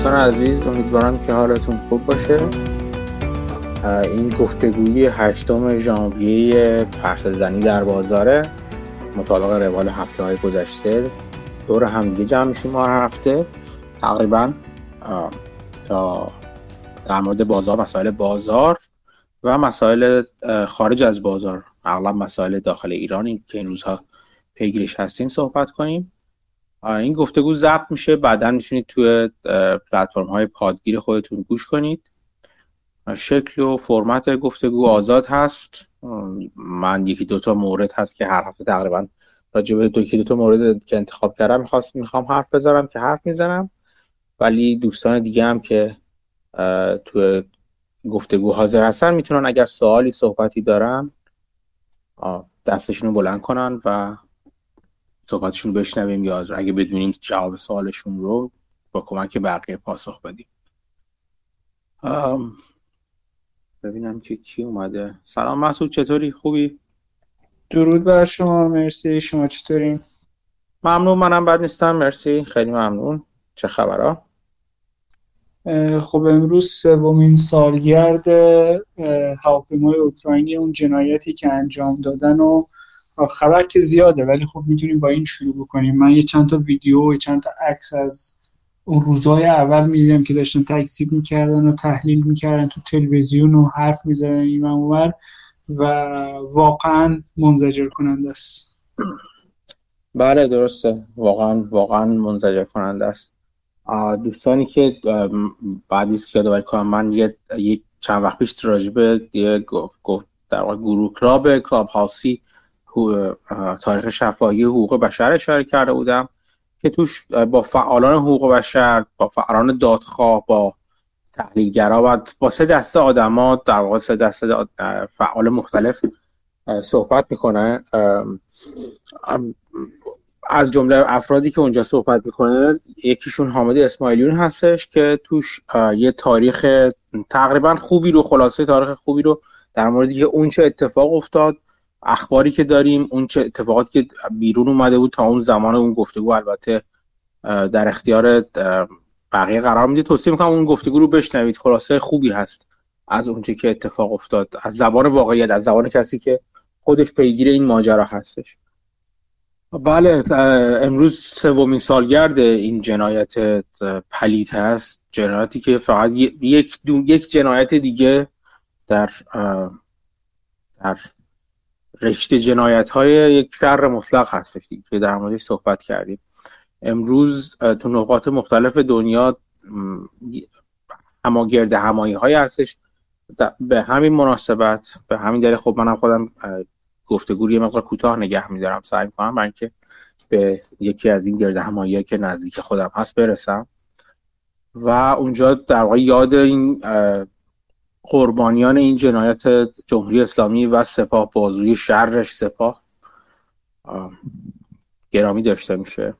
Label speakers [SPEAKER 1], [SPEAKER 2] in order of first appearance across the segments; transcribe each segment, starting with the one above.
[SPEAKER 1] دوستان عزیز امیدوارم که حالتون خوب باشه. این گفتگوی هشتم ژانویه پرسه زنی در بازاره مطابق روال هفته های گذشته. دور همدیگه جمع میشیم هر هفته. تقریبا تا در مورد بازار مسائل بازار و مسائل خارج از بازار. اغلب مسائل داخل ایران که این روزها پیگیرش هستیم صحبت کنیم. این گفتگو ضبط میشه. بعدا می‌تونید توی پلتفرم های پادگیر خودتون گوش کنید. شکل و فرمت گفتگو آزاد هست. من یکی دوتا مورد هست که هر هفته تقریبا راجع به دو دوتا مورد که انتخاب کردم می‌خواست می‌خوام حرف بذارم که حرف می‌زنم. ولی دوستان دیگه هم که تو گفتگو حاضر هستن می‌تونن اگر سوالی صحبتی دارن دستشون رو بلند کنن و صحبتشون بشنویم یا اگه بدونیم جواب سوالشون رو با کمک بقیه پاسخ بدیم. ببینم که کی اومده. سلام مسعود چطوری؟ خوبی؟
[SPEAKER 2] درود بر شما مرسی. شما چطورین
[SPEAKER 1] ممنون منم بد نیستم. مرسی خیلی ممنون. چه خبرها
[SPEAKER 2] خب امروز سومین سالگرد هواپیمای اوکراینی اون جنایتی که انجام دادن و خبر که زیاده ولی خب می‌تونیم با این شروع بکنیم. من یه چند تا ویدیو و چند تا عکس از اون روزای اول می‌دیدم که داشتن تکذیب می‌کردن و تحلیل می‌کردن تو تلویزیون و حرف می‌زدن این و واقعا منزجر کننده است.
[SPEAKER 1] بله درسته. واقعا واقعا منزجر کننده است دوستانی که بعدی یادآوری کنم من یه چند وقت پیش راجبه گفت در گروه کلاب کلاب هاوسی تاریخ شفاهی حقوق بشر اشاره کرده بودم که توش با فعالان حقوق بشر با فعالان دادخواه با تحلیلگرا و با سه دسته آدما در واقع سه دسته فعال مختلف صحبت می‌کنه. از جمله افرادی که اونجا صحبت می‌کنه یکیشون حامد اسماعیلیون هستش که توش یه تاریخ تقریبا خوبی رو خلاصه تاریخ خوبی رو در مورد که اون چه اتفاق افتاد اخباری که داریم اون چه اتفاقاتی که بیرون اومده بود تا اون زمان اون گفتگو البته در اختیار بقیه قرار میده توصیه می‌کنم اون گفتگو رو بشنوید. خلاصه خوبی هست از اونچه که اتفاق افتاد. از زبان واقعیت از زبان کسی که خودش پیگیر این ماجرا هستش. بله امروز سومین سالگرد این جنایت پلیت هست. جنایتی که فقط یک یک جنایت دیگه در در رشته جنایت های یک شر مطلق هستش که در موردش صحبت کردیم. امروز تو نقاط مختلف دنیا اما گرد همایی های هستش به همین مناسبت به همین دلیل خب منم خودم گفتگو یه مقدار کوتاه نگه میدارم. سعی می‌کنم برای اینکه به یکی از این گرد همایی که نزدیک خودم هست برسم. و اونجا در واقع یاد این قربانیان این جنایت جمهوری اسلامی و سپاه بازوی شرش سپاه. گرامی داشته میشه.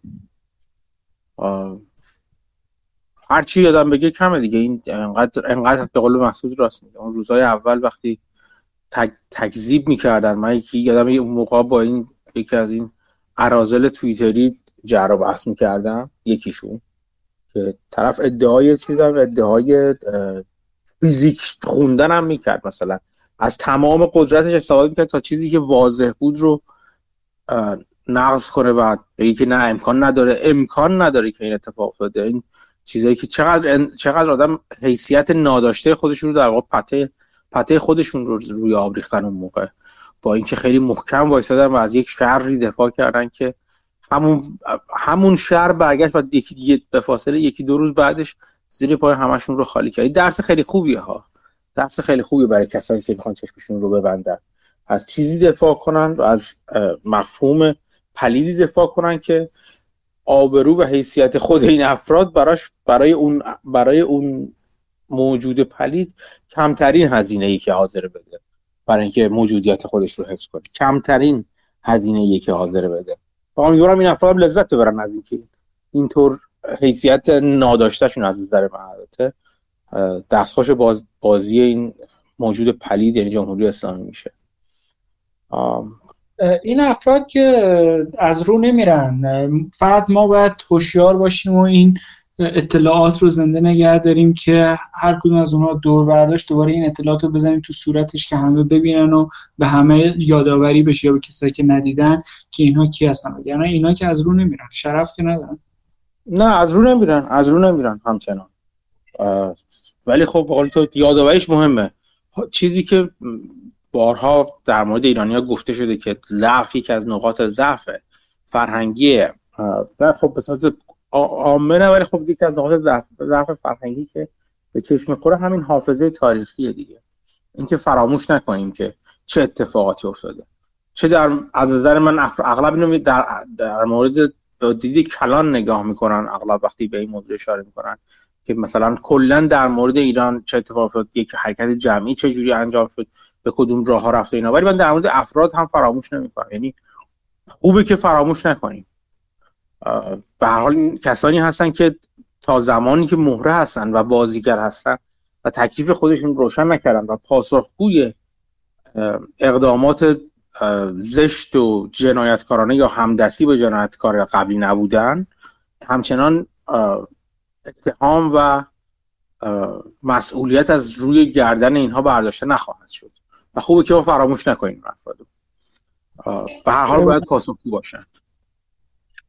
[SPEAKER 1] هرچی یادم بگه کمه دیگه. این انقدر انقدر به قول محسود راست میگه. اون روزهای اول وقتی تک، تکذیب می‌کردن من یکی یادم اون موقع با این یکی از این ارازل تویتری جر بحث می‌کردم یکیشون که طرف ادعای چیزم ادعای فیزیک خوندن هم می‌کرد مثلا. از تمام قدرتش استفاده می‌کرد تا چیزی که واضح بود رو نقض کنه و بگی که نه امکان نداره. امکان نداره که این اتفاق افتاده. این چیزایی که چقدر چقدر آدم حیثیت ناداشته خودشون رو در واقع پته پته خودشون رو روی آب ریختن اون موقع. با اینکه خیلی محکم وایسادن و از یک شری دفاع کردن که همون همون شر برگشت و یکی دیگه به فاصله یکی دو روز بعدش زیر پای همشون رو خالی کرد. درس خیلی خوبیه ها. درس خیلی خوبی برای کسانی که می‌خوان چشمشون رو ببندن. از چیزی دفاع کنن و از مفهوم پلیدی دفاع کنن که آبرو و حیثیت خود این افراد براش برای اون برای اون موجود پلید کمترین هزینه ای که حاضر بده. برای اینکه موجودیت خودش رو حفظ کنه. کمترین هزینه ای که حاضر بده. امیدوارم این افراد لذت ببرن از اینکه اینطور حیثیت ناداشتهشون از نظر من دستخوش باز بازی این موجود پلید یعنی جمهوری اسلامی میشه.
[SPEAKER 2] این افراد که از رو نمیرن فقط ما باید هوشیار باشیم و این اطلاعات رو زنده نگه داریم که هر کدوم از اونها دور برداشت دوباره این اطلاعات رو بزنیم تو صورتش که همه ببینن و به همه یادآوری بشه یا به کسایی که ندیدن که اینها کی هستن. یعنی اینا که از رو نمیرن شرف که ندارن.
[SPEAKER 1] نه از رو نمیرن از رو نمیرن همچنان. ولی خب قول تو یادآوریش مهمه. چیزی که بارها در مورد ایرانیا گفته شده که ضعف یکی از نقاط ضعف فرهنگی خب به صورت عامه ولی خب یکی از نقاط ضعف فرهنگی که به چشم می‌خوره همین حافظه تاریخی دیگه. اینکه فراموش نکنیم که چه اتفاقاتی افتاده. چه در از نظر من اغلب اینو در, در مورد دیدی کلان نگاه می‌کنن اغلب وقتی به این موضوع اشاره می‌کنن که مثلا کلا در مورد ایران چه اتفاقی افتاد یک حرکت جمعی چه جوری انجام شد به کدوم راه ها رفته اینا. ولی من در مورد افراد هم فراموش نمی‌کنم. یعنی خوبه که فراموش نکنیم. به هر حال کسانی هستن که تا زمانی که مهره هستن و بازیگر هستن و تکلیف خودشون روشن نکردن و پاسخگوی اقدامات زشت و جنایتکارانه یا همدستی به جنایتکار قبلی نبودن. همچنان اتهام و مسئولیت از روی گردن اینها برداشته نخواهد شد. و خوبه که ما فراموش نکنیم افرادو. به هر حال باید پاسخگو باشن.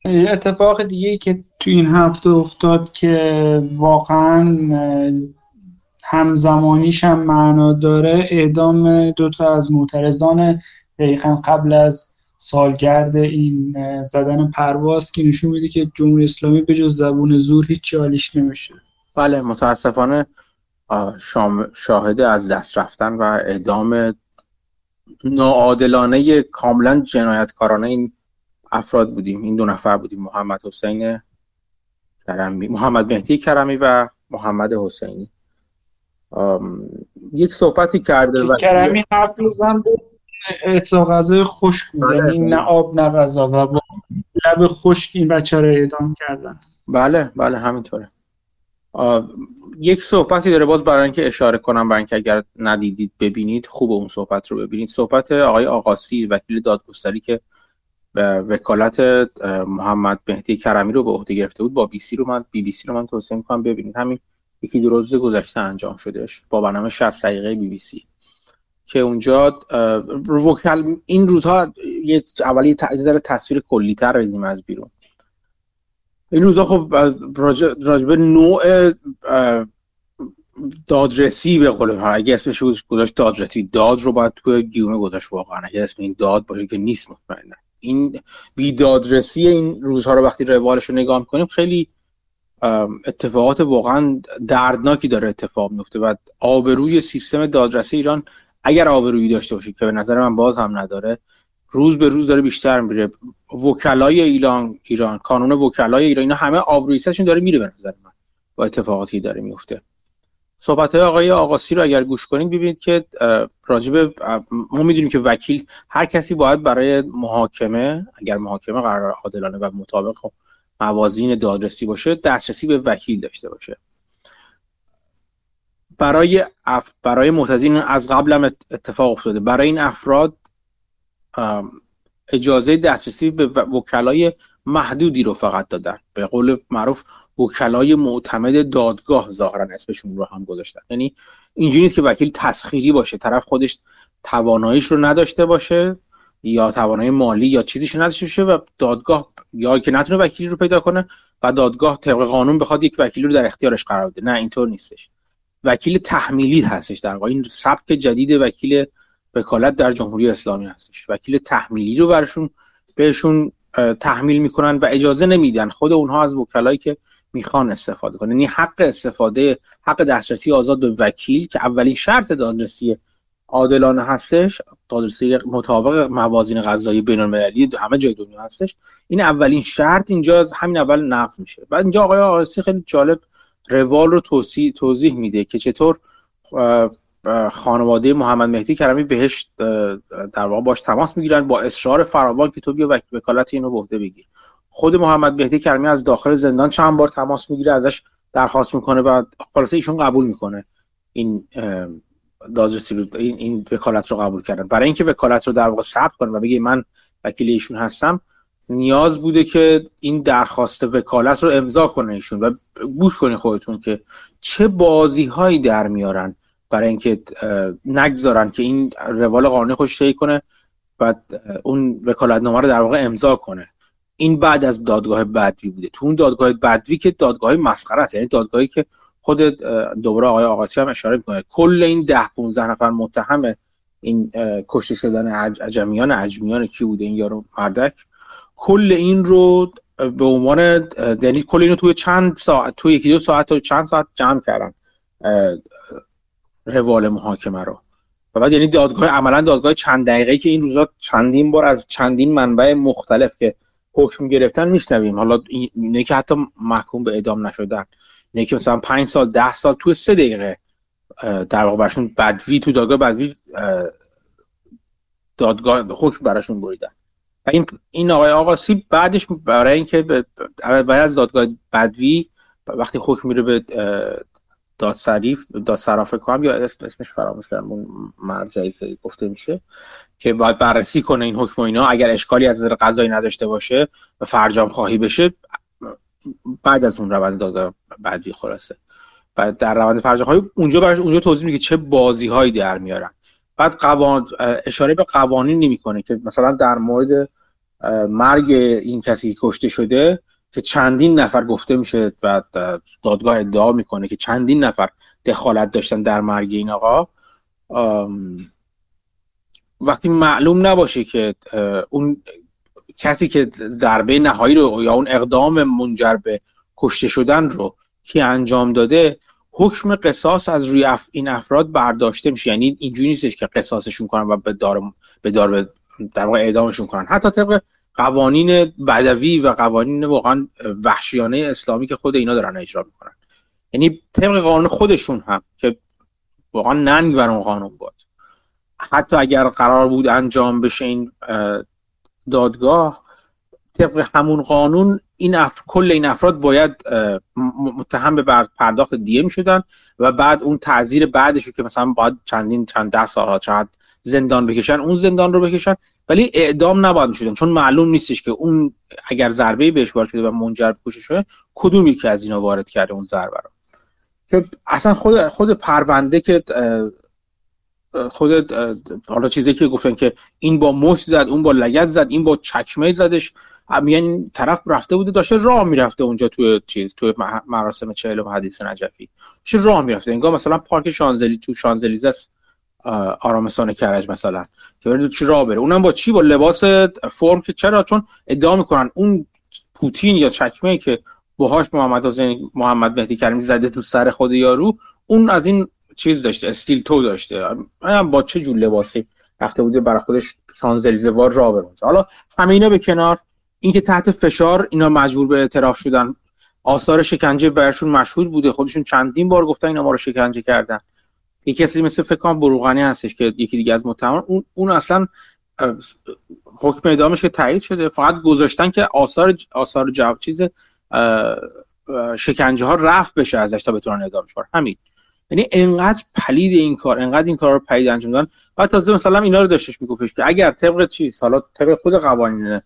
[SPEAKER 2] اتفاق دیگه ای که تو این هفته افتاد که واقعا همزمانیش هم معنا داره اعدام دوتا از معترضان دقیقا قبل از سالگرد این زدن پرواز که نشون میده که جمهوری اسلامی به جز زبون زور هیچ چالیش نمیشه.
[SPEAKER 1] بله متاسفانه شاهد از دست رفتن و اعدام ناعادلانه کاملا جنایتکارانه این افراد بودیم. این دو نفر بودیم محمد حسین کرمی محمد مهدی کرمی و محمد حسینی. یک صحبتی کرده
[SPEAKER 2] و کرمی حرف بود اعطا غذای خشک بود. بله. یعنی نه آب نه غذا و با لب خشک این بچه رو اعدام کردن.
[SPEAKER 1] بله بله همینطوره. یک صحبتی داره باز برای اینکه اشاره کنم برای اینکه اگر ندیدید ببینید خوب اون صحبت رو ببینید. صحبت آقای آقاسی وکیل دادگستری که به وکالت محمد مهدی کرمی رو به عهده گرفته بود با بی سی رو من بی بی سی رو من توصیه می‌کنم ببینید. همین یکی دو روز گذشته انجام شدهش. با برنامه 60 دقیقه بی بی سی. که اونجا وکل این روزها یه اولی ذره تصویر کلی تر بدیم از بیرون. این روزها خب راجبه نوع دادرسی به قول ها اگه اسمش گذاشت دادرسی داد رو باید توی گیومه گذاشت واقعا. اگه اسم این داد باشه که نیست مطمئنا. این بیدادرسی این روزها رو وقتی روالش رو نگاه کنیم خیلی اتفاقات واقعا دردناکی داره اتفاق میفته و آبروی سیستم دادرسی ایران اگر آبرویی داشته باشه که به نظر من باز هم نداره روز به روز داره بیشتر میره. وکلای ایران ایران کانون وکلای ایران اینا همه آبروییشون داره میره به نظر من. با اتفاقاتی داره میفته. صحبت های آقای آقاسی رو اگر گوش کنید ببینید که راجب ما می‌دونیم که وکیل هر کسی باید برای محاکمه اگر محاکمه قرار عادلانه و مطابق موازین دادرسی باشه دسترسی به وکیل داشته باشه. برای اف... برای معتزین از قبل هم اتفاق افتاده. برای این افراد اجازه دسترسی به وکلای محدودی رو فقط دادن. به قول معروف وکلای معتمد دادگاه ظاهرا اسمشون رو هم گذاشتن. یعنی اینجوری نیست که وکیل تسخیری باشه. طرف خودش تواناییش رو نداشته باشه یا توانایی مالی یا چیزیش نداشته باشه و دادگاه یا که نتونه وکیلی رو پیدا کنه و دادگاه طبق قانون بخواد یک وکیلی رو در اختیارش قرار بده. نه اینطور نیستش. وکیل تحمیلی هستش در واقع. این سبک جدید وکیل وکالت در جمهوری اسلامی هستش. وکیل تحمیلی رو برشون بهشون تحمیل می‌کنن و اجازه نمیدن خود اونها از وکلایی که می‌خوان استفاده کنن. یعنی حق استفاده حق دسترسی آزاد به وکیل که اولین شرط دادرسی عادلانه هستش دادرسی مطابق موازین قضایی بین المللی همه جای دنیا هستش. این اولین شرط اینجا همین اول نقض میشه. بعد اینجا آقای آقاسی خیلی جالب روال رو توضیح, توضیح میده که چطور خانواده محمد مهدی کرمی بهش در واقع باش تماس می‌گیرن با اصرار فراوان که تو بیا وکالت اینو به عهده بگیر. خود محمد مهدی کرمی از داخل زندان چند بار تماس می‌گیره ازش درخواست می‌کنه و خلاصه ایشون قبول می‌کنه این دادرسی رو این, این وکالت رو قبول کردن. برای اینکه وکالت رو در واقع ثبت کنه و بگه من وکیل ایشون هستم نیاز بوده که این درخواست وکالت رو امضا کنه ایشون و گوش کنین خودتون که چه بازی هایی در میارن برای اینکه نگذارن که این روال قانونی خوش کنه و اون وکالتنامه رو در واقع امضا کنه. این بعد از دادگاه بدوی بوده. تو اون دادگاه بدوی که دادگاه مسخره است یعنی دادگاهی که خود دوباره آقای آقاسی هم اشاره می‌کنه. کل این ده 15 نفر متهم این کشته شدن عجمیان عجمیان کی بوده این یارو مردک؟ کل این رو به عنوان یعنی کل اینو توی چند ساعت توی یکی دو ساعت تا چند ساعت جمع کردن روال محاکمه رو. و بعد یعنی دادگاه عملا دادگاه چند دقیقه که این روزا چندین بار از چندین منبع مختلف که حکم گرفتن میشنویم. حالا اینه که حتی محکوم به اعدام نشدن اینه که مثلا پنج سال ده سال توی سه دقیقه در واقع برشون بدوی تو دادگاه بدوی دادگاه حکم براشون بریدن. و این این آقای آقاسی بعدش برای اینکه بعد از دادگاه بدوی وقتی حکم میره به دادسریف دادسرافه کنم یا اسم اسمش فراموش کردم اون مرجعی که گفته میشه که باید بررسی کنه این حکم و اینا اگر اشکالی از نظر قضایی نداشته باشه و فرجام خواهی بشه بعد از اون روند دادگاه بعدی خلاصه. بعد در روند فرجام خواهی اونجا براش اونجا توضیح میگه چه بازی هایی در میارن. بعد قوان... اشاره به قوانین نمی‌کنه که مثلا در مورد مرگ این کسی کشته شده که چندین نفر گفته میشه بعد دادگاه ادعا می‌کنه که چندین نفر دخالت داشتن در مرگ این آقا. وقتی معلوم نباشه که اون کسی که ضربه نهایی رو یا اون اقدام منجر به کشته شدن رو کی انجام داده حکم قصاص از روی این افراد برداشته میشه. یعنی اینجوری نیستش که قصاصشون کنن و به دار به دار در واقع اعدامشون کنن. حتی طبق قوانین بدوی و قوانین واقعا وحشیانه اسلامی که خود اینا دارن اجرا می‌کنن. یعنی طبق قانون خودشون هم که واقعا ننگ بر اون قانون بود حتی اگر قرار بود انجام بشه این دادگاه طبق همون قانون این کل این افراد باید متهم به پرداخت دیه شدن و بعد اون تعذیر بعدش که مثلا باید چندین چند ده سال چند زندان بکشن اون زندان رو بکشن ولی اعدام نباید می‌شدن چون معلوم نیستش که اون اگر ضربه بهش وارد شده و منجر به کشته شده کدوم یکی از اینا وارد کرده اون ضربه رو؟ که اصلا خود خود پرونده که خود حالا چیزی که گفتن که این با مشت زد اون با لگت زد این با چکمه زدش یعنی طرف رفته بوده داشته راه می‌رفته اونجا توی چیز توی مراسم چهلم حدیث نجفی. داشته راه می‌رفته. انگار مثلا پارک شانزلی تو شانزلیزه است آرامستان کرج مثلا. که برید چی راه بره. اونم با چی؟ با لباس فرم که چرا؟ چون ادعا می‌کنن اون پوتین یا چکمه که باهاش محمد حسین محمد مهدی کریمی زده تو سر خود یارو اون از این چیز داشته استیل تو داشته. من با چه جور لباسی رفته بوده برای خودش شانزلیزه وار را بره حالا همه اینا به کنار. اینکه تحت فشار اینا مجبور به اعتراف شدن. آثار شکنجه برشون مشهود بوده. خودشون چندین بار گفتن اینا ما رو شکنجه کردن. یکی کسی مثل فکر بروغانی هستش که یکی دیگه از متهمان. اون اون اصلا حکم اعدامش که تایید شده. فقط گذاشتن که آثار آثار جواب چیز شکنجه ها رفت بشه ازش تا بتونن اعدامش کنن همین. یعنی انقدر پلید این کار انقدر این کار رو پلید انجام دادن. بعد تازه مثلا اینا رو داشتش میگفتش که اگر طبق چی؟ حالا طبق خود قوانین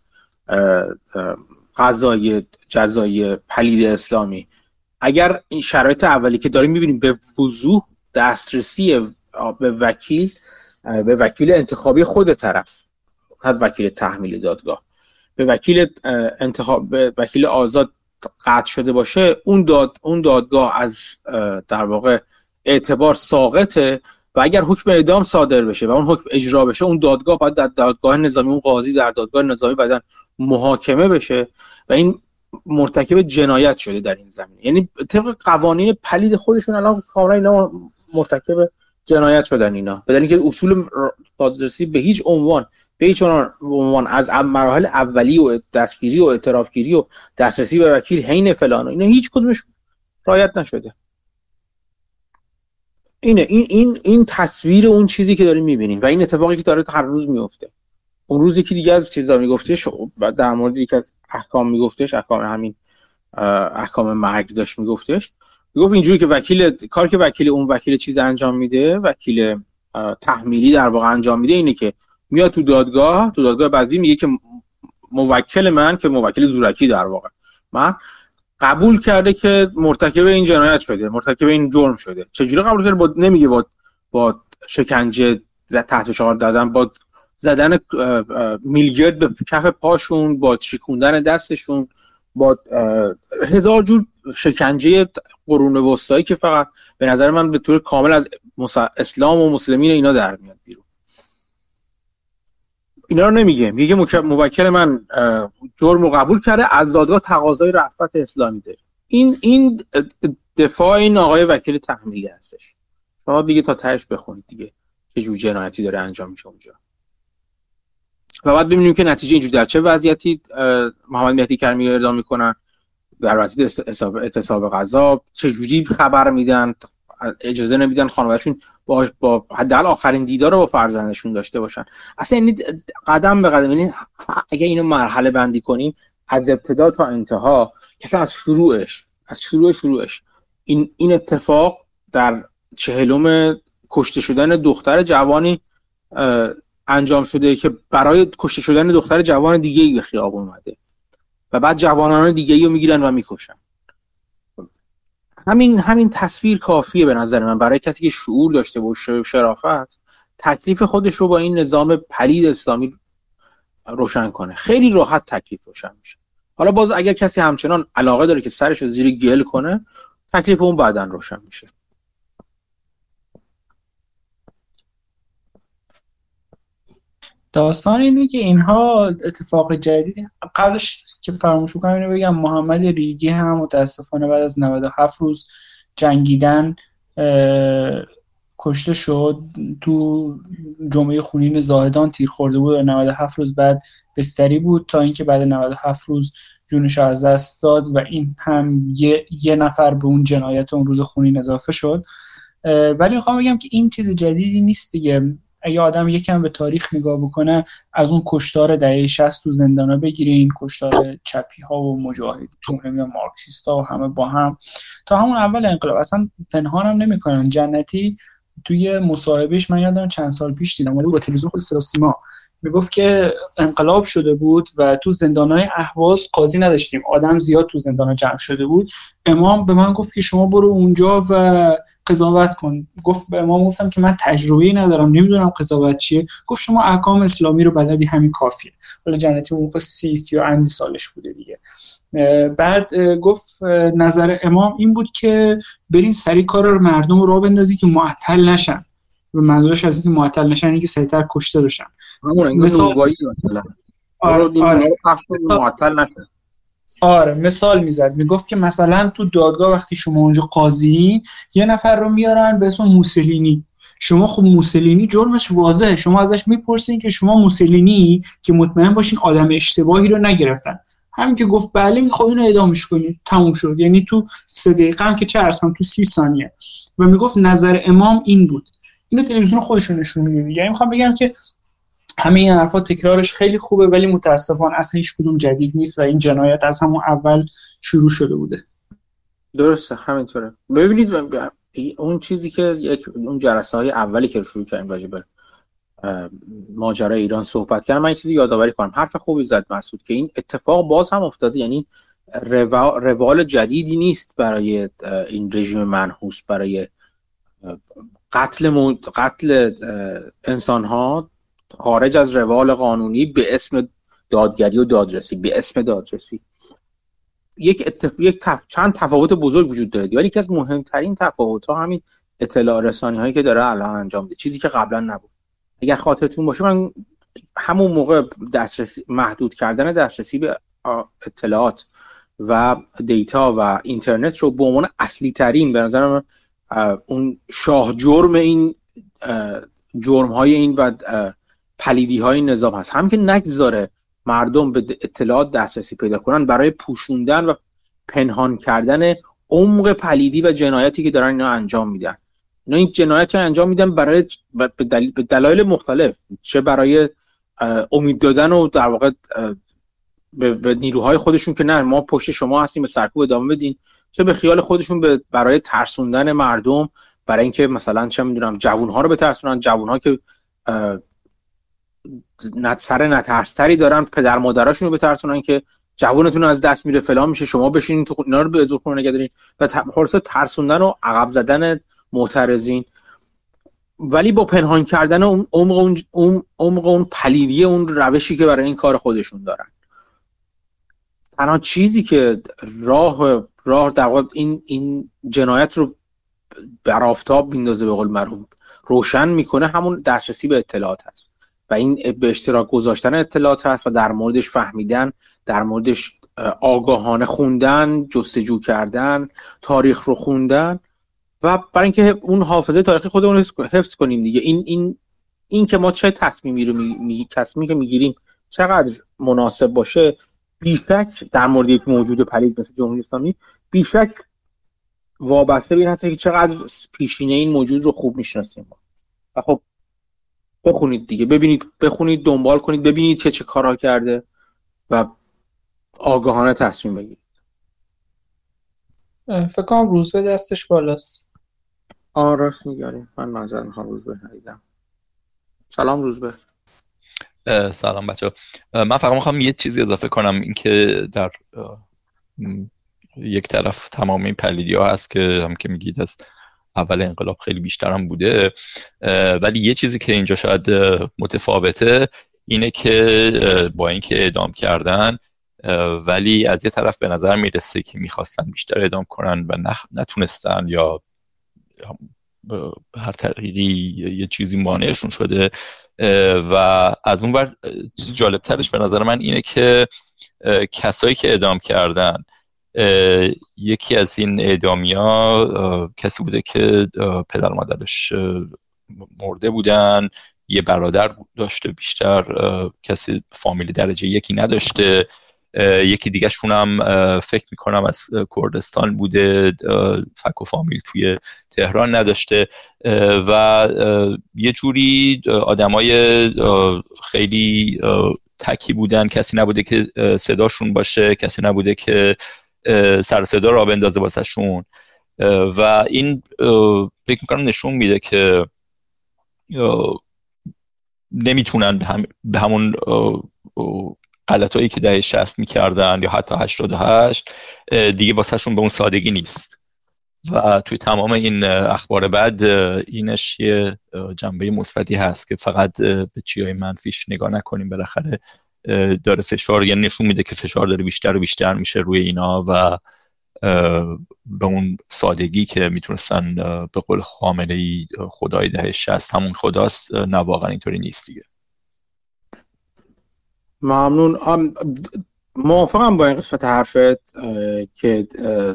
[SPEAKER 1] قضای جزای پلید اسلامی. اگر این شرایط اولی که داریم می‌بینیم به وضوح دسترسی به وکیل به وکیل انتخابی خود طرف نه وکیل تحمیل دادگاه به وکیل انتخاب به وکیل آزاد قطع شده باشه اون داد اون دادگاه از در واقع اعتبار ساقطه. و اگر حکم اعدام صادر بشه و اون حکم اجرا بشه اون دادگاه باید در دادگاه نظامی اون قاضی در دادگاه نظامی بعدن محاکمه بشه و این مرتکب جنایت شده در این زمینه. یعنی طبق قوانین پلید خودشون الان کاملا اینا مرتکب جنایت شدن اینا. بدن اینکه اصول دادرسی به هیچ عنوان به هیچ عنوان از مراحل اولی و دستگیری و اعترافگیری و دسترسی به وکیل حین فلان اینا هیچ کدومش رایت نشده. اینه این این این تصویر اون چیزی که داریم می‌بینیم و این اتفاقی که داره هر روز میفته اون روزی که دیگه از چیزا میگفتش در مورد یک از احکام میگفتش احکام همین احکام مرگ داشت میگفتش. می‌گفت اینجوری که وکیل کار که وکیل اون وکیل چیز انجام میده وکیل تحمیلی در واقع انجام میده اینه که میاد تو دادگاه تو دادگاه بعدی میگه که موکل من که موکل زورکی در واقع. من قبول کرده که مرتکب این جنایت شده مرتکب این جرم شده. چجوری قبول کرده؟ با نمیگه با با شکنجه تحت فشار دادن با زدن میلگرد به کف پاشون با چیکوندن دستشون با هزار جور شکنجه قرون وسطایی که فقط به نظر من به طور کامل از اسلام و مسلمین اینا در میاد بیرون. اینا رو نمیگه میگه موکل من جرم رو قبول کرده از دادگاه تقاضای رفت اسلامی داره. این این دفاع این آقای وکیل تحمیلی هستش. شما دیگه تا تهش بخونید دیگه چه جور جنایتی داره انجام میشه اونجا. و بعد ببینیم که نتیجه اینجور در چه وضعیتی محمد مهدی کرمی اعلام می‌کنن در وضعیت اعتصاب غذا چه جوری خبر میدن اجازه نمیدن خانوادهشون با با حداقل آخرین دیدار رو با فرزندشون داشته باشن. اصلا یعنی قدم به قدم یعنی اگه اینو مرحله بندی کنیم از ابتدا تا انتها که از شروعش از شروع شروعش. این این اتفاق در چهلم کشته شدن دختر جوانی انجام شده که برای کشته شدن دختر جوان دیگه ای به خیابون اومده. و بعد جوانان دیگه ای رو می‌گیرن و می‌کشن. همین همین تصویر کافیه به نظر من. برای کسی که شعور داشته باشه شرافت تکلیف خودش رو با این نظام پلید اسلامی روشن کنه. خیلی راحت تکلیف روشن میشه. حالا باز اگر کسی همچنان علاقه داره که سرش رو زیر گل کنه تکلیف اون بعدا روشن میشه.
[SPEAKER 2] داستان اینه که اینها اتفاق جدید قبلش که فراموش کنم اینو بگم محمد ریگی هم متاسفانه بعد از 97 روز جنگیدن کشته شد. تو جمعه خونین زاهدان تیر خورده بود و 97 روز بعد بستری بود تا اینکه بعد 97 روز جونش از دست داد و این هم یه, یه نفر به اون جنایت اون روز خونین اضافه شد. ولی می‌خوام بگم که این چیز جدیدی نیست دیگه. اگه آدم یکم به تاریخ نگاه بکنه از اون کشتار دهه 60 تو زندانا بگیرین کشتار چپی ها و مجاهدین و مارکسیست ها و همه با هم. تا همون اول انقلاب. اصلا پنهان هم نمی‌کنن جنتی توی مصاحبهش من یادم چند سال پیش دیدم. با تلویزیون خود سیما. می‌گفت که انقلاب شده بود و تو زندانهای اهواز قاضی نداشتیم. آدم زیاد تو زندان جمع شده بود. امام به من گفت که شما برو اونجا و قضاوت کن. گفت به امام گفتم که من تجربه ندارم نمی‌دونم قضاوت چیه. گفت شما احکام اسلامی رو بلدی همین کافیه. حالا جنتی اون موقع سی سی و اندی سالش بوده دیگه. بعد گفت نظر امام این بود که برین سری کار رو مردم رو بندازی که معطل نشن. و منظورش از اینکه معطل نشن اینکه سریعتر کشته بشن.
[SPEAKER 1] مثال آره, آره. معطل نشن.
[SPEAKER 2] آره مثال می‌زد. می‌گفت که مثلا تو دادگاه وقتی شما اونجا قاضی یه نفر رو میارن به اسم موسلینی. شما خب موسلینی جرمش واضحه. شما ازش می‌پرسین که شما موسلینی که مطمئن باشین آدم اشتباهی رو نگرفتن. همین که گفت بله می‌خواد اینو اعدامش کنید تموم شد. یعنی تو سه دقیقه هم که چه تو سی ثانیه. و می‌گفت نظر امام این بود. اینو تلویزیون خودشون نشون میده یعنی می‌خوام بگم که همه این حرفا تکرارش خیلی خوبه ولی متاسفانه اصلا هیچ کدوم جدید نیست و این جنایت از همون اول شروع شده بوده.
[SPEAKER 1] درسته همینطوره. ببینید اون چیزی که یک اون جلسه های اولی که شروع کردیم راجع به ماجرای ایران صحبت کردم من چیزی یادآوری کنم. حرف خوبی زد مسعود که این اتفاق باز هم افتاده یعنی روال جدیدی نیست برای این رژیم منحوس برای قتل قتل انسان ها خارج از روال قانونی به اسم دادگری و دادرسی به اسم دادرسی. یک, اتف... یک چند تفاوت بزرگ وجود داره ولی یکی از مهمترین تفاوت ها همین اطلاع رسانی هایی که داره الان انجام میده چیزی که قبلا نبود. اگر خاطرتون باشه من همون موقع دسترسی محدود کردن دسترسی به اطلاعات و data و اینترنت رو به عنوان اصلی ترین به نظر من اون شاه جرم این جرم های این و پلیدی های نظام هست. هم که نگذاره مردم به اطلاعات دسترسی پیدا کنن برای پوشوندن و پنهان کردن عمق پلیدی و جنایتی که دارن اینا انجام میدن. اینا این جنایت انجام میدن برای به دلایل مختلف. چه برای امید دادن و در واقع به, نیروهای خودشون که نه ما پشت شما هستیم به سرکوب ادامه بدین. چه به خیال خودشون به برای ترسوندن مردم برای اینکه مثلا چه می‌دونم جوانها رو بترسونن. جوانها که سر نترستری دارن پدر مادراشون رو بترسونن که جوونتون از دست میره فلان میشه شما بشینین تو اینا رو به زور خونه نگه و خلاص ترسوندن و عقب زدن معترضین. ولی با پنهان کردن اون عمق اون عمق اون پلیدی اون روشی که برای این کار خودشون دارن. تنها چیزی که راه راه در این این جنایت رو بر آفتاب بیندازه به قول مرحوم. روشن می‌کنه همون دسترسی به اطلاعات هست. و این به اشتراک گذاشتن اطلاعات هست و در موردش فهمیدن در موردش آگاهانه خوندن جستجو کردن تاریخ رو خوندن و برای اینکه اون حافظه تاریخی خودمون حفظ کنیم دیگه. این این این که ما چه تصمیمی رو می... تصمیمی که می‌گیریم چقدر مناسب باشه بیشک در مورد یک موجود پلید مثل جمهوری اسلامی بیشک وابسته به این هست که چقدر پیشینه این موجود رو خوب می‌شناسیم و خب بخونید دیگه. ببینید بخونید دنبال کنید ببینید چه چه کارها کرده و آگاهانه تصمیم بگیرید.
[SPEAKER 2] فکر کنم روز به دستش بالاست.
[SPEAKER 1] آن راست میگاریم من نظر می‌خوام روز به ندیدم. سلام روز به
[SPEAKER 3] سلام بچه من فقط می‌خوام یه چیزی اضافه کنم. اینکه در یک طرف تمام این پلیدی ها هست که هم که میگید از اول انقلاب خیلی بیشتر هم بوده ولی یه چیزی که اینجا شاید متفاوته اینه که با اینکه اعدام کردن ولی از یه طرف به نظر می‌رسه که می‌خواستن بیشتر اعدام کنن و نتونستن یا هر طریقی یه چیزی مانعشون شده. و از اون بر جالب ترش به نظر من اینه که کسایی که اعدام کردن یکی از این اعدامی ها کسی بوده که پدر مادرش مرده بودن یه برادر داشته بیشتر کسی فامیلی درجه یکی نداشته یکی دیگه شونم فکر می‌کنم از کردستان بوده فک و فامیل توی تهران نداشته و یه جوری آدمای خیلی تکی بودن کسی نبوده که صداشون باشه کسی نبوده که سر صدا را بندازه واسه شون. و این فکر می‌کنم نشون میده که نمی‌تونن به همون غلطایی که دهه 60 می‌کردن یا حتی 88 دیگه واسهشون به اون سادگی نیست. و توی تمام این اخبار بعد اینش یه جنبه مثبتی هست که فقط به چیای منفیش نگاه نکنیم. بالاخره داره فشار یعنی نشون میده که فشار داره بیشتر و بیشتر میشه روی اینا و به اون سادگی که می‌تونستن به قول خامنه ای خدای ده شست همون خداست نه واقعا اینطوری نیست دیگه.
[SPEAKER 1] ممنون. موافقم با این قسمت حرفت که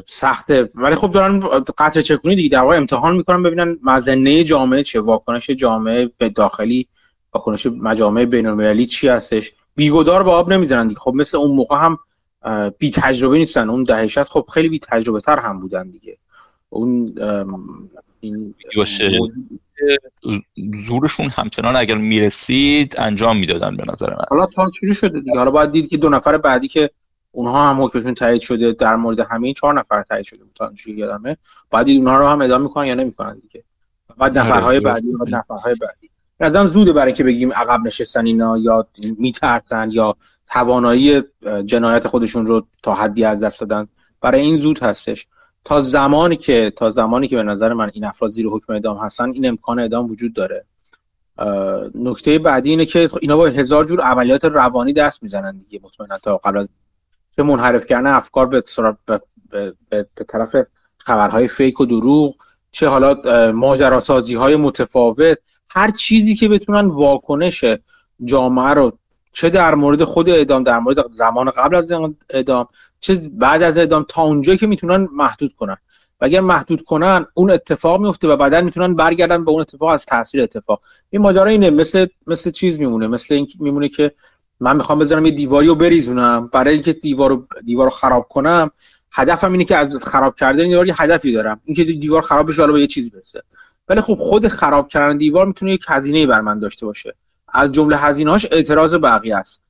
[SPEAKER 1] سخته. ولی خب دارن قطع چکونی دیگه در امتحان می‌کنن ببینن مزنه جامعه چه واکنش جامعه به داخلی واکنش مجامع بین‌المللی چی هستش. بیگدار به آب نمی‌زنن دیگه. خب مثل اون موقع هم بی تجربه نیستن. اون دهش خب خیلی بی تجربه تر هم بودن دیگه. اون
[SPEAKER 3] این زورشون همچنان اگر می‌رسید انجام می‌دادن به نظر من.
[SPEAKER 1] حالا تا شده دیگه. حالا باید دید که دو نفر بعدی که اونها هم حکمشون تایید شده در مورد همین چهار نفر تایید شده بود تا یادمه باید دید اونها رو هم ادامه می‌کنن یا نمی‌کنن دیگه. بعد آره، نفرهای بعدی و نفرهای بعدی. نظرم زوده برای که بگیم عقب نشستن اینا یا میترتن یا توانایی جنایت خودشون رو تا حدی از دست دادن. برای این زود هستش. تا زمانی که تا زمانی که به نظر من این افراد زیر حکم اعدام هستن این امکان اعدام وجود داره. نکته بعدی اینه که اینا با هزار جور عملیات روانی دست می‌زنن دیگه مطمئنا تا قبل از چه منحرف کردن افکار به, به, به, به طرف خبرهای فیک و دروغ چه حالا ماجراسازی های متفاوت هر چیزی که بتونن واکنش جامعه رو چه در مورد خود اعدام در مورد زمان قبل از اعدام چه بعد از اعدام تا اونجایی که می‌تونن محدود کنن. و اگر محدود کنن اون اتفاق میفته و بعدا می‌تونن برگردن به اون اتفاق از تاثیر اتفاق. این ماجرا اینه مثل مثل چیز میمونه مثل این میمونه که من می‌خوام بذارم یه دیواری رو بریزونم. برای اینکه دیوار رو دیوار رو خراب کنم هدفم اینه که از خراب کردن دیوار یه هدفی دارم. اینکه دیوار خراب بشه حالا به یه چیزی برسه. ولی خب خود خراب کردن دیوار می‌تونه یک هزینه بر من داشته باشه. از جمله هزینه‌هاش اعتراض بقیه است.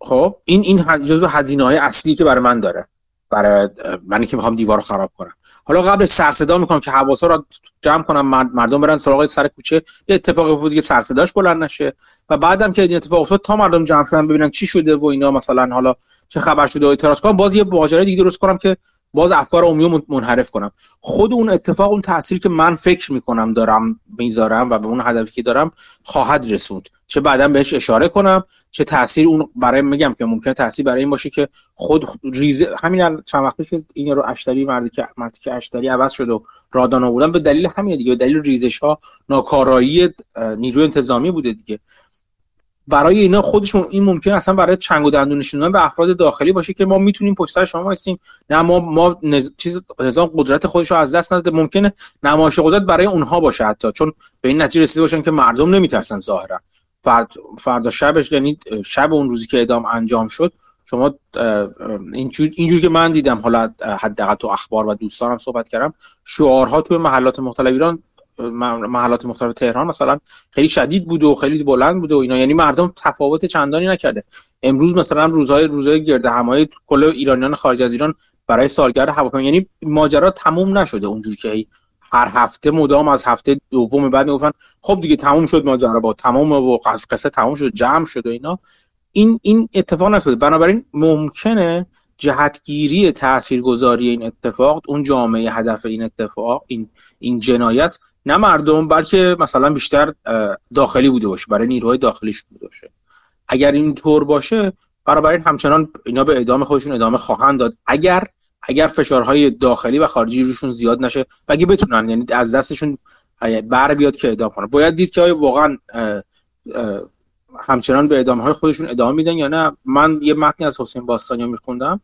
[SPEAKER 1] خب این این جزو هزینه های اصلی که برای من داره. برای منی که می‌خوام دیوار خراب کنم. حالا قبل سر صدا می‌کنم که حواسا رو جمع کنم مردم برن سراغ سر کوچه. یه اتفاق افتاد که سر صداش بلند نشه و بعدم که این اتفاق افتاد تا مردم جمع شدن ببینن چی شده و اینا. مثلا حالا چه خبر شده و اعتراض کنم. باز یه ماجرا دیگه درست کنم که باز افکار عمومی منحرف کنم. خود اون اتفاق اون تاثیر که من فکر می‌کنم دارم می‌ذارم و به اون هدفی که دارم خواهد رسوند. چه بعدا بهش اشاره کنم چه تاثیر اون برای میگم که ممکنه تاثیر برای این باشه که خود ریز همین چند وقتی که این رو اشتری مردی که مردی که اشتری عوض شد و رادان بودن به دلیل همین دیگه دلیل ریزش ها ناکارایی نیروی انتظامی بوده دیگه. برای اینا خودشون این ممکن اصلا برای چنگ و دندون نشوندن به افراد داخلی باشه که ما می‌تونیم پشت سر شما هستیم نه ما ما نز... چیز نظام قدرت خودش رو از دست نداده ممکنه نمایش قدرت برای اونها باشه حتی. چون به این نتیجه رسیده باشن که مردم نمیترسن ظاهرا. فرد فردا شبش یعنی شب اون روزی که اعدام انجام شد شما اینجور اینجور که من دیدم حالا حداقل تو اخبار و دوستانم صحبت کردم شعارها توی محلات مختلف ایران محلات مختلف تهران مثلا خیلی شدید بود و خیلی بلند بود و اینا. یعنی مردم تفاوت چندانی نکرده. امروز مثلا روزهای روزهای گرد همای کل ایرانیان خارج از ایران برای سالگرد هواپیما یعنی ماجرا تموم نشده اونجور که هر هفته مدام از هفته دوم بعد می‌گفتن خب دیگه تموم شد ماجرا با تمام و قصه تموم شد جمع شد و اینا. این این اتفاق نشده. بنابراین ممکنه جهتگیری تاثیرگذاری این اتفاق اون جامعه هدف این اتفاق این این جنایت نه مردم بلکه مثلا بیشتر داخلی بوده باشه برای نیروهای داخلیش بوده باشه. اگر این طور باشه این همچنان اینا به ادامه خودشون ادامه خواهند داد. اگر اگر فشارهای داخلی و خارجی روشون زیاد نشه و اگه بتونن؟ یعنی از دستشون بر بیاد که ادامه کنن. باید دید که آیا واقعا همچنان به ادامه های خودشون ادامه میدن یا نه. من یه متنی از حسین باستانی میخوندم.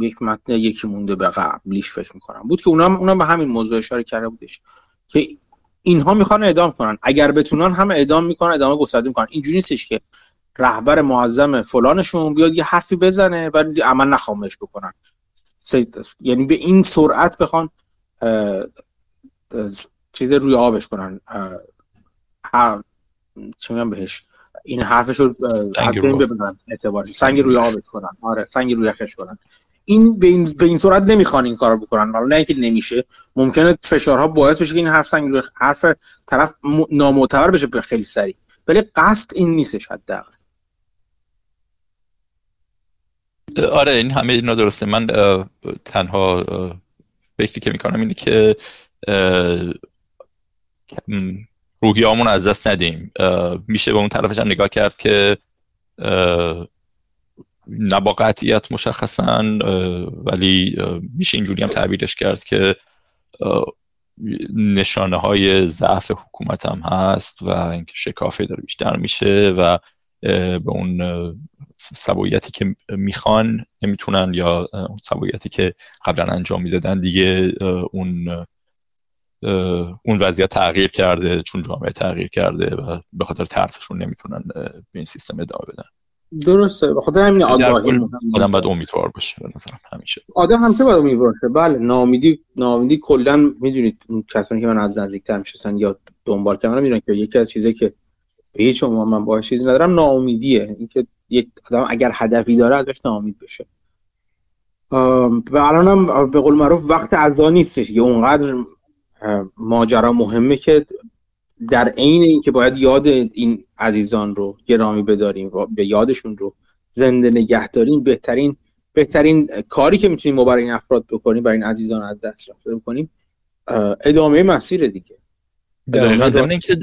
[SPEAKER 1] یک متن یکی مونده به قبلیش فکر می‌کنم. بود که اونم اونم به همین موضوع اشاره کرده بودش. که اینها می‌خوان اعدام کنن. اگر بتونن هم اعدام می‌کنن ادامه گسترده می‌کنن. اینجوری نیستش که رهبر معظم فلانشون بیاد یه حرفی بزنه و عمل نخوامش بکنن. یعنی به این سرعت بخوان چیز روی آبش کنن. چه بهش؟ این حرفش رو سنگ, روی آبش کنن. آره سنگ روی کنن. این به این, به این صورت نمی‌خوان این کارو بکنن. حالا نه اینکه نمیشه. ممکنه فشارها باعث بشه که این حرف سنگ حرف طرف نامعتبر بشه به خیلی سریع. ولی قصد این نیستش حداقل.
[SPEAKER 3] آره این همه اینا درسته. من تنها فکری که می‌کنم اینه که روحیامون از دست ندیم. میشه به اون طرفش هم نگاه کرد که نه با مشخصا ولی میشه اینجوری هم تعبیرش کرد که نشانه های ضعف حکومت هم هست و اینکه شکافه داره بیشتر میشه و به اون سبایتی که می‌خوان نمی‌تونن یا اون سبایتی که قبلا انجام می‌دادن دیگه اون اون وضعیت تغییر کرده چون جامعه تغییر کرده و به خاطر ترسشون نمی‌تونن به این سیستم ادامه بدن.
[SPEAKER 1] درسته. بخاطر همین آدم
[SPEAKER 3] آدم باید امیدوار باشه به نظرم همیشه.
[SPEAKER 1] آدم همیشه باید امیدوار باشه بله نامیدی نامیدی کلا می‌دونید کسانی که من از نزدیکتر می‌شناسن یا دنبال کردن می‌دونن که یکی از چیزایی که به هیچ عنوان من باهاش چیزی ندارم ناامیدیه. اینکه یک آدم اگر هدفی داره ازش ناامید بشه. و الانم به قول معروف وقت عزا نیستش یه اونقدر ماجرا مهمه که در عین اینکه باید یاد این عزیزان رو گرامی بداریم و به یادشون رو زنده نگه داریم بهترین بهترین کاری که می‌تونیم ما برای این افراد بکنیم برای این عزیزان از دست رفته بکنیم ادامه مسیر دیگه.
[SPEAKER 3] ادامه اینکه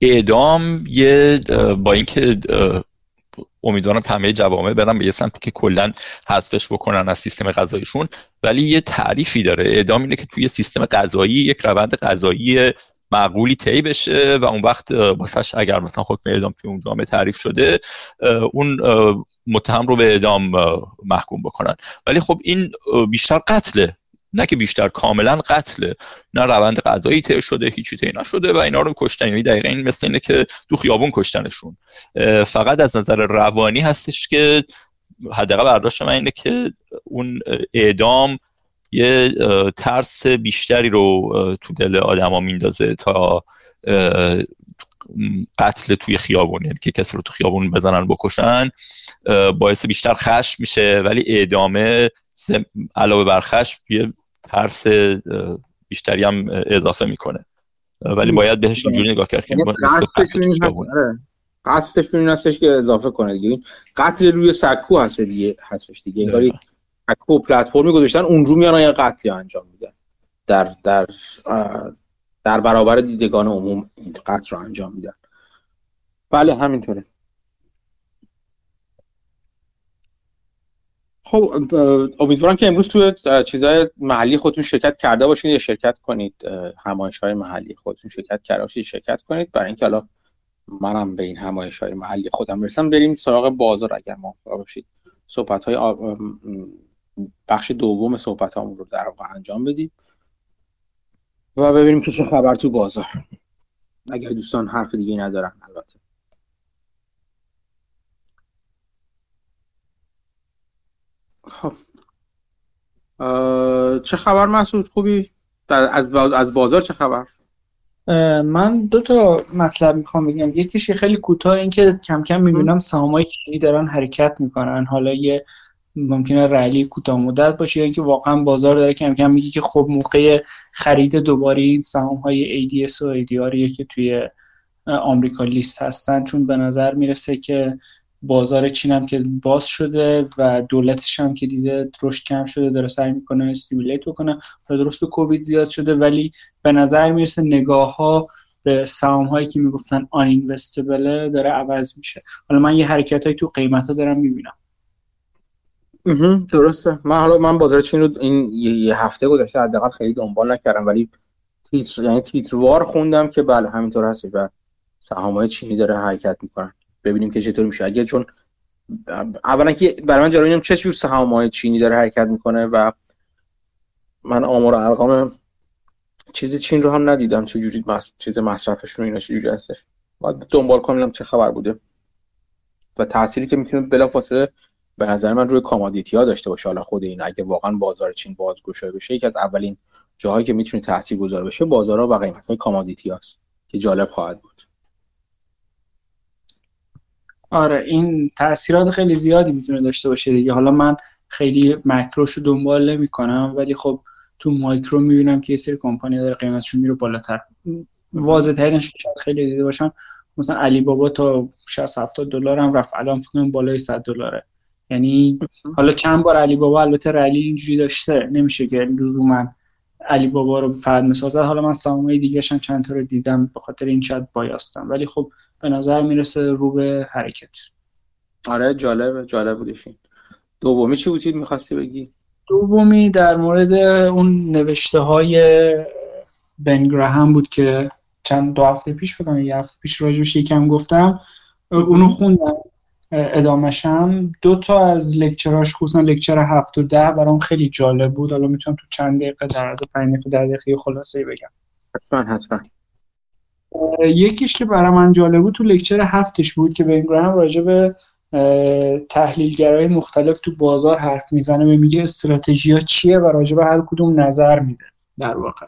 [SPEAKER 3] اعدام یه با اینکه امیدوارم همه جوامع برن به یه سمتی که کلا حذفش بکنن از سیستم غذاییشون ولی یه تعریفی داره. اعدام اینه که توی سیستم غذایی یک روند غذایی معقولی طی بشه و اون وقت واسش اگر مثلا حکم اعدام توی اون جامعه تعریف شده اون متهم رو به اعدام محکوم بکنن. ولی خب این بیشتر قتله. نه که بیشتر کاملا قتله. نه روند قضایی طی شده هیچی طی نشده و اینا رو کشتن. یعنی دقیقا این مثل اینه که دو خیابون کشتنشون. فقط از نظر روانی هستش که حداقل برداشت من اینه که اون اعدام یه ترس بیشتری رو تو دل آدما میندازه تا قتل توی خیابون یعنی که کسی رو تو خیابون بزنن بکشن. باعث بیشتر خشم میشه ولی اعدامه علاوه بر خشم یه ترس بیشتری هم اضافه می‌کنه. ولی باید بهش اینجوری نگاه کرد که
[SPEAKER 1] قصدش این هستش که اضافه کنه دیگه. قتل روی سکو هست دیگه هستش دیگه. انگاری سکو پلتفرمی گذاشتن اون رو میان یه قتلی انجام میدن. در در در برابر دیدگان عموم این قتل رو انجام میدن. بله همینطوره. خب امیدوارم که امروز توی چیزهای محلی خودتون شرکت کرده باشین یا شرکت کنید همایش های محلی خودتون شرکت کرده باشید شرکت کنید. برای اینکه حالا منم به این همایش های محلی خودم برسم بریم سراغ بازار اگر موافق باشید. صحبت های بخش دوم صحبت رو در واقع انجام بدیم. و ببینیم که چه خبر تو بازار. اگر دوستان حرف دیگه ندارن البته. خب. چه خبر مسعود؟ خوبی؟ از از بازار چه خبر؟
[SPEAKER 2] من دو تا مطلب می‌خوام بگم. یکیش خیلی کوتاه این که کم کم می‌بینم سهامای چینی دارن حرکت می‌کنن. حالا یه ممکنه رلی کوتاه مدت باشه یا اینکه واقعا بازار داره کم کم میگه که خب موقع خرید دوباره سهام های ADS و ADR که توی آمریکا لیست هستن چون به نظر می‌رسه که بازار چین هم که باز شده و دولتش هم که دیده رشد کم شده داره سعی می‌کنه استیمولیت بکنه. و درست کووید زیاد شده ولی به نظر می‌رسه نگاه ها به سهام هایی که می‌گفتن آن اینوستبله داره عوض میشه. حالا من یه حرکت هایی تو قیمت ها دارم می‌بینم.
[SPEAKER 1] درسته. من حالا من بازار چین رو این یه هفته گذشته حداقل خیلی دنبال نکردم ولی تیتر یعنی تیتروار خوندم که بله همینطور هست. و سهام های چینی داره حرکت می‌کنن. ببینیم که چطور میشه. اگه چون اولا که برای من جالب چه جور سهام های چینی داره حرکت می‌کنه و من آمار ارقام چیزی چین رو هم ندیدم. چه جوری مس... چیز مصرفشون اینا چه جوری هستش. باید دنبال کنم چه خبر بوده. و تأثیری که می‌تونه بلافاصله به نظر من روی commodity ها داشته باشه. حالا خود این اگه واقعا بازار چین بازگشایی بشه یکی از اولین جاهایی که می‌تونه تاثیر گذار بشه بازارها و قیمت های commodity هاست که جالب خواهد بود.
[SPEAKER 2] آره این تاثیرات خیلی زیادی می‌تونه داشته باشه دیگه. حالا من خیلی مکروش رو دنبال نمی کنم ولی خب تو مایکرو می‌بینم که یه سری کمپانی داره قیمتشون میره بالاتر. واضح ترینش خیلی دیده باشم مثلا علی بابا تا 60 70 دلار هم رفت الان فکر کنم بالای 100 دلاره. یعنی حالا چند بار علی بابا البته رلی اینجوری داشته نمیشه که لزوما علی بابا رو فرد می‌سازد. حالا من سامانه دیگه هم چند تا رو دیدم به خاطر این شاید بایاستم. ولی خب به نظر می‌رسه رو به حرکت.
[SPEAKER 1] آره جالب جالب بودشین دومی چی بود؟ می‌خواستی بگی؟
[SPEAKER 2] دومی در مورد اون نوشته های بنگراهم بود که چند دو هفته پیش فکر یه هفته پیش راجبش یکم گفتم. اونو خوندم. ادامشم دو تا از لکچراش خصوصا لکچر هفت و ده برام خیلی جالب بود. حالا می‌تونم تو چند دقیقه در حد پنج دقیقه در دقیقه خلاصه بگم.
[SPEAKER 1] حتما حتما.
[SPEAKER 2] یکیش که برای من جالب بود تو لکچر هفتش بود که بنگرام راجع به تحلیلگرای مختلف تو بازار حرف می‌زنه. و میگه استراتژی ها چیه و راجع به هر کدوم نظر میده در واقع.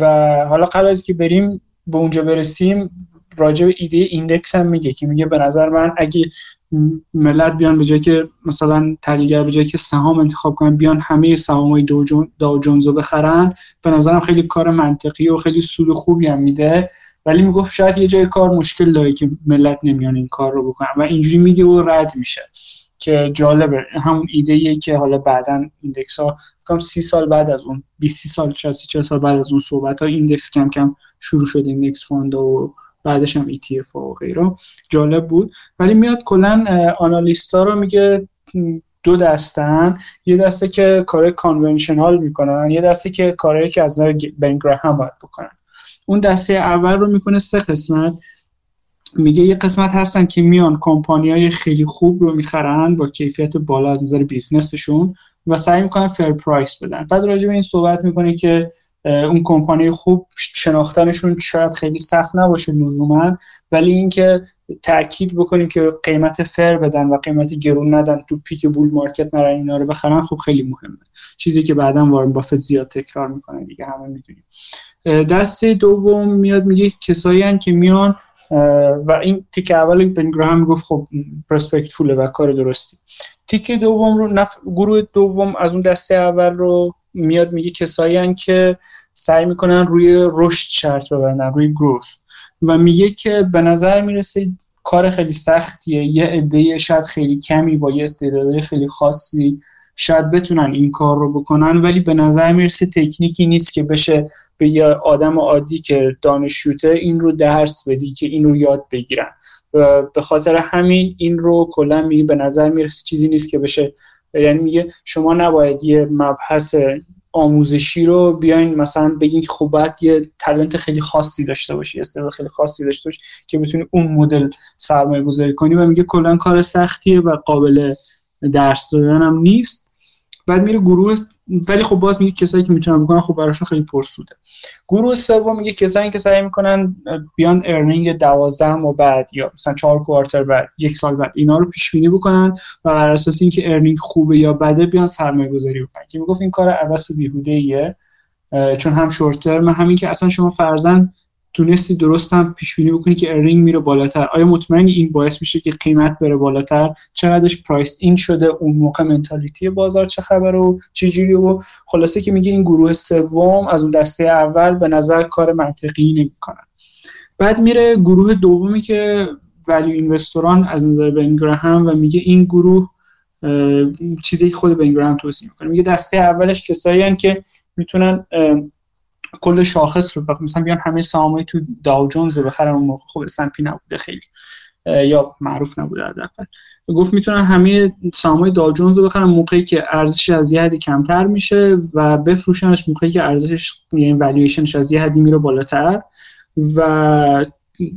[SPEAKER 2] و حالا قبل از که بریم به اونجا برسیم راجع به ایده index هم میگه که میگه به نظر من اگه ملت بیان به جای که مثلا تحلیلگر به جای که سهام انتخاب کنن بیان همه سهام های Dow Jones رو بخرن به نظرم خیلی کار منطقی و خیلی سود خوبی هم میده. ولی می‌گفت شاید یه جای کار مشکل داره که ملت نمیان این کار رو بکنن. و اینجوری میگه و رد میشه. که جالبه. همون ایده ایه که حالا بعدا index ها فکرم سی سال بعد از اون 20 سال 60 سال بعد از اون صحبت ها index کم کم شروع شد index fund و بعدش هم ETF و غیره. جالب بود. ولی میاد کلا analyst ا رو میگه دو دستن. یه دسته که کار conventional می‌کنن یه دسته که کاری که از نظر بن گراهم باید بکنن. اون دسته اول رو می‌کنه سه قسمت. میگه یه قسمت هستن که میان کمپانی های خیلی خوب رو می‌خرن با کیفیت بالا از نظر business شون و سعی می‌کنن fair price بدن. بعد راجع به این صحبت می‌کنه که اون کمپانی خوب شناختنشون شاید خیلی سخت نباشه لزوما ولی اینکه تاکید بکنیم که قیمت فر بدن و قیمت گرون ندن تو پیک بول مارکت نرن اینا رو بخرن خب خیلی مهمه. چیزی که بعدا وارن بافت زیاد تکرار می‌کنه دیگه همه می‌دونیم. دسته دوم میاد میگه کسایی که میان و این تیک اول بنگراهم گفت خب پرسپکتفوله و کار درستی. تیک دوم رو نف... گروه دوم از اون دسته اول رو میاد میگه کسایی که سعی می‌کنن روی رشد شرط ببندن روی گروث و میگه که به نظر می‌رسه کار خیلی سختیه یه عده شاید خیلی کمی با یه استعدادهای خیلی خاصی شاید بتونن این کار رو بکنن ولی به نظر می‌رسه تکنیکی نیست که بشه به یه آدم عادی که دانشجوته این رو درس بدی که این رو یاد بگیرن. به خاطر همین این رو کلا میگه به نظر می‌رسه چیزی نیست که بشه یعنی میگه شما نباید یه مبحث آموزشی رو بیاین مثلا بگین که خب باید یه تلنت خیلی خاصی داشته باشی استعداد خیلی خاصی داشته باشی که بتونی اون مدل سرمایه گذاری کنی و میگه کلا کار سختیه و قابل درس دادن هم نیست. بعد میره گروه ولی خب باز میگه کسایی که می‌تونن بکنن خب براشون خیلی پرسوده. گروه سوم میگه کسایی که سعی می‌کنن بیان ارنینگ 12 و بعد یا مثلا 4 کوارتر بعد یک سال بعد اینا رو پیش بینی بکنن و بر اساس اینکه earning خوبه یا بده بیان سرمایه گذاری بکنن. که می‌گفت این کار عبث بیهوده ایه چون هم short term همین که اصلا شما فرضا تونستی درست هم پیش بینی بکنی که earning میره بالاتر. آیا مطمئنی این باعث میشه که قیمت بره بالاتر؟ چقدرش price in شده؟ اون موقع mentality بازار چه خبر و چه جوری و خلاصه که میگه این گروه سوم از اون دسته اول به نظر کار منطقی نمی‌کنن. بعد میره گروه دومی که ولیو اینوستوران از نظر بنگراهم و میگه این گروه چیزی خود بنگراهم توصیه می‌کنه. میگه دسته اولش کسایی که می‌تونن کل شاخص رو مثلا بیان همه سهامای تو داو جونز رو بخرن اون موقع. خب اسنپی نبوده خیلی. یا معروف نبوده حداقل. گفت می‌تونن همه سهامای داو جونز رو بخرن موقعی که ارزش از یه حدی کمتر میشه و بفروشنش موقعی که ارزشش یعنی والویشنش از یه حدی میره بالاتر. و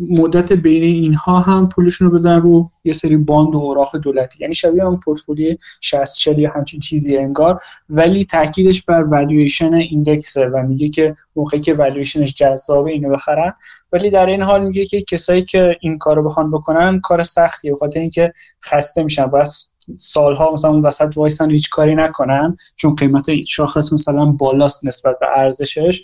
[SPEAKER 2] مدت بین اینها هم پولشون رو بزنن رو یه سری bond و اوراق دولتی. یعنی شبیه هم پورتفولیوی 60 40 یا همچین چیزی انگار ولی تاکیدش بر valuation index و میگه که موقعی که والویشنش جذابه اینو بخرن. ولی در این حال میگه که کسایی که این کارو بخوان بکنن کار سختیه بخاطر اینکه خسته میشن. بس سالها مثلا اون وسط وایسن هیچ کاری نکنن چون قیمت شاخص مثلا بالاست نسبت به ارزشش.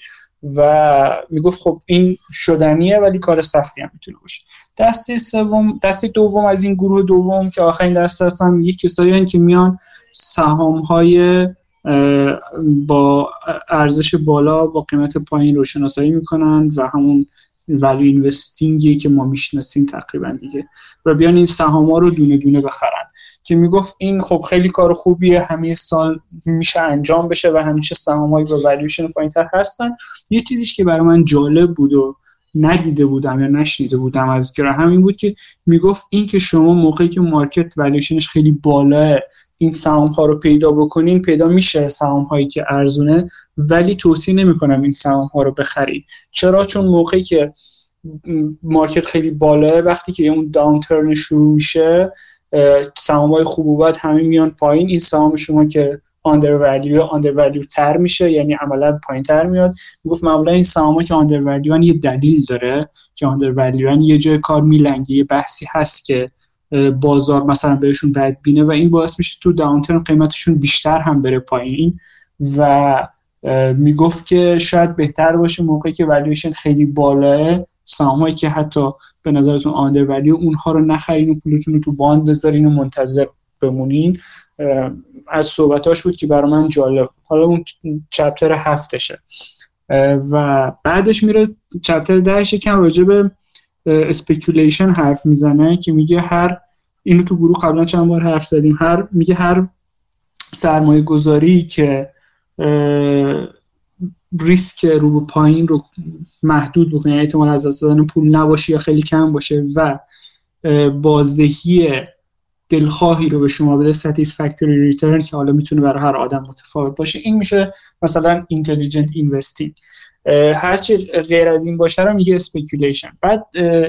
[SPEAKER 2] و می‌گفت خب این شدنیه ولی کار سختی هم می‌تونه باشه. دسته سوم دسته دوم از این گروه دوم که آخرین دسته هستن میگه کسایی که میان سهام های با ارزش بالا با قیمت پایین رو شناسایی می‌کنن و همون ولی اینوستینگی که ما می‌شناسیم تقریبا دیگه. و بیان این سهام ها رو دونه دونه بخرن. که می‌گفت این خب خیلی کار خوبیه همه سال میشه انجام بشه و همیشه سهامایی با والویشن پایینتر هستن. یه چیزیش که برای من جالب بود و ندیده بودم یا نشنیده بودم از گراهم همین بود که می‌گفت این که شما موقعی که market valuation ش خیلی بالاه این سهام ها رو پیدا بکنین پیدا میشه سهام هایی که ارزونه ولی توصیه نمی‌کنم این سهام ها رو بخرید. چرا؟ چون موقعی که market خیلی بالاه وقتی که اون downturn شروع میشه سهام های بد همه میان پایین. این سهام شما که آندر ولیو آندر ولیو تر میشه یعنی عملا پایین تر میاد. می‌گفت معمولا این سهام که آندر ولیو یه دلیل داره که آندر ولیو یه جای کار میلنگه یه بحثی هست که بازار مثلا بهشون بدبینه و این باعث میشه تو داونترن قیمتشون بیشتر هم بره پایین. و می‌گفت که شاید بهتر باشه موقعی که ولیوشن خیلی بالاه سهامایی که حتی به نظرتون undervalue اونها رو نخرین و پولتون رو تو bond بذارین و منتظر بمونین. از صحبتاش بود که برای من جالب. حالا اون chapter هفتشه. و بعدش میره chapter دهش کم راجع به speculation حرف می‌زنه که میگه هر اینو تو گروه قبلا چند بار حرف زدیم هر میگه هر سرمایه گذاری که ریسک رو پایین رو محدود بکنه یعنی احتمال از دست دادن پول نباشه یا خیلی کم باشه و بازدهی دلخواهی رو به شما بده satisfactory return که حالا می‌تونه برای هر آدم متفاوت باشه. این میشه مثلا intelligent investing هرچی غیر از این باشه رو میگه speculation بعد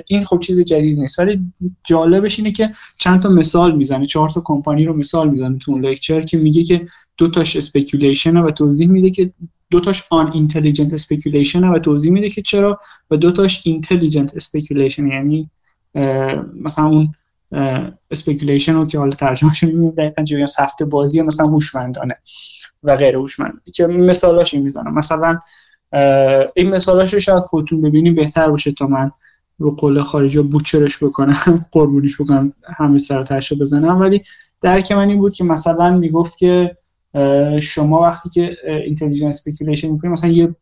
[SPEAKER 2] این خب چیز جدید نیست. ولی جالبش اینه که چند تا مثال می‌زنه. چهار تا کمپانی رو مثال می‌زنه تو اون lecture که میگه که دو تاش speculation و توضیح میده که دو تاش unintelligent speculation و توضیح میده که چرا و دو تاش intelligent speculation یعنی مثلا اون speculation رو که حالا ترجمهش می‌دونم دقیقاً چه سفته بازی مثلا هوشمندانه و غیر هوشمند. که مثالاش می‌زنم. مثلا این مثالاش رو شاید خودتون ببینیم بهتر باشه تا من رو قول خارجی butcher ش بکنم قربونیش بکنم همه سر رو بزنم. ولی درک من این بود که مثلا می‌گفت که شما وقتی که intelligent speculation می‌کنید مثلا یه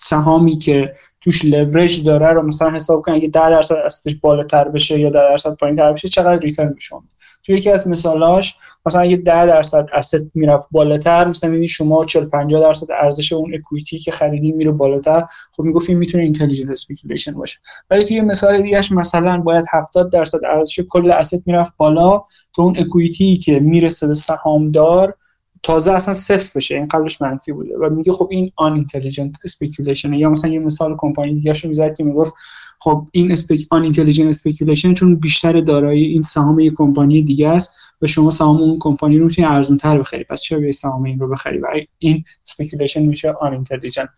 [SPEAKER 2] سهامی که توش لورج داره رو مثلا حساب کنید اگه 10 درصد asset ش بالاتر بشه یا 10 درصد پایینتر بشه چقدر return شما تو یکی از مثالاش مثلا اگه 10 درصد asset می‌رفت بالاتر مثلا می‌بینید شما 40 50 درصد ارزش اون equity که خریدین میره بالاتر خب می‌گفت می‌تونه intelligent speculation باشه. ولی توی مثال دیگهش مثلا باید 70 درصد ارزش کل asset می‌رفت بالا تو اون equity که می‌رسه به سهامدار تازه اصلا صفر بشه. این قبلش منفی بوده. و میگه خب این unintelligent speculation یا مثلا یه مثال کمپانی دیگه شو می‌ذارد که می‌گفت خب این spec unintelligent speculation چون بیشتر دارایی این سهام یک کمپانی دیگه است و شما سهام اون کمپانی رو می‌تونید ارزون بخری. پس چرا به سهام این رو بخری؟ و این speculation میشه unintelligent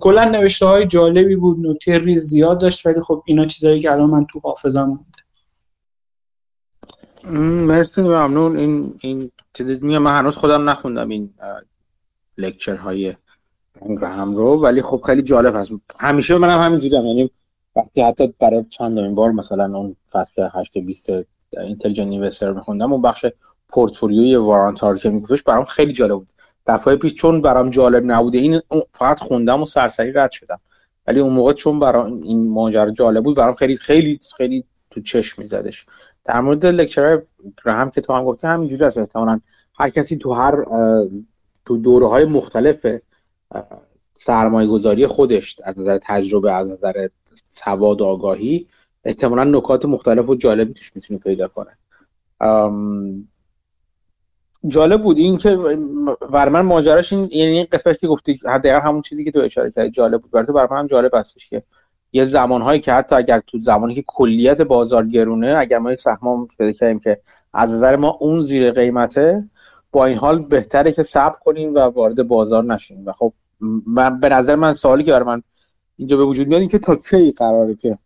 [SPEAKER 2] کلا نوشته های جالبی بود. نکته ریز زیاد داشت ولی خب اینا چیزایی که الان من تو حافظم مونده
[SPEAKER 1] مرسی ممنون. این این چیزی میگم من هنوز خودم نخوندم این لکچر های گراهام رو ولی خب خیلی جالب هست. همیشه منم همین دیدم یعنی وقتی حتی برای چند بار مثلا اون فصل 8 20 اینتلیجنت اینوستر میخوندم اون بخش پورتفولیوی وارانتار که میگفتش برام خیلی جالب بود. پای پیش چون برام جالب نبوده این فقط خوندم و سرسری رد شدم. ولی اون موقع چون برام این ماجرا جالب بود برام خیلی خیلی خیلی تو چشم میزدش. در مورد لکچر گراهام که تو هم گفتی همینجوری هست احتمالاً هر کسی تو هر تو دوره های مختلف سرمایه گذاری خودش از نظر تجربه از نظر سواد آگاهی احتمالا نکات مختلف و جالبی توش می‌تونه پیدا کنه. جالب بود این که بر من ماجراش این یعنی این قسمت که گفتی دقیقا همون چیزی که تو اشاره کردی جالب بود. برای تو بر من جالب هستش که یه زمانهایی که حتی اگر تو زمانی که کلیت بازار گرونه اگر ما یک سهم پیدا کردیم که از نظر ما اون زیر قیمته با این حال بهتره که صبر کنیم و وارد بازار نشیم. و خب من به نظر من سوالی که برای من اینجا به وجود میاد که تا کی قراره که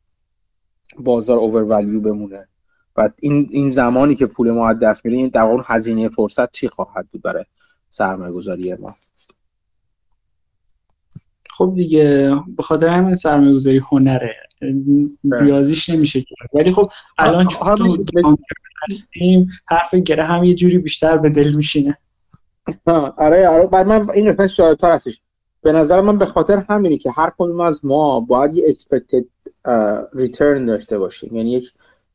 [SPEAKER 1] بازار اوور بمونه؟ و این این زمانی که پول ما از دست میره این در هزینه فرصت چی خواهد بود برای سرمایه گذاری ما؟
[SPEAKER 2] خب دیگه به خاطر همین سرمایه گذاری هنره. ریاضیش نمیشه کرد. ولی خب الان چون هستیم حرف گره هم یه جوری بیشتر به دل میشینه.
[SPEAKER 1] آره آره. بعد من این قسمت جالبتر هستش. به نظر من به خاطر همینه که هر کدوم از ما باید یه expected ریترن داشته باشیم. یعنی یک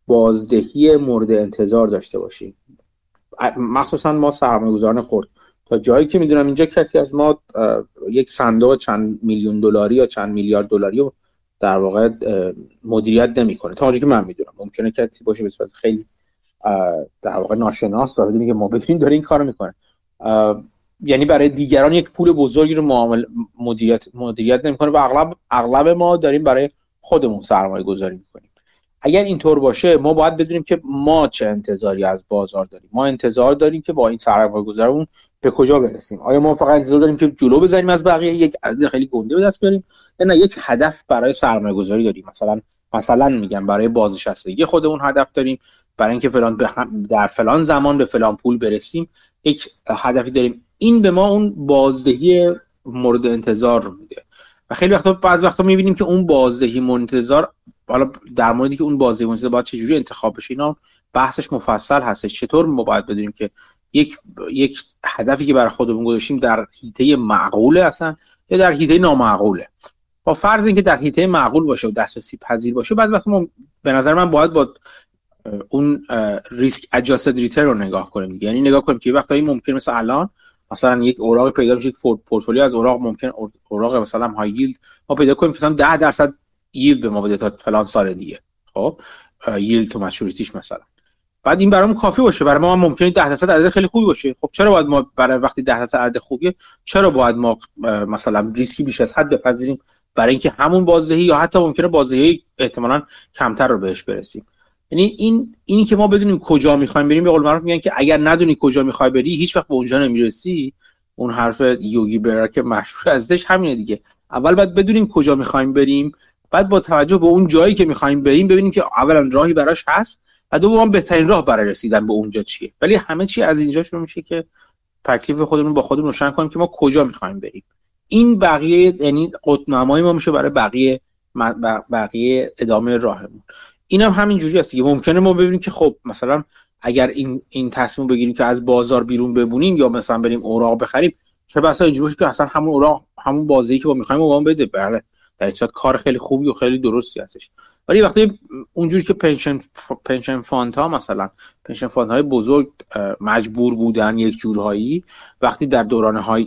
[SPEAKER 1] بازدهی مورد انتظار داشته باشیم. مخصوصا ما سرمایه گذاران خورد تا جایی که می‌دونم اینجا کسی از ما یک صندوق چند میلیون دلاری یا چند میلیارد دلاری رو در واقع مدیریت نمی‌کنه. تا اونجایی که من می‌دونم. ممکنه کسی باشه به صورت خیلی در واقع ناشناس و بدونی که ما داره این کارو می‌کنه. یعنی برای دیگران یک پول بزرگی رو معامل مدیریت مدیریت نمی‌کنه و اغلب اغلب ما داریم برای خودمون سرمایه گذاری می‌کنیم. اگر اینطور باشه ما باید بدونیم که ما چه انتظاری از بازار داریم. ما انتظار داریم که با این سرمایه گذارمون به کجا برسیم؟ آیا ما فقط انتظار داریم که جلو بزنیم از بقیه؟ یک عدد خیلی گنده به دست بیاریم. یا نه یک هدف برای سرمایه گذاری داریم. مثلا مثلا میگم برای بازنشستگی خودمون هدف داریم. برای اینکه فلان در فلان زمان به فلان پول برسیم یک هدفی داریم. این به ما اون بازدهی مورد انتظار رو میده. و خیلی وقتا بعض وقتا می‌بینیم که اون بازدهی منتظر حالا در موردی که اون بازدهی منتظر باید چجوری انتخاب بشه اینا بحثش مفصل هستش. چطور ما باید بدونیم که یک یک هدفی که برای خودمون گذاشتیم در حیطه معقوله اصلا یا در حیطه نامعقوله. با فرض اینکه در حیطه معقول باشه و دسترسی پذیر باشه بعد وقت ما به نظر من باید با اون risk adjusted return رو نگاه کنیم یعنی نگاه کنیم که وقتایی ممکن مثل الان مثلا یک اوراق پیدا میشه یک پورتفولیو از اوراق ممکن اوراق مثلا high yield ما پیدا کنیم مثلا 10 درصد yield به ما بده تا فلان سال دیگه. خب؟ yield تو maturity ش مثلا. بعد این برامون کافی باشه. برای ما ممکنه 10 درصد عدد خیلی خوبی باشه. خب چرا باید ما برای وقتی 10 درصد عدد خوبیه چرا باید ما مثلا ریسکی بیش از حد بپذیریم برای اینکه همون بازدهی یا حتی ممکنه بازدهی احتمالاً کمتر رو بهش برسیم؟ یعنی این اینی که ما بدونیم کجا می‌خوایم بریم به قول معروف میگن که اگر ندونی کجا می‌خوای بری هیچ وقت به اونجا نمی‌رسی. اون حرف یوگی برر که مشهور ازش همینه دیگه. اول باید بدونیم کجا می‌خوایم بریم. بعد با توجه به اون جایی که می‌خوایم بریم ببینیم که اولا راهی براش هست و دوم بهترین راه برای رسیدن به اونجا چیه. ولی همه چی از اینجا شروع میشه که تکلیف خودمون با خودمون روشن کنیم که ما کجا می‌خوایم بریم. این بقیه یعنی قطنمای ما میشه برای بقیه بقیه ادامه راهمون. این هم همین جوری هست ممکنه ما ببینیم که خب مثلا اگر این این تصمیم بگیریم که از بازار بیرون بمونیم یا مثلا بریم اوراق بخریم چه بسا اینجوری که اصلا همون اوراق همون بازی که ما می‌خوایم اون بده. بله. در کار خیلی خوبی و خیلی درستی هستش. ولی وقتی اونجوری که pension pension fund ها مثلا pension fund های بزرگ مجبور بودن یک جورهایی وقتی در دوران های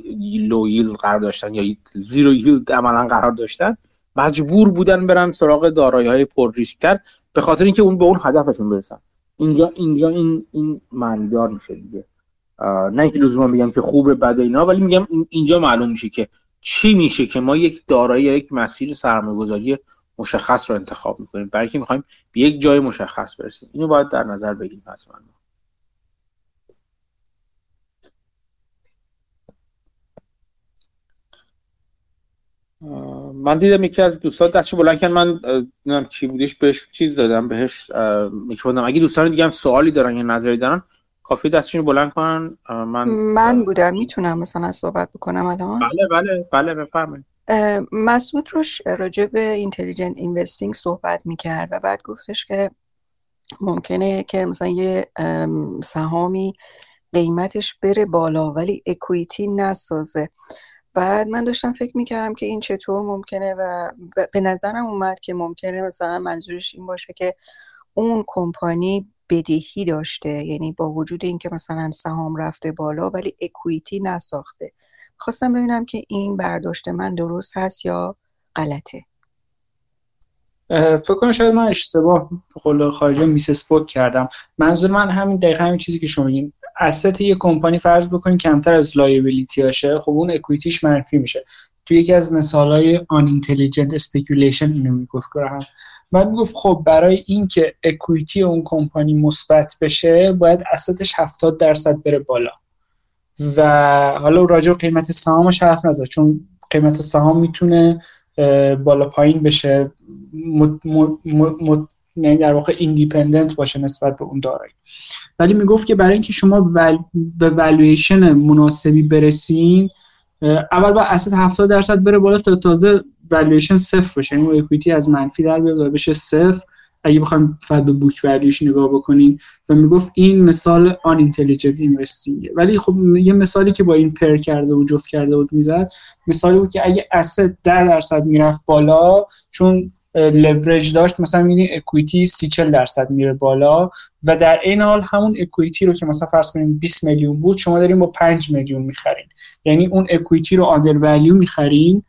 [SPEAKER 1] لو قرار داشتن یا زیرو ییلد عملا قرار داشتن مجبور بودن برن سراغ دارایی های پر ریسکتر به خاطر اینکه اون به اون هدفشون برسن. اینجا اینجا این این معنیدار میشه دیگه. نه اینکه لزوما میگم که خوبه بده اینا ولی میگم اینجا معلوم میشه که چی میشه که ما یک دارایی یک مسیر سرمایه‌گذاری مشخص رو انتخاب می‌کنیم؟ برای که می‌خوایم به یک جای مشخص برسیم. اینو باید در نظر بگیریم حتما. من دیدم یکی از دوستان دستش بلند کرد. من نمی‌دونم کی بودش بهش چیز دادم بهش میکروفون اگه دوستان دیگه هم سوالی دارن یا نظری دارن کافی دستشون بلند کنن من
[SPEAKER 4] من بودم می‌تونم مثلا صحبت بکنم الان؟
[SPEAKER 1] بله بله بله بفرمایید.
[SPEAKER 4] مسعود روش راجع به intelligent investing صحبت می‌کرد و بعد گفتش که ممکنه که مثلا یه سهامی قیمتش بره بالا ولی equity نسازه. بعد من داشتم فکر می‌کردم که این چطور ممکنه و به نظرم اومد که ممکنه مثلا منظورش این باشه که اون کمپانی بدهی داشته یعنی با وجود اینکه مثلا سهام رفته بالا ولی اکویتی نساخته. خواستم ببینم که این برداشت من درست هست یا غلطه.
[SPEAKER 2] فکر کنم شاید من اشتباه قول خارجه میسس بوک کردم. منظور من همین دقیقا همین چیزی که شما میگین. asset یه کمپانی فرض بکنین کمتر از liability هاشه خب اون equity ش منفی میشه. تو یکی از مثال های unintelligent speculation اینو می‌گفت هم من می‌گفت خب برای اینکه equity اون کمپانی مثبت بشه باید asset ش 70 درصد بره بالا. و حالا راجع قیمت سهامش حرف نزد چون قیمت سهام می‌تونه بالا پایین بشه یعنی در واقع independent باشه نسبت به اون دارایی. ولی می‌گفت که برای اینکه شما به والویشن مناسبی برسین اول باید asset 70 درصد بره بالا تا تازه والویشن صفر بشه یعنی equity از منفی در بیاد بشه صفر. اگه بخوایم فقط به book value ش نگاه بکنین و می‌گفت این مثال unintelligent investing ولی خب یه مثالی که با این پر کرده و جفت کرده بود می‌زد مثالی بود که اگه asset 10 درصد می‌رفت بالا چون لورج داشت مثلا می‌بینی equity 30 40 درصد میره بالا و در این حال همون equity رو که مثلا فرض کنیم 20 میلیون بود شما داریم با 5 میلیون می‌خرین. یعنی اون equity رو undervalue می‌خرین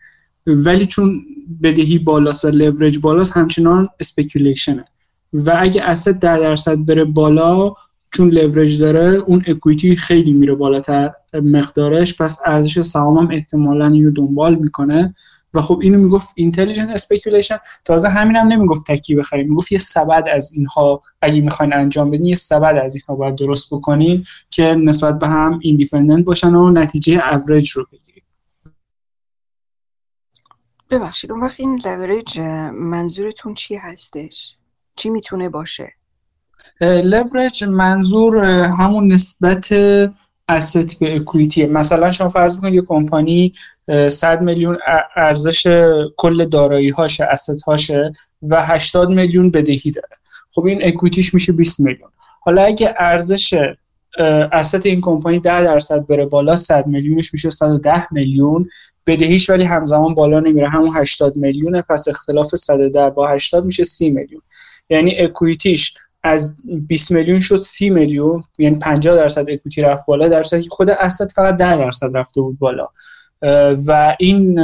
[SPEAKER 2] ولی چون بدهی بالاست و لورج بالاست همچنان speculation ه و اگه asset ده درصد بره بالا چون لورج داره اون equity خیلی میره بالاتر مقدارش پس ارزش سهام هم احتمالا اینو دنبال می‌کنه. و خب اینو می‌گفت intelligent speculation تازه همین هم نمی‌گفت تکی بخریم. می‌گفت یه سبد از اینها اگه می‌خواین انجام بدین یه سبد از اینها باید درست بکنین که نسبت به هم independent باشن و نتیجه اوریج رو بگیرید
[SPEAKER 4] ببخشید اون وقت این لورج منظورتون چی هستش؟ چی می‌تونه باشه؟
[SPEAKER 2] لورج منظور همون نسبت asset به اکویتی مثلا شما فرض کنید یه کمپانی 100 میلیون ارزش کل دارایی هاشه اسست هاشه و 80 میلیون بدهی داره. خب این اکویتیش میشه 20 میلیون. حالا اگه ارزش اسست این کمپانی 10 درصد بره بالا 100 میلیونش میشه 110 میلیون بدهیش ولی همزمان بالا نمیره. همون 80 میلیونه پس اختلاف 110 با 80 میشه 30 میلیون. یعنی اکویتیش از 20 میلیون شد 30 میلیون یعنی 50 درصد equity رفت بالا در که خود asset فقط 10 درصد رفته بود بالا. و این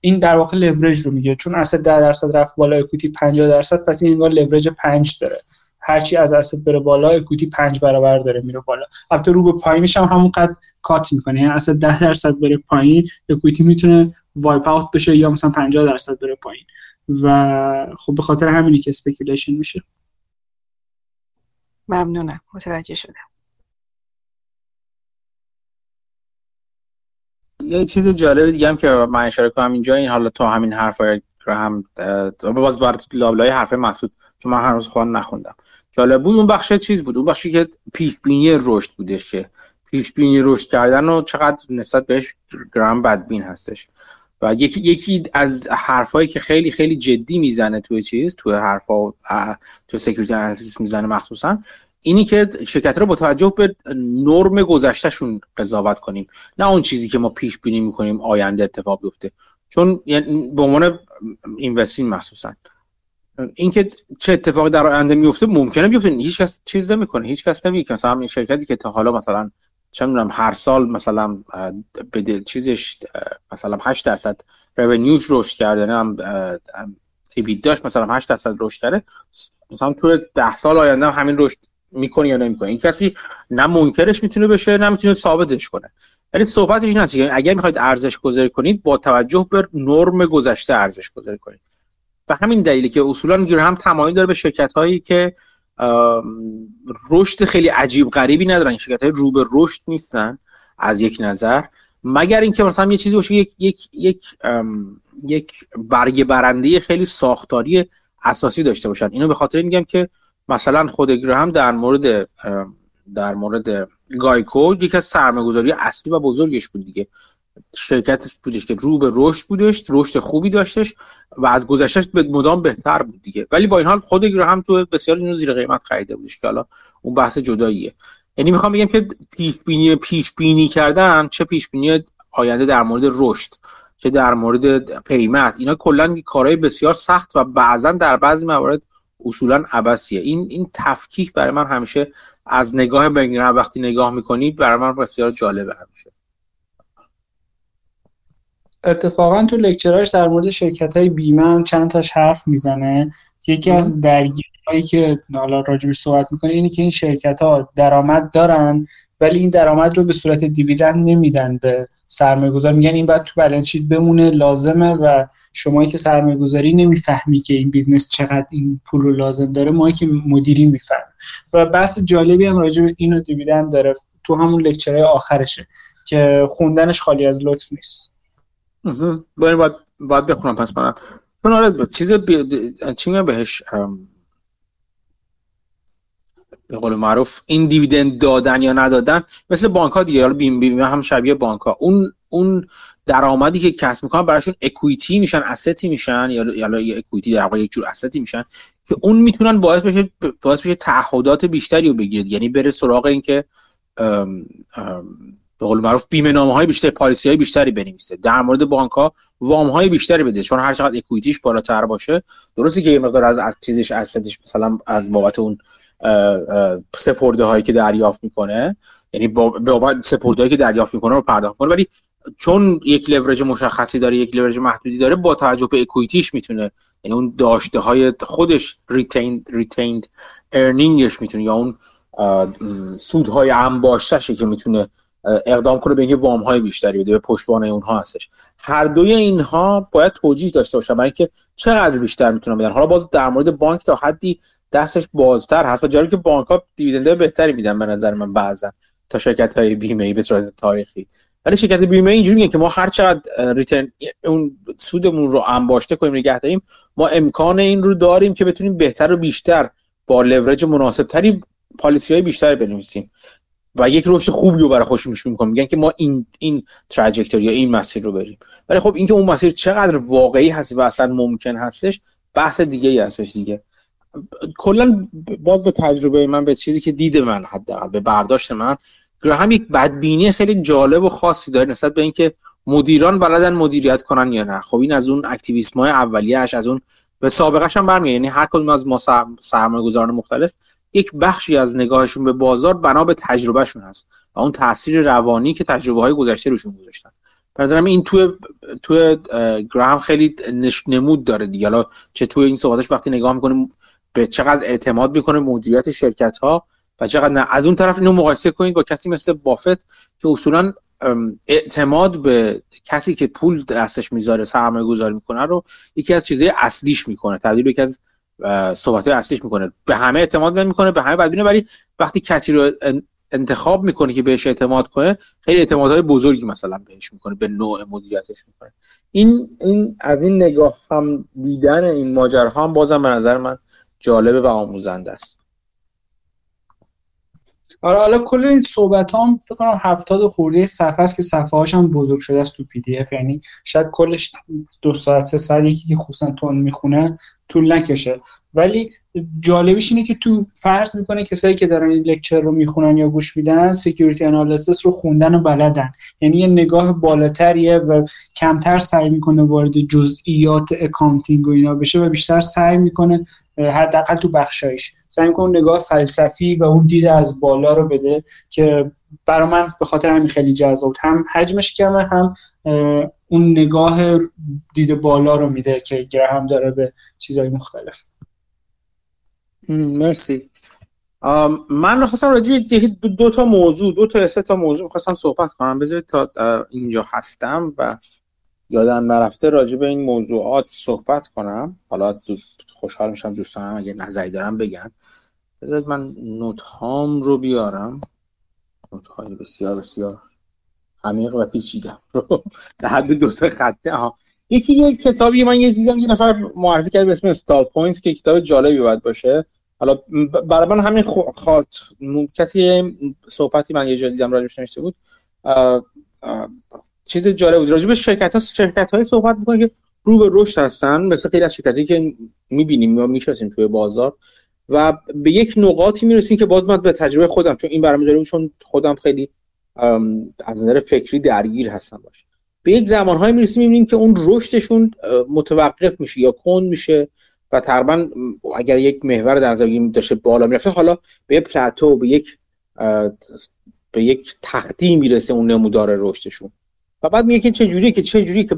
[SPEAKER 2] این در واقع لورج رو میگه. چون asset 10 درصد رفت بالا equity 50 درصد پس این انگار لورج 5 داره. هرچی از asset بره بالا equity 5 برابر داره میره بالا. البته رو به پایینش هم همون قد cut می‌کنه. یعنی asset 10 درصد بره پایین equity می‌تونه wipe out بشه یا مثلا 50 درصد بره پایین. و خب به خاطر همینی که speculation میشه.
[SPEAKER 4] ممنونم. متوجه شدم.
[SPEAKER 1] یه چیز جالب دیگه هم که من اشاره کنم اینجا این حالا تو همین حرف رو هم باز بر لابلای حرف مسعود چون من هنوز خوان نخوندم. جالب بود اون بخش چیز بود؟ اون بخشی که پیش بینی رشد بودش که پیش بینی رشد کردن و چقدر نسبت بهش گرام بدبین هستش. و یکی یکی از حرفایی که خیلی خیلی جدی می‌زنه توی چیز توی حرفا تو Security Analysis می‌زنه مخصوصا اینی که شرکت رو با توجه به نرم گذشتهشون قضاوت کنیم. نه اون چیزی که ما پیش بینی می‌کنیم آینده اتفاق بیفته. چون یعنی به عنوان investing مخصوصا. اینکه چه اتفاقی در آینده میفته ممکنه بیفته. هیچ کس چیز نمی‌کنه. هیچ کس نمیگه. مثلا این شرکتی که تا حالا مثلا چه می‌دونم هر سال مثلا به چیزش مثلا 8 درصد رونیوش رشد کرده. نه داشت مثلا 8 درصد رشد کرده. مثلا تو 10 سال آینده همین رشد می‌کنه یا نمی‌کنه. این کسی نه منکرش می‌تونه بشه نه می‌تونه ثابتش کنه. ولی صحبتش این هست که اگر می‌خواید ارزش گذاری کنید با توجه به نرم گذشته ارزش گذاری کنید. به همین دلیلی که اصولا هم تمایل داره به شرکت هایی که رشد خیلی عجیب غریبی ندارن. شرکت های رو به رشد نیستن از یک نظر. مگر اینکه مثلا یه چیزی باشه یک یک یک یک برگ برنده خیلی ساختاری اساسی داشته باشن. اینو به خاطر میگم که مثلا خود هم در مورد در مورد گایکو یکی از سرمایه‌گذاری اصلی و بزرگش بود دیگه. شرکت بودش که رو به رشد بودش رشد خوبی داشتش و از گذشتش به مدام بهتر بود دیگه. ولی با این حال خود هم تو بسیار اینو زیر قیمت خریده بودش که حالا اون بحث جداییه. یعنی می‌خوام بگم که پیش بینی پیش بینی کردن چه پیش بینی آینده در مورد رشد چه در مورد قیمت اینا کلا کارهای بسیار سخت و بعضا در بعضی موارد اصولا عبسیه این این تفکیک برای من همیشه از نگاه بگیرم وقتی نگاه می‌کنی برای من بسیار جالبه. همیشه
[SPEAKER 2] اتفاقا تو لکچراش در مورد شرکت های بیمه هم چند تاش حرف می‌زنه. یکی از درگیری هایی که حالا راجبش صحبت می‌کنه اینه که این شرکت ها درآمد دارن ولی این درآمد رو به صورت dividend نمیدن به سرمایه گذار میگن این باید تو balance sheet بمونه لازمه و شمایی که سرمایه گذاری نمی‌فهمی که این business چقدر این پول رو لازم داره ما که مدیری می‌فهمیم و بحث جالبی هم راجع به اینو dividend داره تو همون lecture های آخرشه که خوندنش خالی از لطف نیست.
[SPEAKER 1] باید باید بخونم پس منم. چون آره چیز چی بهش؟ به قول معروف این دیویدند دادن یا ندادن مثل بانک ها دیگه. حالا بیم بیم هم شبیه بانک ها اون اون درآمدی که کسب می‌کنن براشون اکویتی میشن استی میشن یا یا اکویتی در واقع یک جور استی میشن که اون می‌تونن باعث بشه باعث بشه تعهدات بیشتری رو بگیرد یعنی بره سراغ اینکه به قول معروف بیمه نامه های بیشتر policy های بیشتری بنویسه. در مورد بانک ها وام های بیشتری بده. چون هر چقدر equity ش بالاتر باشه درسته که یه مقدار از از چیزش asset ش مثلا از بابت اون سپرده هایی که دریافت می‌کنه یعنی با سپرده هایی که دریافت می‌کنه رو پرداخت کنه ولی چون یک لورج مشخصی داره یک لورج محدودی داره با توجه به equity ش می‌تونه یعنی اون داشته های خودش retained retained earning ش می‌تونه یا اون سودهای انباشتشه که می‌تونه اقدام کنه به اینکه وام های بیشتری بده به پشتوانه اونها هستش. هر دوی اینها باید توجیه داشته باشن برای اینکه چقدر بیشتر می‌تونن بدن. حالا باز در مورد بانک تا حدی دستش بازتر هست و جاری که بانک ها دیویدنده بهتری میدن به نظر من بعضا تا شرکت های بیمه ای به صورت تاریخی. ولی شرکت بیمه اینجوری میگه که ما هر چقدر ریترن اون سودمون رو انباشته کنیم نگه داریم ما امکان این رو داریم که بتونیم بهتر و بیشتر با لورج مناسب تری پالیسی های بیشتر بنویسیم. و یک رشد خوبی رو برای خودشون میشون می‌کنم میگن که ما این این تراجکتوری یا این مسیر رو بریم. ولی خب اینکه اون مسیر چقدر واقعی هست و اصلا ممکن هستش بحث دیگه ای هستش دیگه. کلا باز به تجربه من به چیزی که دید من حداقل به برداشت من هم یک بدبینی خیلی جالب و خاصی داره نسبت به اینکه مدیران بلدن مدیریت کنن یا نه. خب این از اون اکتیویسم های اولیه‌اش از اون به سابقه هم برمیاد یعنی هر کدوم از ما سرمایه گذاران مختلف یک بخشی از نگاهشون به بازار بنا به تجربهشون هست و اون تاثیر روانی که تجربه های گذشته روشون گذاشتن. نظرم این تو تو گراهم خیلی نمود داره دیگه. حالا چه توی این صحبتش وقتی نگاه می‌کنیم به چقدر اعتماد می‌کنه مدیریت شرکت ها و چقدر نه. از اون طرف اینو مقایسه کنید با کسی مثل بافت که اصولا اعتماد به کسی که پول دستش می‌ذاره سرمایه گذاری می‌کنه رو یکی از چیزهای اصلیش می‌کنه. تبدیل یکی از صحبت اصلیش می‌کنه. به همه اعتماد نمی‌کنه به همه بدبینه ولی وقتی کسی رو انتخاب می‌کنه که بهش اعتماد کنه خیلی اعتمادهای بزرگی مثلا بهش می‌کنه به نوع مدیریتش می‌کنه. این این از این نگاه هم دیدن این ماجراها هم بازم به نظر من جالبه و آموزنده است.
[SPEAKER 2] آره حالا کل این صحبت هم فکر کنم هفتاد خورده صفحه است که صفحه هاش هم بزرگ شده است تو پی دی اف. یعنی شاید کلش دو ساعت سه ساعت یکی که خصوصا تون می‌خونه طول نکشه. ولی جالبیش اینه که تو فرض می‌کنه کسایی که دارن این lecture رو می‌خونن یا گوش میدن Security Analysis رو خوندن و بلدن. یعنی یه نگاه بالاتریه و کمتر سعی می‌کنه وارد جزئیات accounting و اینا بشه و بیشتر سعی می‌کنه حداقل تو بخشایش. سعی می‌کنه نگاه فلسفی و اون دید از بالا رو بده که برای من به خاطر همین خیلی جذاب هم حجمش کمه هم اون نگاه دید بالا رو میده که گرهم داره به چیزهای مختلف.
[SPEAKER 1] مرسی. من خواستم راجع دو, دو تا موضوع دو تا سه تا موضوع خواستم صحبت کنم. بذارید تا اینجا هستم و یادم نرفته راجع به این موضوعات صحبت کنم. حالا خوشحال میشم دوستانم اگه نظری دارم بگن. بذارید من نوت هام رو بیارم. note های بسیار بسیار عمیق و پیچیدم رو. در حد دو سه خطه ها یکی یک کتابی من یه دیدم یه نفر معرفی کرد به اسم Stall Points که کتاب جالبی باید باشه. حالا برای من همین خاط کسی صحبتی من یه جا دیدم راجبش نوشته بود چیز جالب بود. راجب شرکت ها شرکت های صحبت می‌کنه که رو به رشد هستن مثل خیلی از شرکتی که می‌بینیم یا می‌شناسیم توی بازار. و به یک نقاطی می‌رسیم که باز من به تجربه خودم چون این برنامه داریم چون خودم خیلی از نظر فکری درگیر هستم باشه به یک زمانهایی می‌رسیم می‌بینیم که اون رشدشون متوقف میشه یا کند میشه و تقریبا اگر یک محور در نظر بگیریم داشته بالا می‌رفته حالا به پلاتو به یک به یک تقدیم می‌رسه اون نمودار رشدشون. و بعد میگه که چه جوری که چه جوری که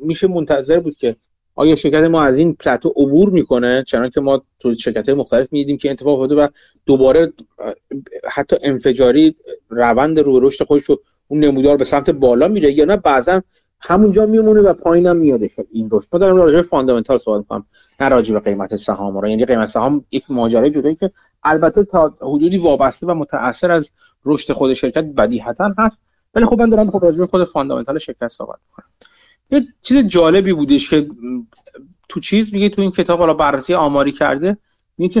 [SPEAKER 1] میشه منتظر بود که آیا شرکت ما از این plateau عبور می‌کنه؟ چنان که ما تو شرکت های مختلف می‌دیدیم که اتفاق افتاده و دوباره حتی انفجاری روند رو رشد خودش رو اون نمودار به سمت بالا میره یا نه بعضا همونجا میمونه و پایینم میادش این رشد. ما داریم راجع به fundamental صحبت می‌کنم نه راجع به قیمت سهام رو. یعنی قیمت سهام یک ماجرای جدایی که البته تا حدودی وابسته و متاثر از رشد خود شرکت بدیهتا هست. ولی خب من دارم خب راجع به خود fundamental شرکت صحبت می‌کنم. یه چیز جالبی بودش که تو چیز میگه تو این کتاب حالا بررسی آماری کرده میگه که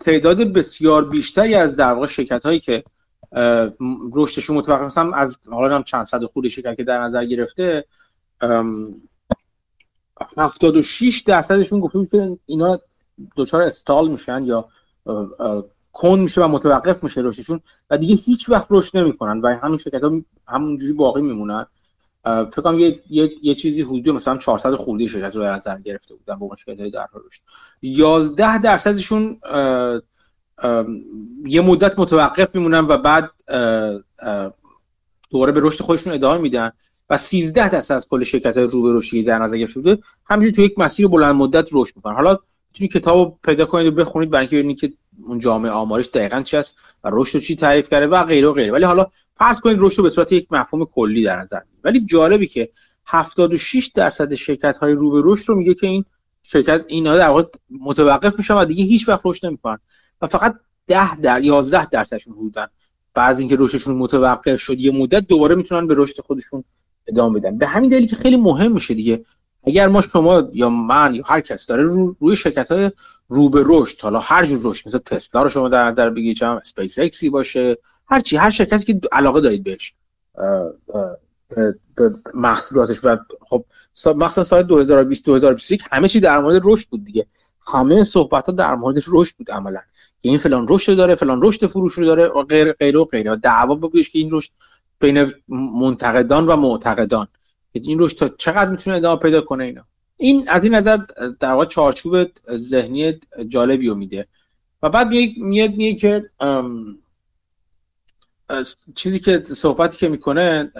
[SPEAKER 1] تعداد بسیار بیشتری از در واقع شرکت هایی که رشدشون متوقف مثلا از حالا هم چند صد خود شرکت که در نظر گرفته 76 درصدشون گفته بود که اینا دچار استال میشن یا کن میشه و متوقف میشه رشدشون و دیگه هیچ وقت رشد نمی‌کنن و همین شرکت ها همونجوری باقی میمونن. فکر کنم یه،, یه،, یه چیزی حدود مثلا 400 خورده شرکت رو در نظر گرفته بودن به عنوان شرکت های در رشد. 11 درصدشون یه مدت متوقف میمونن و بعد دوباره به رشد خودشون ادامه میدن و 13 درصد از کل شرکت های رو به رشدی در نظر گرفته بوده. همینجوری تو یک مسیر بلند مدت رشد می‌کنن. حالا می‌تونید کتابو پیدا کنید و بخونید برای اینکه اون جامعه آمارش دقیقا چی است و رشد چی تعریف کرده و غیره و غیره. ولی حالا فرض کنید رشد به صورت یک مفهوم کلی در نظر ولی جالبی که 76 درصد شرکت های رو به رشد رو میگه که این شرکت اینها در واقع متوقف میشن و دیگه هیچ وقت رشد نمی‌کنن. و فقط 10 در 11 درصدشون بودن بعضی اینکه رشدشون متوقف شد یه مدت دوباره می‌تونن به رشد خودشون ادامه بدن. به همین دلیل که خیلی مهم میشه دیگه اگر ما شما یا من یا هر کس داره رو روی شرکت های رو به رشد حالا هر جور رشد مثل تسلا رو شما در نظر بگیرید چه اسپیس اکسی باشه هر چی هر شرکتی که علاقه دارید بهش به محصولاتش. و خب مخصوصا سال 2020 2021 همه چی در مورد رشد بود دیگه. همه صحبت ها در مورد رشد بود عملا. که این فلان رشد داره فلان رشد فروش رو داره و غیر غیر و غیره. دعوا بودش که این رشد بین منتقدان و معتقدان. این رشد تا چقدر می‌تونه ادامه پیدا کنه اینا. این از این نظر در واقع چارچوب ذهنی جالبی رو میده. و بعد میاد میگه که چیزی که صحبتی که می‌کنه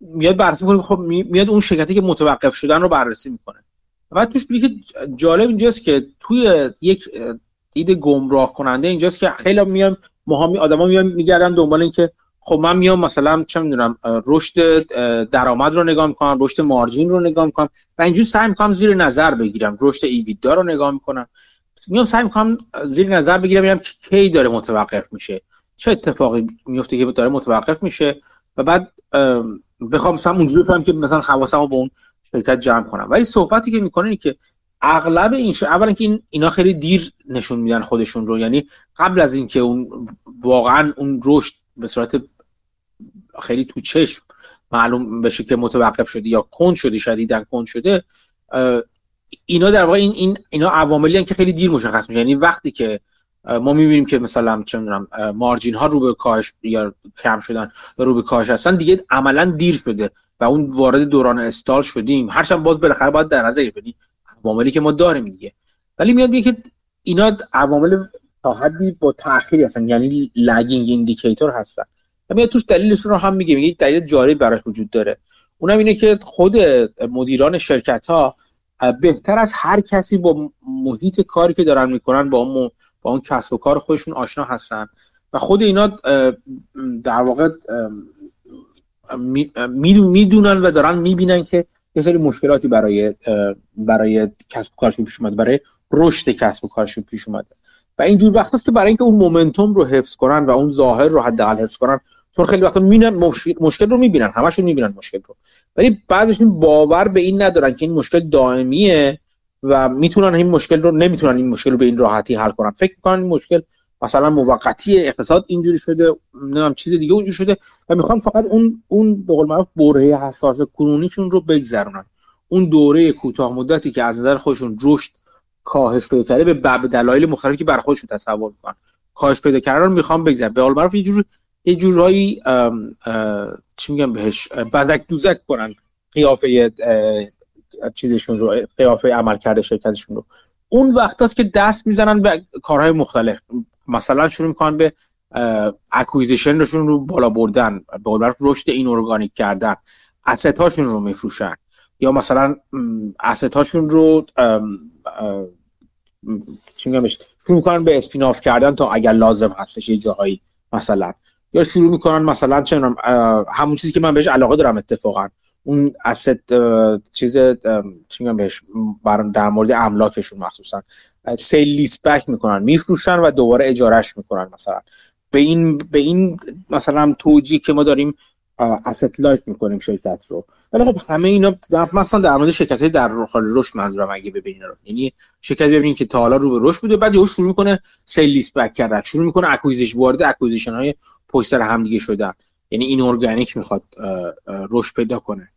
[SPEAKER 1] میاد بررسی می‌کنه. خب میاد اون شرکتی که متوقف شدن رو بررسی می‌کنه. بعد توش میگه که جالب اینجاست که توی یک دید گمراه کننده اینجاست که خیلی میان مهمی آدما میان میگردن دنبال این که خب من میام مثلا چه می‌دونم رشد درآمد رو نگاه می‌کنم رشد مارجین رو نگاه می‌کنم و اینجوری سعی می‌کنم زیر نظر بگیرم رشد ایبیدا رو نگاه می‌کنم. میام سعی می‌کنم زیر نظر بگیرم ببینم کی داره متوقف میشه چه اتفاقی میفته که داره متوقف میشه و بعد بخوام مثلا اونجوری بفهمم که مثلا حواسمو به اون شرکت جمع کنم. ولی صحبتی که می‌کنه که اغلب این ش... اولا که این اینا خیلی دیر نشون میدن خودشون رو یعنی قبل از اینکه اون واقعا اون رشد صورت خیلی تو چشم معلوم بشه که متوقف شده یا کند شده شدیدن کند شده اینا در واقع این, این اینا عواملی که خیلی دیر مشخص میشه. یعنی وقتی که ما می‌بینیم که مثلا چه می‌دونم مارجین ها رو به کاهش یا کم شدن یا رو به کاهش هستن دیگه عملا دیر شده و اون وارد دوران استال شدیم. هرچند باز بالاخره باید در نظر بگیریم عواملی که ما داریم دیگه. ولی میاد میگه که اینا عوامل تا حدی با تاخیری هستن. یعنی lagging indicator هستن. میاد توش دلیلشون رو هم میگه. میگه دلیل جالب براش وجود داره. اونم اینه که خود مدیران شرکت ها بهتر از هر کسی با محیط کاری که دارن می‌کنن با اون با اون کسب و کار خودشون آشنا هستن. و خود اینا در واقع می‌دونن و دارن می‌بینن که یه سری مشکلاتی برای برای کسب و کارشون پیش اومده برای رشد کسب و کارشون پیش اومده. و اینجور وقت است که برای اینکه اون مومنتوم رو حفظ کنن و اون ظاهر رو حداقل حفظ کنن چون خیلی وقتا می‌بینن مشکل رو می‌بینن همشون می‌بینن مشکل رو. ولی بعضیشون باور به این ندارن که این مشکل دائمیه و می‌تونن این مشکل رو نمی‌تونن این مشکل رو به این راحتی حل کنن. فکر می‌کنن این مشکل مثلا موقتی اقتصاد اینجوری شده نمی‌دونم چیز دیگه اونجوری شده و می‌خوان فقط اون اون به قول معروف بره حساس کنونیشون رو بگذرونن. اون دوره کوتاه مدتی که از نظر خودشون رشد کاهش پیدا کرده به باب دلایل مختلفی که بر خودشون تصور می‌کنن. کاهش پیدا کردن رو می‌خوام بگذرن به قول معروف یه جور یه جورایی چی میگم بهش؟ بزک دوزک کنن قیافه چیزشون رو قیافه عمل کرده شرکتشون رو. اون وقت است که دست می‌زنن به کارهای مختلف. مثلا شروع می‌کنن به acquisition شون رو بالا بردن. به رشد inorganic کردن. asset هاشون رو میفروشن. یا مثلا asset هاشون رو چی شروع می‌کنن به spin off کردن تا اگر لازم هستش یه جاهایی مثلا. یا شروع می‌کنن مثلا چه همون چیزی که من بهش علاقه دارم اتفاقا. اون asset چیز چی بهش در مورد املاکشون مخصوصا. sale lease back می‌کنن میفروشن و دوباره اجارهش می‌کنن مثلا. به این به این مثلا توجیه که ما داریم asset light می‌کنیم شرکت رو. ولی خب همه اینا در مثلا در مورد شرکت در حال رشد منظورم اگه ببینین رو. یعنی شرکت ببینین که تا حالا رو به رشد بوده بعد یهو شروع می‌کنه sale lease back کردن. شروع می‌کنه acquisition وارد acquisition های پشت سر هم دیگه شدن. یعنی inorganic می‌خواد رشد پیدا کنه.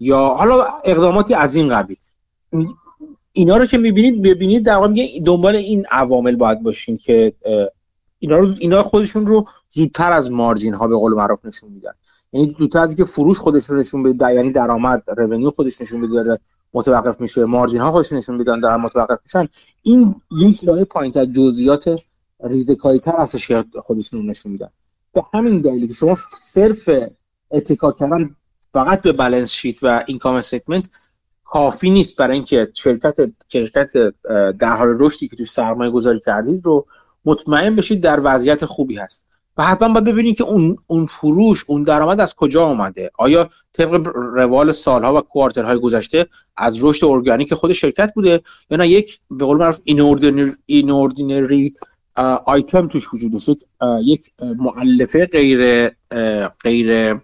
[SPEAKER 1] یا حالا اقداماتی از این قبیل. اینا رو که می‌بینید ببینید در واقع دنبال این عوامل باید باشین که اینا رو اینا خودشون رو زودتر از مارجین ها به قول معروف نشون میدن. یعنی زودتر از اینکه فروش رو نشون بده یعنی درآمد رونیو خودش نشون بده داره متوقف میشه مارجین ها خودش نشون میدن دارن متوقف میشن. این یک لایه پایینتر جزئیات ریزکاری تر هستش که خودشون نشون میدن. به همین دلیلی که شما صرف اتکا کردن فقط به balance sheet و income statement کافی نیست برای اینکه شرکت شرکت در حال رشدی که توش سرمایه گذاری کردید رو مطمئن بشید در وضعیت خوبی هست. و حتما باید ببینید که اون اون فروش اون درآمد از کجا آمده آیا طبق روال سالها و quarter های گذشته از رشد ارگانیک خود شرکت بوده یا نه؟ یک به قول معروف این اوردینری آیتم توش وجود داشت. یک معلفه غیر غیر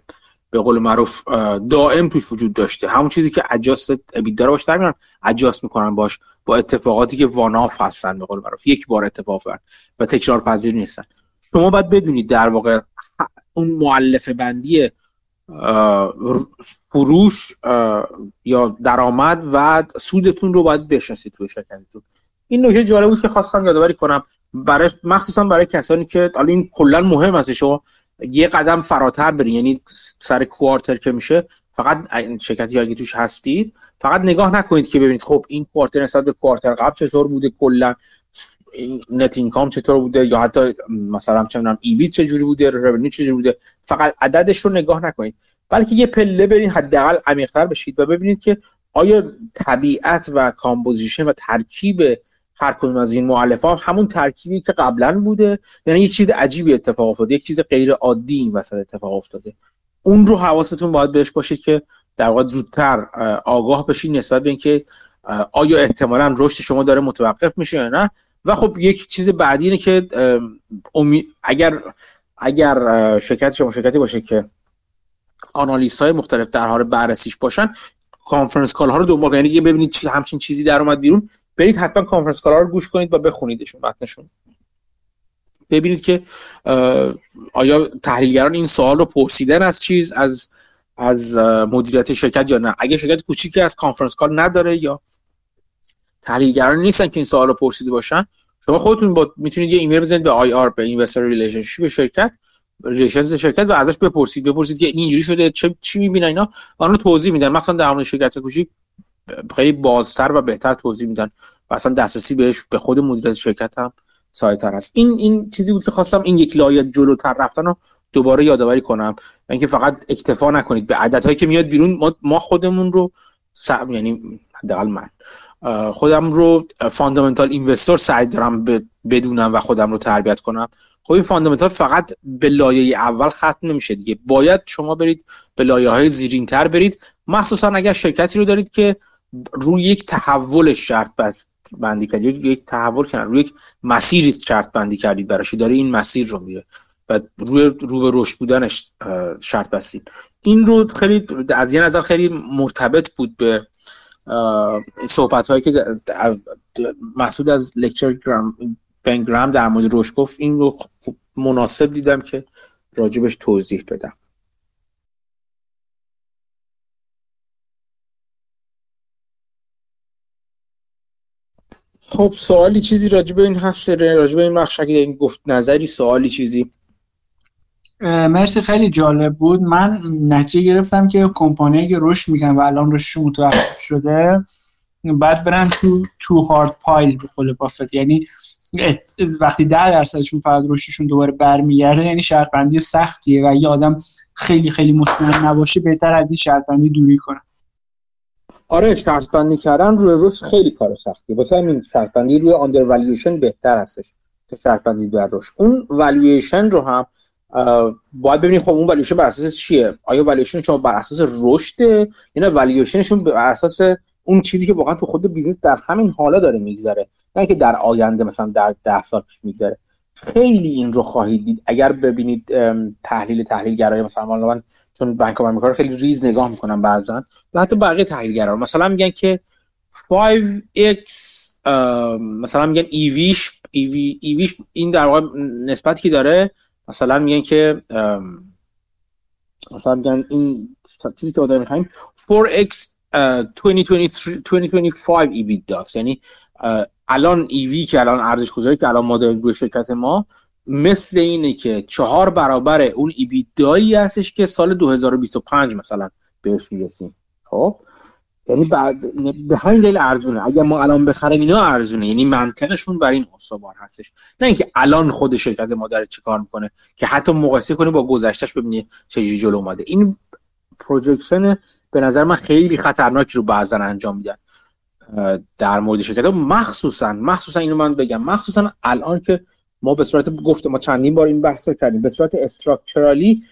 [SPEAKER 1] به قول معروف دائم توش وجود داشته. همون چیزی که اجاست ابیدا رو باش در اجاست می‌کنن باش با اتفاقاتی که واناف هستن به قول معروف. یک بار اتفاق و تکرار پذیر نیستن. شما باید بدونید در واقع اون معلفه بندی فروش یا درآمد و سودتون رو باید بشناسید توی شرکتتون. این نکته جالب بود که خواستم یادآوری کنم. برای مخصوصا برای کسانی که حالا این کلا مهم هست شما یه قدم فراتر برین. یعنی سر کوارتر که میشه فقط شرکتی اگه توش هستید فقط نگاه نکنید که ببینید خب این کوارتر نسبت به کوارتر قبل چطور بوده کلا. نت اینکام چطور بوده یا حتی مثلا چه می‌دونم ایبیت چجوری بوده رونیو چجوری بوده؟ فقط عددش رو نگاه نکنید. بلکه یه پله برین حداقل عمیق‌تر بشید و ببینید که آیا طبیعت و composition و ترکیب هر کدوم از این مؤلفه ها همون ترکیبی که قبلا بوده؟ یعنی یک چیز عجیبی اتفاق افتاده یک چیز غیر عادی این وسط اتفاق افتاده. اون رو حواستون باید بهش باشید که در واقع زودتر آگاه بشید نسبت به اینکه آیا احتمالا رشد شما داره متوقف میشه یا نه. و خب یک چیز بعدی اینه که اگر اگر شرکت شما شرکتی باشه که analyst های مختلف در حال بررسیش باشن conference call ها رو دنبال یعنی ببینید همچین چیزی در اومد بیرون برید حتما conference call ا رو گوش کنید و بخونیدشون متنشون. ببینید که آیا تحلیلگران این سوال رو پرسیدن از چیز از از مدیریت شرکت یا نه؟ اگه شرکت کوچیکی از conference call نداره یا تحلیلگران نیستن که این سوال رو پرسیده باشن. شما خودتون با می‌تونید یه ایمیل بزنید به IR به investor relationship شرکت relations شرکت و ازش بپرسید. بپرسید که این اینجوری شده چه چی می‌بینن اینا؟ آنها توضیح میدن. مثلا در مورد شرکت کوچیک خیلی بازتر و بهتر توضیح میدن و اصلا دسترسی بهش به خود مدیریت شرکت هم ساده‌تر هست این این چیزی بود که خواستم این یک لایه جلوتر رفتن رو دوباره یادآوری کنم. اینکه فقط اکتفا نکنید به عدد هایی که میاد بیرون ما خودمون رو یعنی حداقل من. خودم رو fundamental investor سعی دارم بدونم و خودم رو تربیت کنم. خب این fundamental فقط به لایه اول ختم نمیشه دیگه. باید شما برید به لایه های زیرین تر برید. مخصوصا اگر شرکتی رو دارید که روی یک تحول شرط بس بندی کردید یک تحول کردن روی یک مسیری شرط بندی کردید براش داره این مسیر رو میره و روی رو به رشد بودنش شرط بستید. این رو خیلی از یه نظر خیلی مرتبط بود به صحبت هایی که محسود از لکچر گرام بنگرام در مورد گفت این رو مناسب دیدم که راجبش توضیح بدم. خب سوالی چیزی راجب این هست راجب این بخش اگه گفت نظری سوالی چیزی؟
[SPEAKER 2] مرسی خیلی جالب بود. من نتیجه گرفتم که کمپانی که رشد می‌کنن و الان رشدشون متوقف شده بعد برن تو تو هارد پایل به قول بافت. یعنی وقتی ده درصدشون فقط رشدشون دوباره برمیگرده یعنی شرط بندی سختیه و یه آدم خیلی خیلی مطمئن نباشه بهتر از این شرط بندی دوری کنه.
[SPEAKER 1] آره شرط بندی کردن روی رشد خیلی کار سختیه واسه همین شرط بندی روی آندر بهتر هستش که شرط بندی در رشد. اون والویشن رو هم باید ببینید خب اون والویشن بر اساس چیه؟ آیا والویشن شما بر اساس رشده یا والویشنشون بر اساس اون چیزی که واقعا تو خود business در همین حالا داره میگذره نه که در آینده مثلا در ده سال پیش میگذره. خیلی این رو خواهید دید. اگر ببینید تحلیل تحلیلگرای مثلا من چون بانک آمریکا خیلی ریز نگاه می‌کنم بعضا و حتی بقیه تحلیلگرا. مثلا میگن که 5x مثلا میگن ایویش ایوی ایویش این در واقع نسبتی که داره مثلا میگن که مثلا میگن این چیزی که داریم می‌خوایم 4x 2025 ایبیت داست. یعنی الان ایوی که الان ارزش گذاری که الان ما داریم روی شرکت ما مثل اینه که چهار برابر اون ایبیدایی هستش که سال 2025 مثلا بهش می‌رسیم. خب؟ یعنی بعد به همین دلیل ارزونه. اگر ما الان بخریم اینا ارزونه. یعنی منطقشون بر این استوار هستش. نه اینکه الان خود شرکت ما داره چیکار می‌کنه که حتی مقایسه کنی با گذشتهش ببینی چه جلو اومده. این پروجکشن به نظر من خیلی خطرناکی رو بعضا انجام میدن. در مورد شرکت مخصوصا مخصوصا اینو من بگم. مخصوصا الان که ما به صورت گفته ما چندین بار این بحث رو کردیم. به صورت استراکچرالی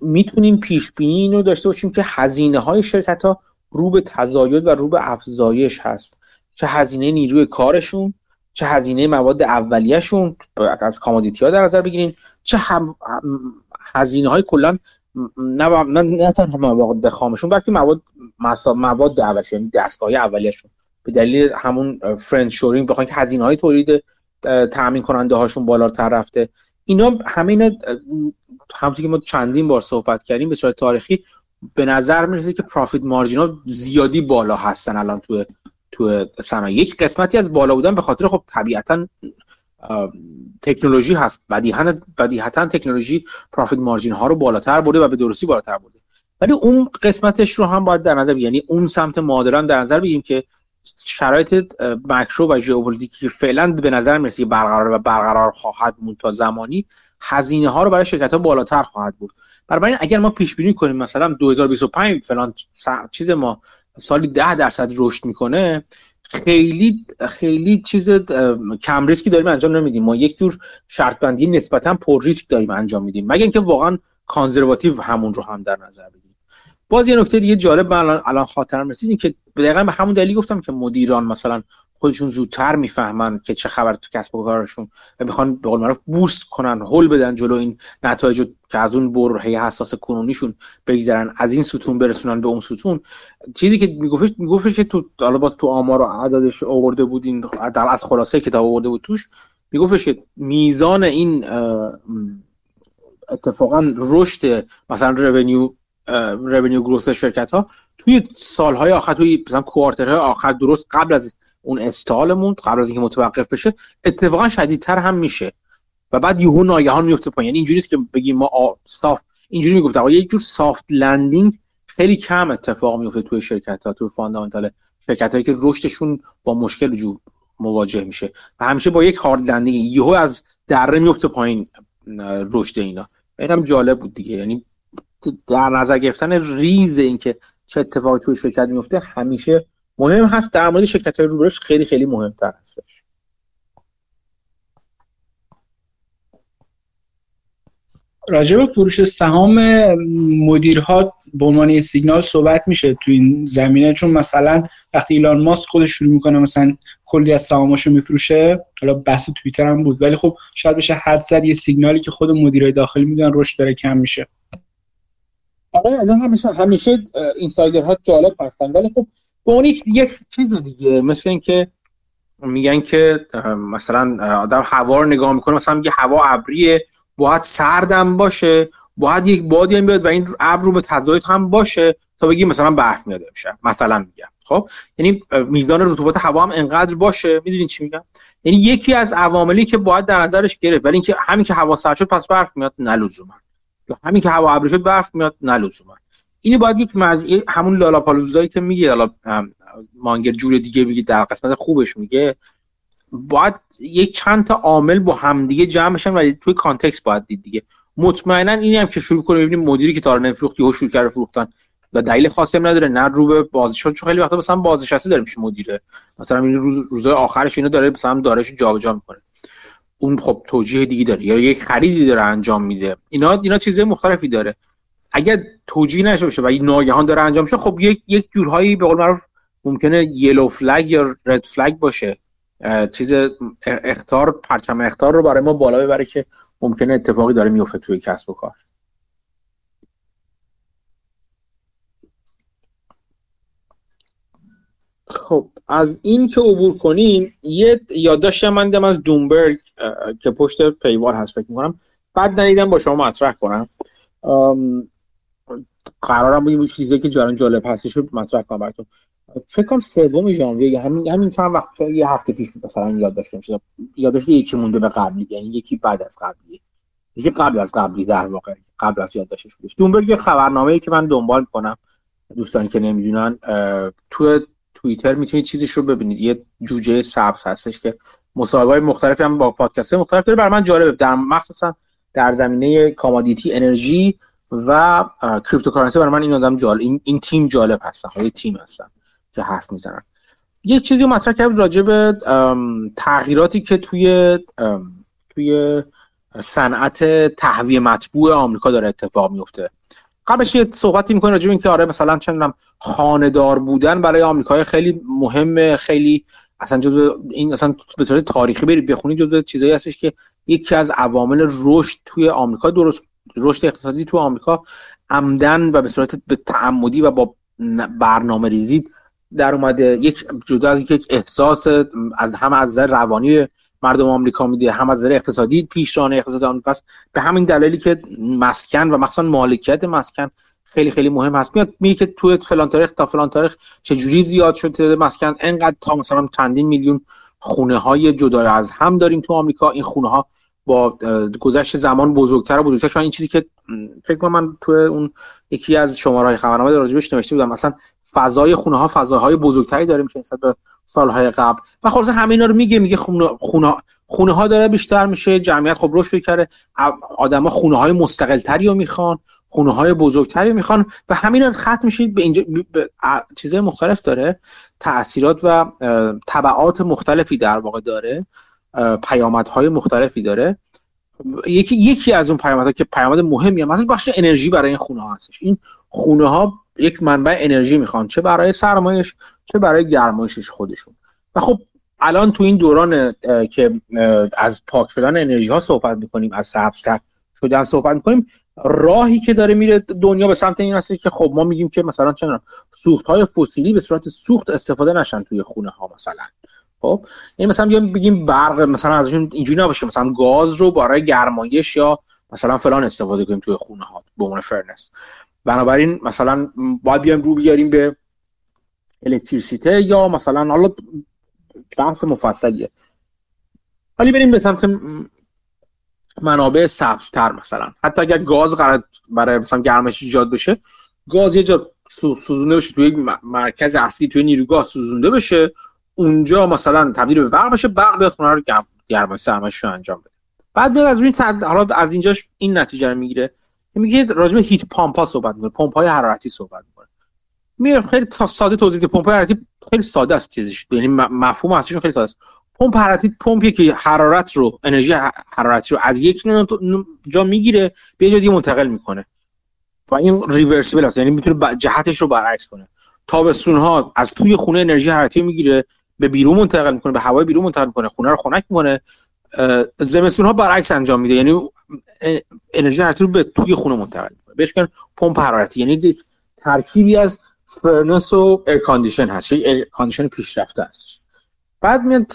[SPEAKER 1] می‌تونیم پیش بینی اینو داشته باشیم که هزینه های شرکت ها رو به تزاید و رو به افزایش هست. چه هزینه نیروی کارشون چه هزینه مواد اولیهشون از commodity ها در نظر بگیریم چه هم هزینه های کلا نه نه, نه تنها مواد خامشون بلکه مواد مواد اولیش یعنی دستگاه اولیهشون. به دلیل همون friend shoring بخوان که هزینه های تولید تامین کننده هاشون بالاتر رفته. اینا همه اینا همونطور که ما چندین بار صحبت کردیم به صورت تاریخی به نظر می‌رسه که پروفیت مارجین ها زیادی بالا هستن الان تو تو صنایع. یک قسمتی از بالا بودن به خاطر خب طبیعتا تکنولوژی هست. بدیهتا تکنولوژی پروفیت مارجین ها رو بالاتر برده و به درستی بالاتر برده. ولی اون قسمتش رو هم باید در نظر یعنی اون سمت مادران در نظر بگیریم که شرایط مکرو و ژئوپلیتیکی که فعلا به نظر می‌رسه برقرار و برقرار خواهد موند تا زمانی هزینه ها رو برای شرکت ها بالاتر خواهد بود بنابراین اگر ما پیش بینی کنیم مثلا 2025 فلان چیز ما سالی 10 درصد رشد می‌کنه خیلی خیلی چیز کم ریسکی داریم انجام نمیدیم. ما یک جور شرط بندی نسبتا پر ریسک داریم انجام میدیم. مگر اینکه واقعا conservative همون رو هم در نظر بگیریم. باز یه نکته دیگه جالب من الان, خاطرم رسید که دقیقا به همون دلیل گفتم که مدیران مثلا خودشون زودتر می‌فهمن که چه خبر تو کسب و کارشون و می‌خوان به قول معروف بوست کنن هول بدن جلو این نتایج که از اون برهه حساس کنونیشون بگذرن از این ستون برسونن به اون ستون. چیزی که میگفتش میگفتش که تو حالا باز تو آمار و عددش آورده بودین از خلاصه کتاب آورده بود توش میگفتش که میزان این اتفاقا رشد مثلا رونیو رونیو گروس شرکت ها توی سالهای آخر توی مثلا quarter های آخر درست قبل از اون stall مون قبل از اینکه متوقف بشه اتفاقا شدیدتر هم میشه. و بعد یهو ناگهان میفته پایین. یعنی اینجوریه که بگیم ما صاف اینجوری می‌گفتم یه جور soft landing خیلی کم اتفاق میفته توی شرکت ها توی fundamental شرکت هایی که رشدشون با مشکل جو مواجه میشه. و همیشه با یک hard landing یهو از دره میفته پایین رشد اینا. اینم جالب بود دیگه. یعنی در نظر گرفتن ریز اینکه چه اتفاقی توی شرکت میفته همیشه مهم هست در مورد شرکت های روبرش خیلی خیلی مهمتر هستش.
[SPEAKER 2] راجع به فروش سهام مدیرها به عنوان سیگنال صحبت میشه تو این زمینه چون مثلا وقتی ایلان ماسک خودش شروع می‌کنه مثلا کلی از سهاماشو میفروشه حالا بحث توییتر هم بود ولی خب شاید بشه حد زد یه سیگنالی که خود مدیرای داخلی می‌دونن رشد داره کم میشه.
[SPEAKER 1] آره همیشه همیشه اینسایدرها جالب هستن ولی خب به اون یک چیز دیگه مثل اینکه میگن که مثلا آدم هوا رو نگاه می‌کنه مثلا میگه هوا ابریه باید سردم باشه باید یک بادی هم بیاد و این ابر رو به تضاد هم باشه تا بگی مثلا برف میاد میشه. مثلا میگم. خب؟ یعنی میزان رطوبت هوا هم انقدر باشه. می‌دونین چی میگم؟ یعنی یکی از عواملی که باید در نظرش گرفت ولی اینکه همین که هوا سرد شد پس برف میاد نه یا همین که هوا ابری شد برف میاد نه اینی باید یک مج... همون لالاپالوزایی که میگه حالا مانگر جور دیگه میگه در قسمت خوبش میگه باید یک چند تا عامل با همدیگه جمع بشن و توی کانتکست باید دید دیگه. مطمئنا اینی هم که شروع کنه ببینیم مدیری که تارا نفروخت یهو شروع کرده فروختن. و دلیل خاصی نداره نه رو به بازنشسته چون خیلی وقتا مثلا بازنشسته داره میشه مدیره. مثلا این روز روزهای آخرش اینو داره مثلا دارش جابجا می‌کنه. اون خب توجیه دیگه داره یا یک خریدی داره انجام میده. اینا اینا چیزهای مختلفی داره. اگر توجیه نشه باشه و ناگهان داره انجام شه خب یک یک جورهایی به قول معروف ممکنه یلو فلگ یا رد فلگ باشه. چیز اختار پرچم اختار رو برای ما بالا ببره که ممکنه اتفاقی داره میفته توی کسب و کار. خب از این که عبور کنیم یه یادداشت من از دومبرگ که پشت پیوار هست فکر می‌کنم. بعد ندیدم با شما مطرح کنم. قرارم بود چیزی که جاران جالب هستش رو مطرح کنم براتون. فکر کنم سوم ژانویه همین همین چند وقت یه هفته پیش مثلا یاد داشته میشه یادداشت یکی مونده به قبلی یعنی یکی بعد از قبلی. یکی قبل از قبلی در واقع قبل از یادداشتش بودش. دومبرگ خبرنامه ای که من دنبال می‌کنم. دوستانی که نمی‌دونن تو توییتر می‌تونید چیزش رو ببینید. یه جوجه سبز هستش که مصاحبه مختلفی هم با پادکست مختلف داره. برای من جالبه. در مخصوصا در زمینه commodity انرژی و cryptocurrency برای من این آدم جالب این, این تیم جالب هستن های تیم هستن که حرف می‌زنن. یک چیزی رو مطرح کرد راجع به تغییراتی که توی توی صنعت تهویه مطبوع آمریکا داره اتفاق میفته قبلش یه صحبتی می‌کنه راجع به اینکه آره مثلا چندم خانه‌دار بودن برای آمریکای خیلی مهمه خیلی اصلا جزو این اصلا به صورت تاریخی برید بخونید جزو چیزایی هستش که یکی از عوامل رشد توی آمریکا درست رشد اقتصادی توی آمریکا عمدن و به صورت به تعمدی و با برنامه ریزی در اومده. یک جدا از یک احساس از هم از نظر روانی مردم آمریکا میده هم از نظر اقتصادی پیشران اقتصاد آمریکا است. به همین دلیلی که مسکن و مخصوصا مالکیت مسکن خیلی خیلی مهم هست. میاد میگه که تو فلان تاریخ تا فلان تاریخ چجوری زیاد شده مسکن؟ انقدر تا مثلا چندین میلیون خونه های جدا از هم داریم تو آمریکا. این خونه ها با گذشت زمان بزرگتر و بزرگتر. شدن این چیزی که فکر کنم من تو اون یکی از شماره خبرنامه راجبش نوشته بودم. مثلا فضای خونه ها فضاهای بزرگتری داره میشه نسبت به سالهای قبل. و خلاص همه اینا رو میگه میگه خونه خونه ها داره بیشتر میشه جمعیت خب رشد کرده آدما خونه های مستقل تری رو می‌خوان خونه های بزرگتری می‌خوان و همین رو ختم میشید به اینجا به چیزهای مختلف داره. تاثیرات و طبعات مختلفی در واقع داره. پیامدهای مختلفی داره. یکی یکی از اون پیامدها که پیامد مهمی هم مثلا بخش انرژی برای این خونه ها هستش. این خونه ها یک منبع انرژی می‌خوان چه برای سرمایش چه برای گرمایشش خودشون. و خب الان تو این دوران که از پاک شدن انرژی ها صحبت می‌کنیم از سبزتر شدن صحبت می‌کنیم راهی که داره میره دنیا به سمت این هست که خب ما میگیم که مثلا چه سوخت های فسیلی به صورت سوخت استفاده نشن توی خونه ها مثلا. خب یعنی مثلا بیایم بگیم برق مثلا ازشون اینجوری نباشه مثلا گاز رو برای گرمایش یا مثلا فلان استفاده کنیم توی خونه ها به عنوان فرنس بنابراین مثلا باید بیایم رو بیاریم به الکتریسیته یا مثلا حالا بحث مفصلیه. ولی بریم به سمت منابع سبزتر مثلا. حتی اگر گاز قرار برای مثلا گرمش ایجاد بشه گاز یه جا سوزونده بشه توی مرکز اصلی توی نیروگاه سوزونده بشه. اونجا مثلا تبدیل به برق بشه برق بیاد خونه رو گرمایش سرمایش رو انجام بده. بعد میاد از این حالا از اینجاش این نتیجه رو می‌گیره. میگه راجع heat pump ها صحبت می‌کنه پمپ های حرارتی صحبت می‌کنه. میره خیلی ساده توضیح که پمپ حرارتی خیلی ساده است چیزش یعنی مفهوم اصلیش خیلی ساده است. پمپ حرارتی پمپی که حرارت رو انرژی حرارتی رو از یک جا می‌گیره به جای دیگه منتقل می‌کنه. و این reversible است. یعنی می‌تونه جهتش رو برعکس کنه. تابستون ها از توی خونه انرژی حرارتی می‌گیره. به بیرون منتقل می‌کنه به هوای بیرون منتقل می‌کنه خونه رو خنک می‌کنه. زمستون ها برعکس انجام میده یعنی انرژی حرارتی رو به توی خونه منتقل می‌کنه. بهش میگن پمپ حرارتی یعنی ترکیبی از furnace و air condition هست air condition پیشرفته هستش. بعد میاد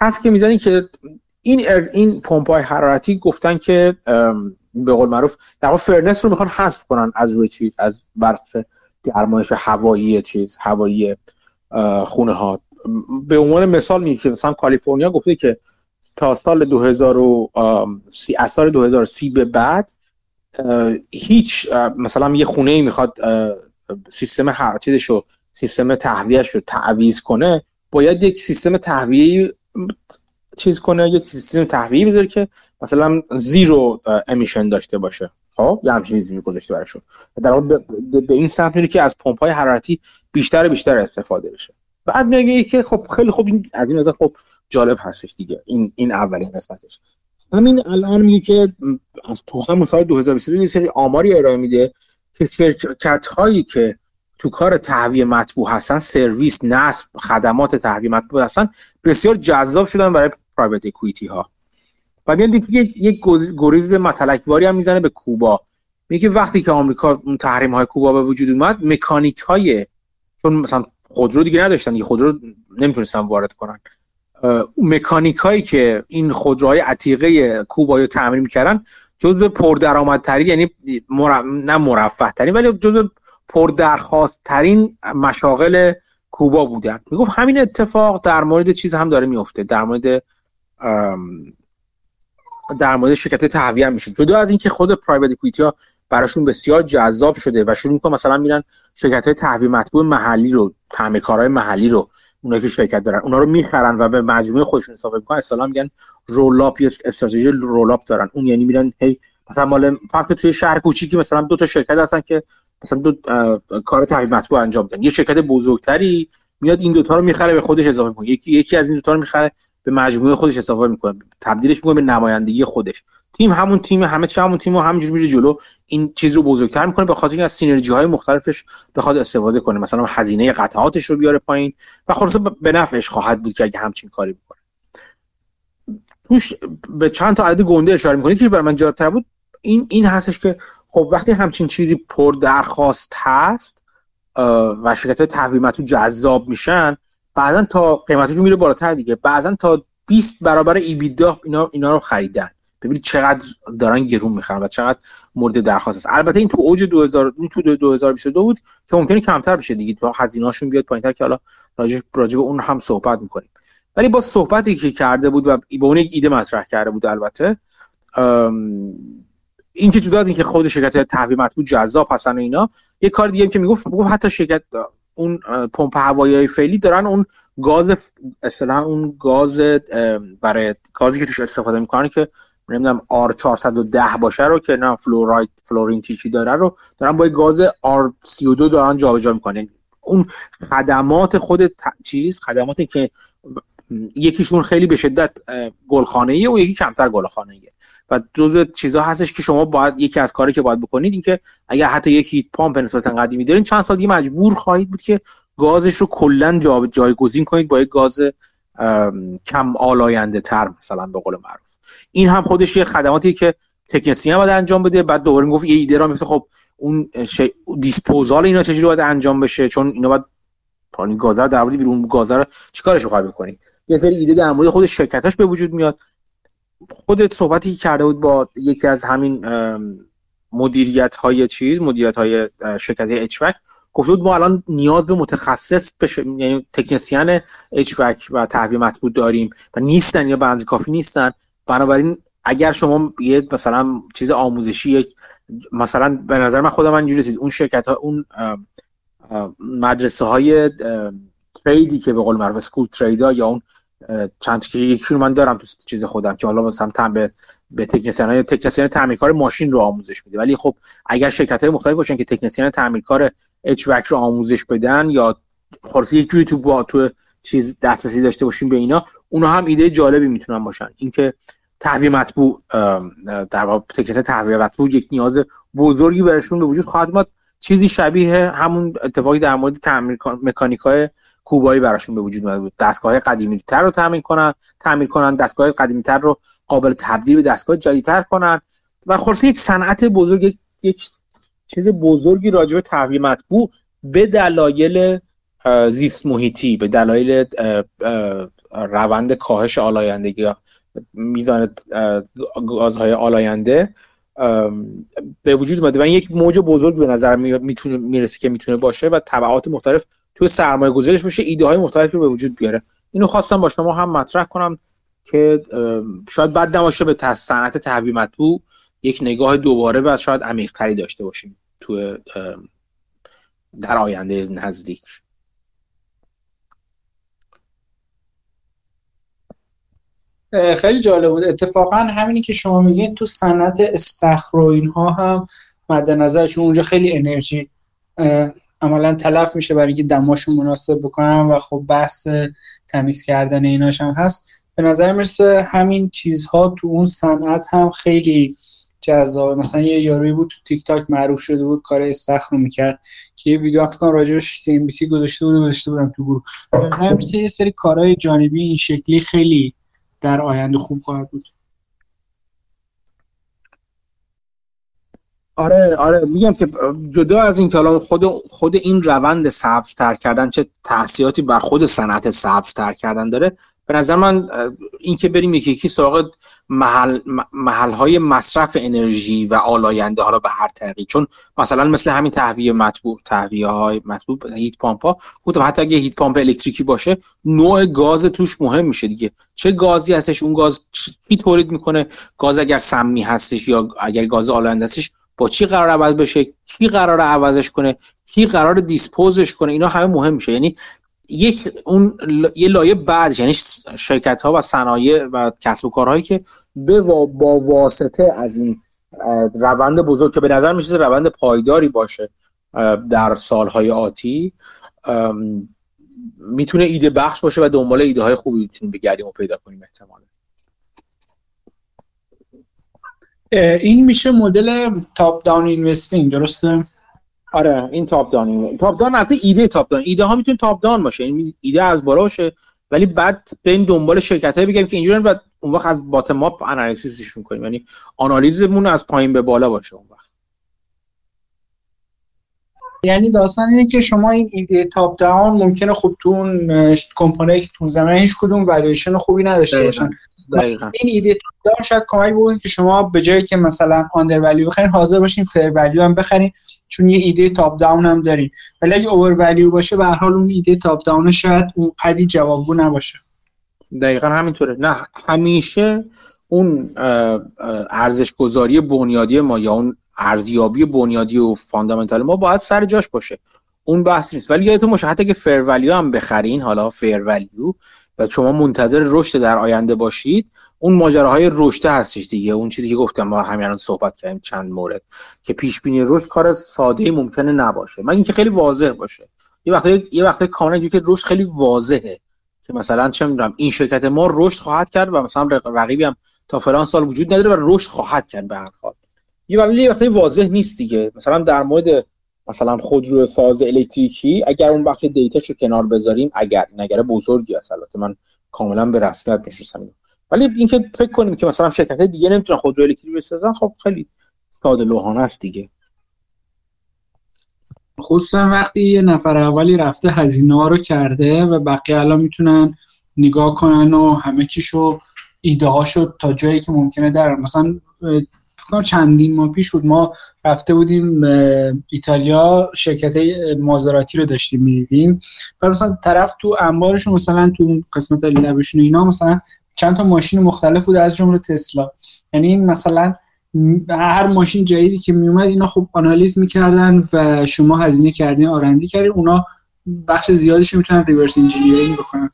[SPEAKER 1] حرف که می‌زنی که این این پمپ های حرارتی گفتن که به قول معروف در واقع furnace رو می‌خوان حذف کنن از روی چیز از بخش گرمایش هوایی چیز هوایی خونه ها به عنوان مثال میگه که مثلا کالیفرنیا گفته که تا سال 2030 از سال 2030 به بعد هیچ مثلا یه خونه ای می‌خواد سیستم حرارتیش رو سیستم تهویهش رو تعویض کنه باید یک سیستم تهویه چیز کنه یک سیستم تهویه بذاره که مثلا زیرو امیشن داشته باشه. خب یه همچین چیزی میگذاشته براشون. در واقع به این سمت که از پمپ های حرارتی بیشتر و بیشتر استفاده بشه. بعد میگه که خب خیلی خوب این از این خب جالب هستش دیگه. این این اولین قسمتش. همین الان میگه که از تو همون سال 2022 یه سری آماری ارائه میده که شرکت هایی که تو کار تهویه مطبوع هستن سرویس نصب خدمات تهویه مطبوع هستن بسیار جذاب شدن برای پرایوت اکویتی ها و میاد یک یک گریز متلکواری هم می‌زنه به کوبا. میگه وقتی که آمریکا تحریم های کوبا به وجود اومد مکانیک های چون مثلا خودرو دیگه نداشتن دیگه خودرو نمی‌تونستن وارد کنن. مکانیک هایی که این خودروهای عتیقه کوبا رو تعمیر می‌کردن جزو پردرآمدترین یعنی نه مرفه ترین ولی جزو پردرخواست ترین مشاغل کوبا بودن. می‌گفت همین اتفاق در مورد چیز هم داره میفته در مورد در مورد شرکت تهویه میشه. جدا از اینکه خود پرایوت اکویتی ها براشون بسیار جذاب شده و شروع می‌کنن مثلا میرن شرکت های تهویه مطبوع محلی رو تعمیرکارهای محلی رو اونایی که شرکت دارن اونا رو می‌خرن و به مجموعه خودشون حساب می‌کنن. اصلا میگن رول یا استراتژی رول دارن. اون یعنی میرن هی مثلا مال فرق توی شهر کوچیکی مثلا دو تا شرکت هستن که مثلا دو کار تحویل مطبوع انجام میدن یه شرکت بزرگتری میاد این دوتا رو می‌خره به خودش اضافه می‌کنه. یکی یکی از این دوتا رو می‌خره به مجموعه خودش اضافه می‌کنه. تبدیلش می‌کنه به نمایندگی خودش. تیم همون تیم همه چی همون تیم و همینجوری میره جلو. این چیز رو بزرگتر می‌کنه به خاطر از سینرژی های مختلفش بخواد استفاده کنه. مثلا هزینه قطعاتش رو بیاره پایین و خلاصه به نفعش خواهد بود که اگه همچین کاری بکنه. توش به چند تا عدد گنده اشاره می‌کنه. که برای من جالبتر بود این این هستش که خب وقتی همچین چیزی پر درخواست هست و شرکت تقویمت جذاب میشن بعضا تا قیمتشون میره بالاتر دیگه. بعضا تا 20 برابر ایبیدا اینا اینا رو خریدن. ببینید چقدر دارن گرون می‌خرن و چقدر مورد درخواست است. البته این تو اوج 2000 تو 2022 بود که ممکنه کمتر بشه دیگه. تا هزینه‌هاشون بیاد پایینتر که حالا راجع راجع به اون هم صحبت می‌کنیم. ولی با صحبتی که کرده بود و به اون یک ایده مطرح کرده بود البته این که جدا از اینکه خود شرکت تحویل مطبوع جذاب هستن و اینا یه کار دیگه که می‌گفت می‌گفت حتی شرکت اون پمپ هوایی فعلی دارن اون گاز اصلا اون گاز برای گازی که توش استفاده می‌کنن که نمی‌دونم آر 410 باشه رو که نه فلوراید فلورین چی داره رو دارن با گاز آر 32 دارن جابجا می‌کنن. اون خدمات خود چیز خدماتی که یکیشون خیلی به شدت گلخانه ای و یکی کمتر گلخانه ایه و جزء چیزها هستش که شما باید یکی از کاری که باید بکنید این که اگر حتی یک هیت پامپ نسبتا قدیمی دارین چند سال دیگه مجبور خواهید بود که گازش رو کلا جا جایگزین کنید با یک گاز کم آلاینده تر مثلا به قول معروف. این هم خودش یه خدماتی که تکنسین باید انجام بده. بعد دوباره می‌گفت یه ایده را خب اون دیسپوزال اینا چجوری باید انجام بشه؟ چون اینا باید پانی گازر در مورد بیرون گازر چیکارش رو بکنی؟ یه سری ایده در مورد خود شرکتاش به وجود میاد. خودت صحبتی کرده بود با یکی از همین مدیریت های چیز مدیریت های شرکت اچوک گفته بود ما الان نیاز به متخصص بشه یعنی تکنسیان اچوک و تحویه مطبوع داریم و نیستن یا به کافی نیستن. بنابراین اگر شما یه مثلا چیز آموزشی یک مثلا به نظر من خودم من اینجوری اون شرکت ها اون مدرسه های تریدی که به قول معروف سکول تریدا یا اون چند که یکیشون من دارم تو چیز خودم که حالا مثلا تم به به تکنسین های تکنسین تعمیرکار ماشین رو آموزش میده. ولی خب اگر شرکت های مختلف باشن که تکنسین تعمیرکار اچ رو آموزش بدن یا خلاص یک جوری تو با تو چیز دسترسی داشته باشیم به اینا اونا هم ایده جالبی می‌تونن باشن. اینکه تحویه مطبوع در واقع تکنسین تحویه مطبوع یک نیاز بزرگی برشون به وجود خواهد اومد. چیزی شبیه همون اتفاقی در مورد تعمیر مکانیکای کوبایی براشون به وجود اومده بود. دستگاه قدیمی تر رو تعمیر کنن تعمیر کنن دستگاه قدیمی تر رو قابل تبدیل به دستگاه جدیدتر کنن و خلاصه یک صنعت بزرگ یک, چیز بزرگی راجع به تحویل مطبوع به دلایل زیست محیطی به دلایل روند کاهش آلایندگی میزان گازهای آلاینده به وجود اومده و یک موج بزرگ به نظر می‌تونه می‌رسه که می‌تونه باشه و تبعات مختلف تو سرمایه گذارش بشه ایده های مختلفی به وجود بیاره. اینو خواستم با شما هم مطرح کنم که شاید بد نباشه به صنعت تحویل مطبوع یک نگاه دوباره و شاید عمیقتری داشته باشیم تو در آینده نزدیک.
[SPEAKER 2] خیلی جالب بود. اتفاقا همینی که شما میگین تو صنعت استخر اینها هم مد نظرشون اونجا خیلی انرژی عملا تلف میشه برای اینکه دماشون مناسب بکنن و خب بحث تمیز کردن ایناش هم هست. به نظر می‌رسه همین چیزها تو اون صنعت هم خیلی جذاب. مثلا یه یاروی بود تو تیک تاک معروف شده بود کار استخر رو می‌کرد. که یه ویدیو کنم راجعش سی ام بی سی گذاشته بود گذاشته بودم تو گروه. می‌رسه یه سری کارهای جانبی این شکلی خیلی در آینده خوب خواهد بود.
[SPEAKER 1] آره آره میگم که جدا از این که خود خود این روند سبز تر کردن چه تاثیراتی بر خود صنعت سبز تر کردن داره به نظر من این که بریم یکی یکی سراغ محل محل های مصرف انرژی و آلاینده ها به هر طریقی. چون مثلا مثل همین تهویه مطبوع تهویه های مطبوع هیت پامپ ها حتی اگه هیت پامپ الکتریکی باشه نوع گاز توش مهم میشه دیگه. چه گازی هستش؟ اون گاز چی تولید می‌کنه؟ گاز اگر سمی هستش یا اگر گاز آلاینده هستش با چی قرار عوض بشه؟ کی قرار عوضش کنه؟ کی قرار دیسپوزش کنه؟ اینا همه مهم میشه. یعنی یک اون یه لایه بعد یعنی شرکت ها و صنایع و کسب و کارهایی که به با واسطه از این روند بزرگ که به نظر میشه روند پایداری باشه در سالهای آتی می‌تونه ایده بخش باشه و دنبال ایده های خوبی می‌تونیم بگردیم و پیدا کنیم احتمالا.
[SPEAKER 2] این میشه مدل top down investing درسته؟
[SPEAKER 1] آره این top down top down البته ایده top down ایده ها می‌تونه top down باشه یعنی ایده از بالا باشه ولی بعد این دنبال شرکت های بگیم که اینجوری و اون وقت از bottom up analysis شون کنیم یعنی آنالیزمون از پایین به بالا باشه اون وقت.
[SPEAKER 2] یعنی داستان اینه که شما این ایده top down ممکنه خب تو اون کمپانی که تو زمینه هیچ کدوم والیویشن خوبی نداشته باشن. این ایده دار شاید کمک بکنه که شما به جایی که مثلا under value بخرین حاضر باشین fair value هم بخرین چون یه ایده top down هم دارین. ولی اگه اوور ولیو باشه به حال اون ایده top down شاید اون قدی جوابگو نباشه.
[SPEAKER 1] دقیقا همینطوره. نه همیشه اون ارزش گذاری بنیادی ما یا اون ارزیابی بنیادی و fundamental ما باید سر جاش باشه. اون بحث نیست. ولی یادتون باشه حتی که fair value هم بخرین حالا fair value و شما منتظر رشد در آینده باشید اون ماجراهای رشد هستش دیگه. اون چیزی که گفتم ما همین صحبت کردیم چند مورد که پیش بینی رشد کار ساده ممکنه نباشه. مگه اینکه خیلی واضح باشه. یه وقتی یه وقتی کاملا که رشد خیلی واضحه که مثلا چه می‌دونم این شرکت ما رشد خواهد کرد و مثلا رقیبی هم تا فلان سال وجود نداره و رشد خواهد کرد به هر حال. یه ولی وقتی واضح نیست دیگه. مثلا در مورد مثلا خودرو ساز الکتریکی اگر اون بخش دیتاشو کنار بذاریم اگر نگره بزرگی است البته من کاملا به رسمیت می‌شناسم ولی اینکه فکر کنیم که مثلا شرکت دیگه نمی‌تونن خودرو الکتریکی بسازن خب خیلی ساده لوحانه است دیگه.
[SPEAKER 2] خصوصا وقتی یه نفر اولی رفته هزینه ها رو کرده و بقیه الان می‌تونن نگاه کنن و همه چیشو ایده هاشو تا جایی که ممکنه در مثلا چندین ماه پیش بود. ما رفته بودیم ایتالیا شرکت مازراتی رو داشتیم می‌دیدیم. و مثلا طرف تو انبارشون مثلا تو قسمت لبشون اینا مثلا چند تا ماشین مختلف بود از جمله تسلا. یعنی مثلا هر ماشین جدیدی که میومد اینا خوب آنالیز می‌کردن و شما هزینه کردین R&D کردین. اونا بخش زیادیش می‌تونن reverse engineering بکنن.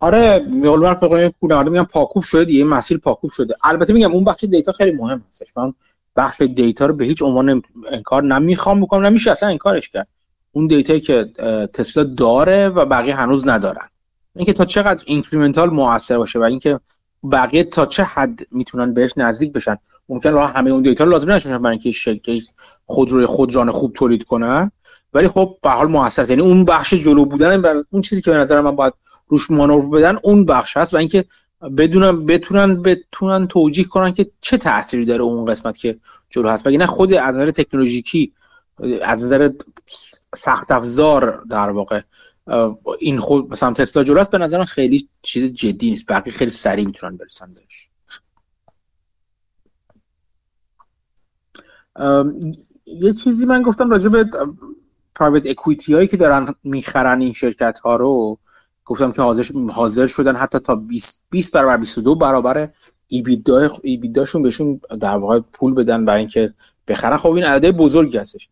[SPEAKER 1] آره میگم به کونه آره میگم پاکوب شده دیگه مسیر پاکوب شده. البته میگم اون بخش data خیلی مهم هستش. من بخش data رو به هیچ عنوان انکار نمی‌خوام بکنم نمیشه اصلا انکارش کرد. اون data یی که تسلا داره و بقیه هنوز ندارن. اینکه تا چقدر incremental موثر باشه و اینکه بقیه تا چه حد می‌تونن بهش نزدیک بشن. ممکن راه همه اون دیتا لازم نشه برای اینکه شکل خودروی خودران خوب تولید کنن. ولی خب به حال موثر یعنی اون بخش جلو بودن بر اون چیزی که به نظر من باید روش مانور بدن اون بخش هست و اینکه بدونن بتونن بتونن توجیه کنن که چه تأثیری داره اون قسمت که جلو هست. نه خود از نظر تکنولوژیکی از نظر سخت افزار در واقع این خود مثلا تسلا جلو است به نظرم خیلی چیز جدی نیست. بقیه خیلی سریع می‌تونن برسن بهش. یه چیزی من گفتم راجع به پرایوت اکویتی هایی که دارن می‌خرن این شرکت ها رو. گفتم که حاضر حاضر شدن حتی تا 20 20 برابر 22 برابر ایبیدا ایبیداشون بهشون در واقع پول بدن برای اینکه بخرن. خب این عدد بزرگی هستش.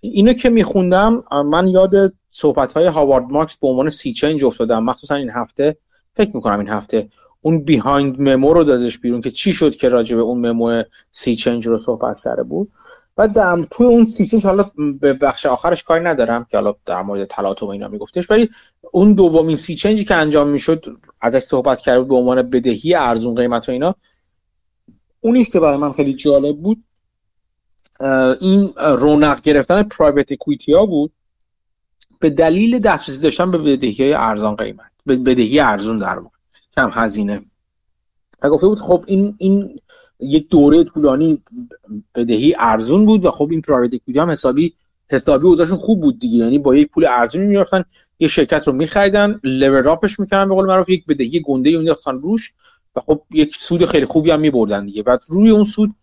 [SPEAKER 1] اینو که میخوندم من یاد صحبت های هاوارد مارکس به عنوان سی چنج افتادم. مخصوصا این هفته. فکر می‌کنم این هفته. اون بیهایند ممو رو دادش بیرون که چی شد که راجع به اون ممو سی چنج رو صحبت کرده بود. و در توی اون سی چنج حالا به بخش آخرش کاری ندارم که حالا در مورد تلاطم اینا میگفتش ولی اون دومین سی چنجی که انجام می‌شد ازش صحبت بود به عنوان بدهی ارزون قیمت و اینا اونیش که برای من خیلی جالب بود این رونق گرفتن پرایوت اکویتی ها بود به دلیل دسترسی داشتن به بدهی های ارزان قیمت به بدهی ارزون در واقع کم هزینه. و گفته بود خب این این یک دوره طولانی بدهی ارزون بود و خب این پرایوت اکویتی هم حسابی حسابی اوضاعشون خوب بود دیگه. یعنی با یک پول ارزونی می‌رفتن یه شرکت رو میخریدن لور اپش می‌کردن به قول معروف یک بدهی گنده ای انداختن روش و خب یک سود خیلی خوبی هم میبردن دیگه. بعد روی اون سود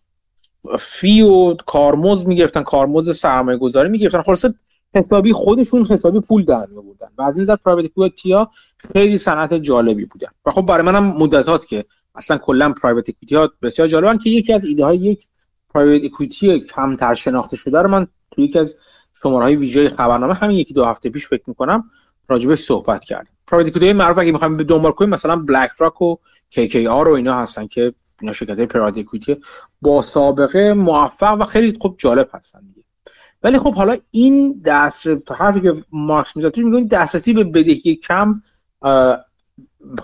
[SPEAKER 1] فی و کارمز می‌گرفتن کارمز سرمایه گذاری می‌گرفتن حسابی خودشون حسابی پول در میآوردن. و از این نظر پرایوت اکویتی خیلی صنعت جالبی بودن. و خب برای منم مدتات که اصلا کلا پرایوت اکویتی ها بسیار جالبن که یکی از ایده های یک پرایوت اکویتی کمتر شناخته شده رو من توی یکی از شماره های ویژه خبرنامه همین یکی دو هفته پیش فکر می‌کنم راجبش صحبت کردیم. پرایوت اکویتی معروف اگه می‌خوایم به دنبال کنیم مثلا بلک راک و کی کی آر و اینا هستن که اینا شرکت پرایوت اکویتی با سابقه موفق و خیلی خوب جالب هستن دیگه. ولی خب حالا این دست حرفی که مارکس می‌زد توش میگه دسترسی به بدهی کم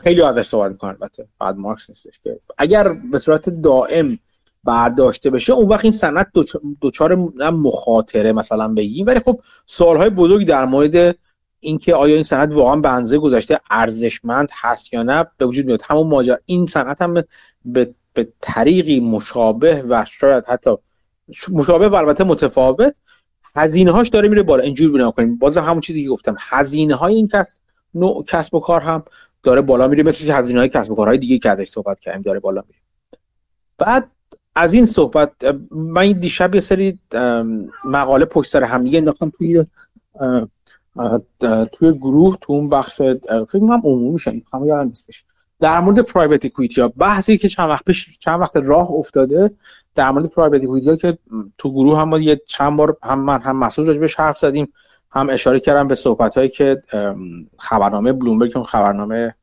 [SPEAKER 1] خیلی ازش صحبت می‌کنن البته بعد مارکس نیستش که. اگر به صورت دائم برداشته بشه اون وقت این سند دوچار مخاطره مثلا بگیم ولی خب سوالهای بزرگی در مورد اینکه آیا این سند واقعا به اندازه گذشته ارزشمند هست یا نه به وجود میاد. همون ماجرا. این سند هم به, به طریقی مشابه و شاید حتی مشابه و البته متفاوت هزینه هاش داره میره بالا. اینجوری بنا کنیم. باز همون چیزی که گفتم. هزینه های این کس نوع کسب و کار هم داره بالا میره مثل هزینه های کسب و کارهای دیگه که ازش صحبت کردیم داره بالا میره. بعد از این صحبت من دیشب یه سری مقاله پشت سر هم دیگه انداختم توی توی گروه تو اون بخش فکر کنم عمومی میشه می‌خوام یادم نیستش. در مورد پرایوت اکوئیتی ها بحثی که چند وقت پیش چند وقت راه افتاده در مورد پرایوت اکوئیتی که تو گروه هم یه چند بار هم من هم مسئول راجبش حرف زدیم. هم اشاره کردم به صحبت هایی که خبرنامه بلومبرگ اون خبرنامه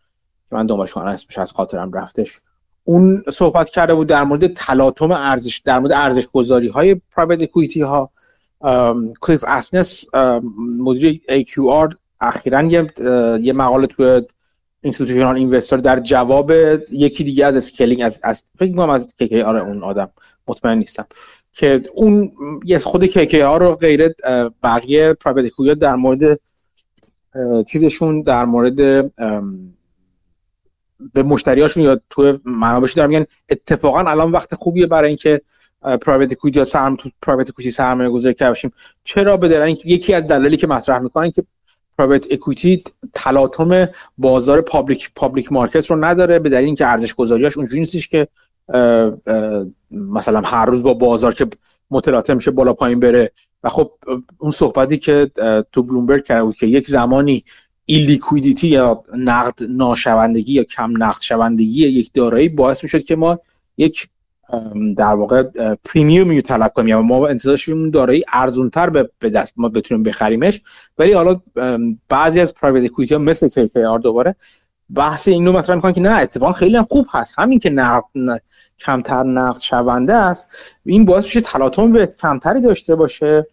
[SPEAKER 1] که من دنبالش کنم اسمش از خاطرم رفتش اون صحبت کرده بود در مورد تلاطم ارزش در مورد ارزش گذاری های پرایوت اکوئیتی ها کلیف اسنس مدیر AQR اخیرا یه, مقاله توی اینستیتوشنال اینوستر در جواب یکی دیگه از اسکیلینگ از از فکر می‌کنم از کی آره اون آدم مطمئن نیستم. که اون یه خود کی ها رو غیر بقیه پرایوت اکویتی در مورد چیزشون در مورد به مشتریاشون یا تو منابعشون دارن میگن. اتفاقا الان وقت خوبیه برای اینکه private equity سرم تو private equity سرمایه گذاری کرده چرا به یکی از دلایلی که مطرح می‌کنن که private equity تلاطم بازار public public market رو نداره به دلیل اینکه ارزش گذاریاش اونجوری نیستش که مثلا هر روز با بازار که متلاطم میشه بالا پایین بره. و خب اون صحبتی که تو بلومبرگ کرده بود که یک زمانی illiquidity یا نقد ناشوندگی یا کم نقد شوندگی یک دارایی باعث می‌شد که ما یک در واقع premium طلب کنیم. یا ما انتظارش دارایی ارزونتر به دست ما بتونیم بخریمش. ولی حالا بعضی از private equity ها مثل KKR دوباره بحث اینو مطرح می‌کنن که نه اتفاقا خیلی هم خوب هست. همین که نقد کمتر نقد شونده است. این باعث میشه تلاطم به کمتری داشته باشه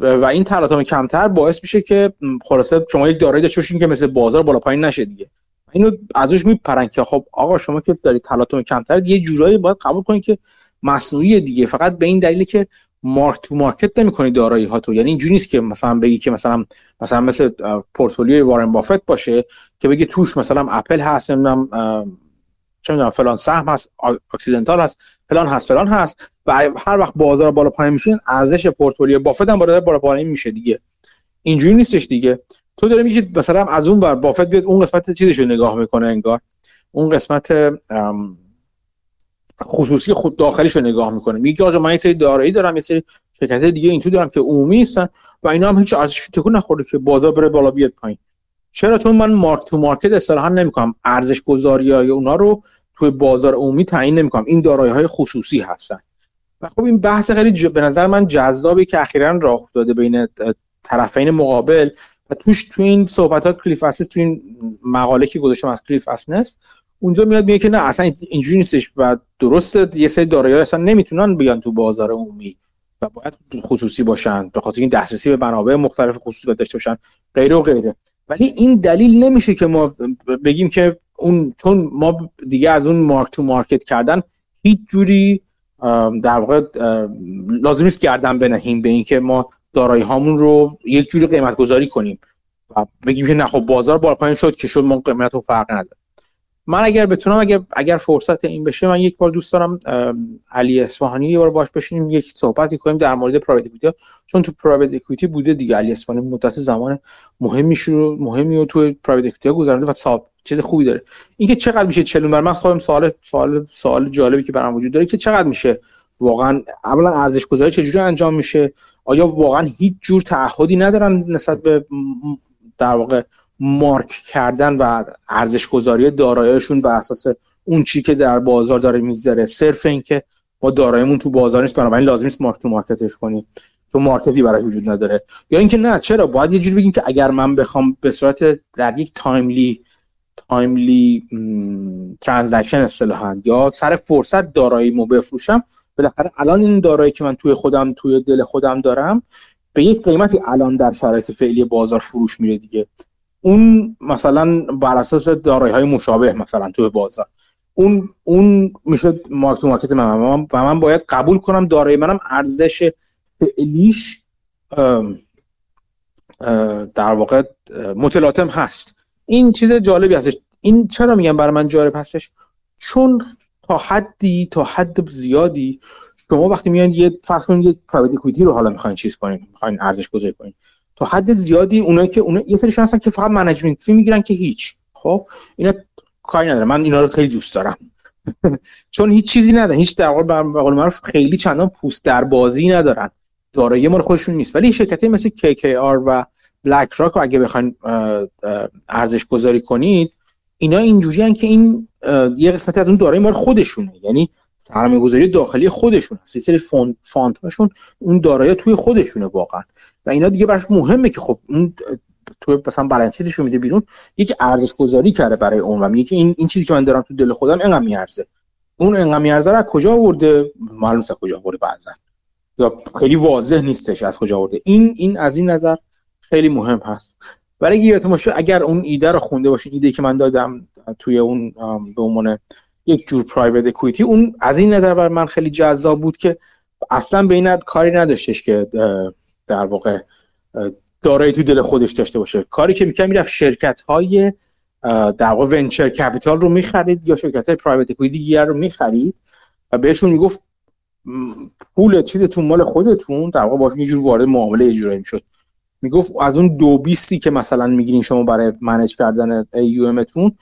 [SPEAKER 1] و این تلاطم کمتر باعث میشه که خلاصه شما یک دارایی داشته باشین که مثل بازار بالا پایین نشه دیگه. اینو ازش میپرن که خب آقا شما که دارید تلاطم کمتر یه جورایی باید قبول کنید که مصنوعی دیگه. فقط به این دلیلی که مارک تو مارکت نمی‌کنی دارایی ها تو. یعنی اینجوری نیست که مثلا بگی که مثلا مثلا مثل پورتفولیوی وارن بافت باشه که بگی توش مثلا اپل هست نمی‌دونم چه می‌دونم فلان سهم هست Occidental هست فلان هست فلان هست و هر وقت بازار بالا پایین میشین ارزش پورتفولیو بافت هم بالا بالا پایین میشه دیگه. اینجوری نیستش دیگه. تو داری میگی مثلا از اون بر بافت بیاد اون قسمت چیزش رو نگاه می‌کنه انگار. اون قسمت خصوصی خود داخلیش رو نگاه می‌کنه. میگه آقا من یه سری دارایی دارم یه سری شرکت دیگه این تو دارم که عمومی هستن و اینا هم هیچ ارزش تکون نخورده که بازار بره بالا بیاد پایین. چرا؟ چون من مارک تو مارکت اصطلاحا نمی‌کنم. ارزش گذاری های اونا رو توی بازار عمومی تعیین نمی‌کنم. این دارایی های خصوصی هستن. و خب این بحث خیلی به نظر من جذابی که اخیرا راه افتاده بین طرفین مقابل. و توش تو این صحبت ها کلیف اسیس تو این مقاله که گذاشتم از کلیف اسنس اونجا میاد میگه که نه اصلا اینجوری نیستش و درسته یه سری دارایی اصلا نمی‌تونن بیان تو بازار عمومی و باید خصوصی باشن به خاطر این دسترسی به منابع مختلف خصوصی داشته باشن غیره و غیره. ولی این دلیل نمیشه که ما بگیم که اون چون ما دیگه از اون مارک تو مارکت کردن هیچ جوری در واقع لازم نیست گردن بنهیم به اینکه ما دارایی هامون رو یک جوری قیمت گذاری کنیم و بگیم که نه خب بازار بالا پایین شد که شد ما قیمت رو فرق نداره. من اگر بتونم اگر اگر فرصت این بشه من یک بار دوست دارم علی اصفهانی یه بار باش بشینیم یک صحبتی کنیم در مورد پرایوت اکویتی چون تو پرایوت اکویتی بوده دیگه علی اصفهانی مدت زمان مهمی شروع مهمی رو تو پرایوت اکویتی گذرونده و صاحب چیز خوبی داره. اینکه چقدر میشه چلون بر من خودم سوال سوال سوال جالبی که برام وجود داره که چقدر میشه واقعا اولا ارزش گذاری چجوری انجام میشه؟ آیا واقعا هیچ جور تعهدی ندارن نسبت به در واقع مارک کردن و ارزش گذاری داراییشون بر اساس اون چی که در بازار داره میگذره. صرف اینکه ما داراییمون تو بازار نیست بنابراین لازم نیست mark to market ش کنیم. تو market ی براش وجود نداره. یا اینکه نه چرا؟ باید یه جوری بگیم که اگر من بخوام به صورت در یک timely timely transaction اصطلاحا یا سر فرصت داراییمو بفروشم بالاخره الان این دارایی که من توی خودم توی دل خودم دارم به یک قیمتی الان در شرایط فعلی بازار فروش میره دیگه. اون مثلا بر اساس دارایی های مشابه مثلا توی بازار. اون اون میشه مارک تو مارکت من. و من باید قبول کنم دارایی منم ارزش فعلیش در واقع متلاطم هست. این چیز جالبی هستش. این چرا میگم برای من جالب هستش؟ چون تا حدی تا حد زیادی شما وقتی میان یه فرض کنید یه پرایوت رو حالا می‌خواین چیز کنین می‌خواین ارزش گذاری کنین. تا حد زیادی اونایی که اون یه سری هستن که فقط منیجمنت فی می‌گیرن که هیچ. خب؟ اینا کاری نداره من اینا رو خیلی دوست دارم. چون هیچ چیزی ندارن. هیچ در واقع به قول معروف خیلی چندان پوست در بازی ندارن. دارایی مال خودشون نیست. ولی شرکتی مثل KKR و بلک راک اگه بخواین ارزش گذاری کنید اینا اینجوری که این یه قسمتی از اون دارایی مال خودشونه. یعنی سرمایه گذاری داخلی خودشون هست. یه سری فاند هاشون اون دارایی توی خودشونه واقعا. و اینا دیگه براش مهمه که خب اون تو مثلا بالانس رو میده بیرون یکی ارزش گذاری کرده برای اون و که این این چیزی که من دارم تو دل خودم اینقدر میارزه. اون اینقدر میارزه از کجا آورده؟ معلومه کجا آورده بعضا. یا خیلی واضح نیستش از کجا آورده. این این از این نظر خیلی مهم هست. ولی اگه یادتون باشه اگر اون ایده رو خونده باشین ایده که من دادم توی اون به عنوان یک جور private equity اون از این نظر بر من خیلی جذاب بود که اصلا به این کاری نداشتش که در واقع دارایی تو دل خودش داشته باشه. کاری که می‌کنه می‌رفت شرکت های در واقع venture capital رو می‌خرید یا شرکت های private equity دیگر رو می‌خرید و بهشون می‌گفت پول چیزتون مال خودتون. در واقع باشون یه جور وارد معامله یه جورایی می‌شد. می‌گفت از اون دو بیستی که مثلا می‌گیرین شما برای manage کردن ام تون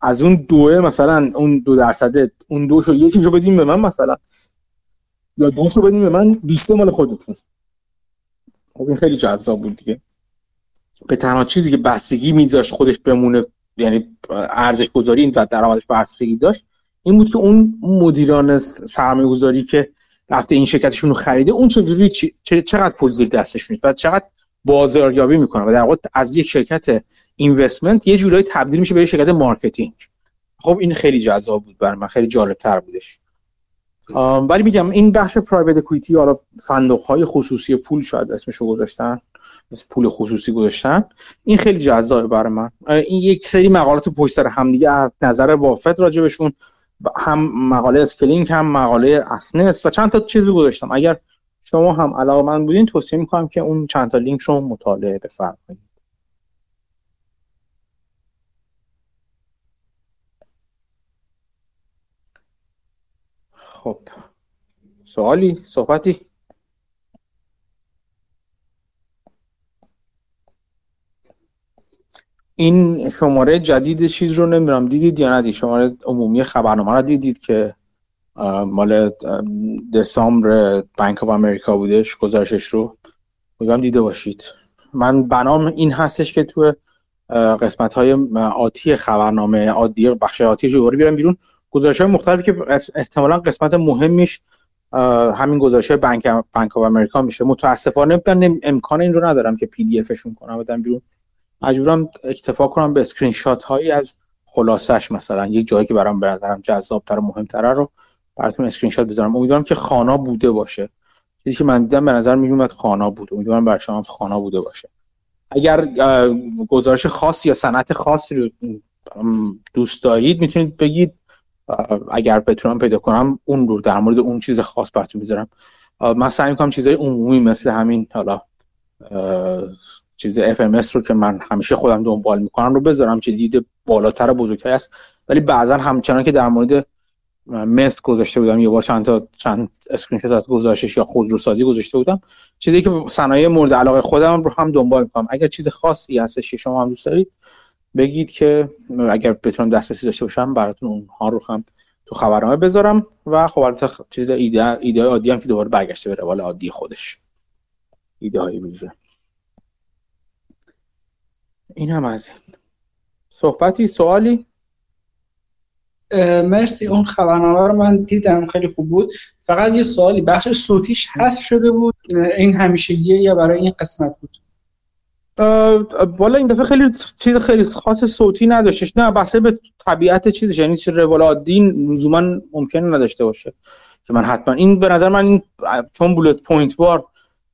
[SPEAKER 1] از اون دوه مثلا اون دو درصد اون دوشو یکیشو بدین به من مثلا. یا دوشو بدین به من بیسته مال خودتون. خب این خیلی جذاب بود دیگه. به تنها چیزی که بستگی میذاشت خودش بمونه یعنی ارزش گذاری این درآمدش بستگی داشت این بود که اون مدیران سرمایه گذاری که رفته این شرکتشون رو خریده اون چجوری چقدر پول زیر دستشون و چقدر بازاریابی می‌کنه و در واقع از یک شرکت investment یه جورایی تبدیل میشه به شرکت marketing. خب این خیلی جذاب بود برای من خیلی جالب تر بودش ولی میگم این بخش private equity حالا صندوق های خصوصی پول شاید اسمشو گذاشتن مثل پول خصوصی گذاشتن این خیلی جذابه برای من. این یک سری مقالات پشت سر همدیگه از نظر بافت راجبشون هم مقاله scaling هم مقاله essence و چند تا چیزی گذاشتم. اگر شما هم علاقه‌مند بودین توصیه می‌کنم که اون چند تا لینک رو مطالعه بفرمایید. خب سوالی صحبتی؟ این شماره جدید چیز رو نمی‌دونم دیدید یا ندید؟ شماره عمومی خبرنامه رو دیدید که مال دسامبر بانک آف امریکا بودش گزارشش رو؟ بودم دیده باشید. من بنام این هستش که تو قسمت های آتی خبرنامه عادی بخش آتی رو بیارم بیرون. گزارش های مختلفی که احتمالا قسمت مهمیش همین گزارش بانک Bank of America میشه. متاسفانه من امکان این رو ندارم که PDF شون کنم بدم بیرون. مجبورم اکتفا کنم به اسکرین شات هایی از خلاصش مثلا یک جایی که برام به نظرم جذابتر و مهمتره رو براتون اسکرین شات بذارم. امیدوارم که خوانا بوده باشه. چیزی که من دیدم به نظر میومد خوانا بود. امیدوارم برای شما خوانا بوده باشه. اگر گزارش خاص یا صنعت خاصی رو دوست دارید می‌تونید بگید. اگر بتونم پیدا کنم اون رو در مورد اون چیز خاص براتون می‌ذارم. من سعی می‌کنم چیزای عمومی مثل همین حالا چیز FMS رو که من همیشه خودم دنبال می‌کنم رو بذارم که دید بالاتر بزرگتر است. ولی بعضا همچنان که در مورد مس گذاشته بودم یه بار چند تا چند اسکرین شات از گزارشش یا خودروسازی گذاشته بودم چیزی که صنایع مورد علاقه خودم رو هم دنبال می‌کنم. اگر چیز خاصی هستش که شما هم دوست دارید بگید که اگر بتونم دسترسی داشته باشم براتون اونها رو هم تو خبرنامه بذارم و خب البته چیز ایده ایده عادی هم که دوباره برگشته به روال عادی خودش. ایده های ویژه این هم از این صحبتی سوالی؟
[SPEAKER 2] مرسی. اون خبرنامه رو من دیدم خیلی خوب بود. فقط یه سوالی بخش صوتیش حذف شده بود. این همیشگیه یا برای این قسمت بود؟
[SPEAKER 1] والا این دفعه خیلی چیز خیلی خاص صوتی نداشتش. نه بحثه به طبیعت چیزش یعنی چه روال عادی لزوما ممکنه نداشته باشه که من حتما این به نظر من این چون بولت پوینت وار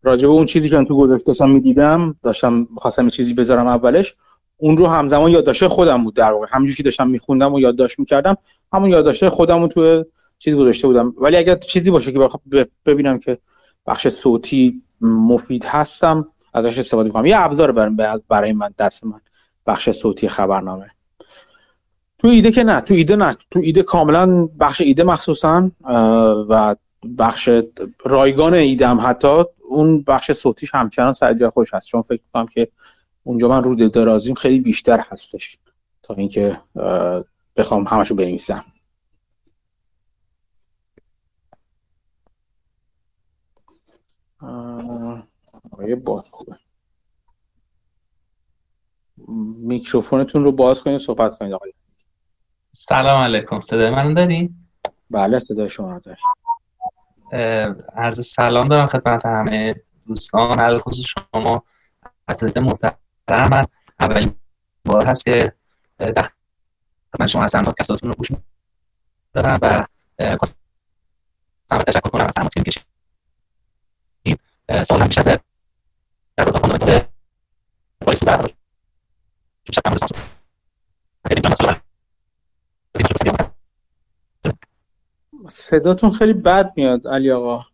[SPEAKER 1] راجع به اون چیزی که من تو گذاشته داشتم می‌دیدم داشتم خواستم چیزی بذارم اولش اون رو همزمان یادداشت خودم بود در واقع. همونجوری که داشتم میخوندم و یادداشت می‌کردم همون یادداشت خودم رو تو چیز گذاشته بودم. ولی اگر چیزی باشه که ببینم که بخش صوتی مفید هستم ازش استفاده کنم یه ابزار برای من دست من. بخش صوتی خبرنامه. تو ایده که نه. تو ایده نه. تو ایده کاملا بخش ایده مخصوصا و بخش رایگان ایده هم حتی اون بخش صوتیش همچنان سر خوش هست. چون فکر کنم که اونجا من رو درازیم خیلی بیشتر هستش. تا اینکه بخوام همشو بنویسم. آیه باز خوبه میکروفونتون رو باز کنید صحبت کنید آقای
[SPEAKER 5] سلام علیکم. صدای من داری؟
[SPEAKER 1] بله صدای شما داری
[SPEAKER 5] عرض سلام دارم خدمت همه دوستان. هر خصوص شما اساتید محترم من اولین بار هست که من شما هستم کساتون رو گوش دارم و خواستم تشکر کنم از همون که
[SPEAKER 1] صداتون خیلی بد میاد علی آقا.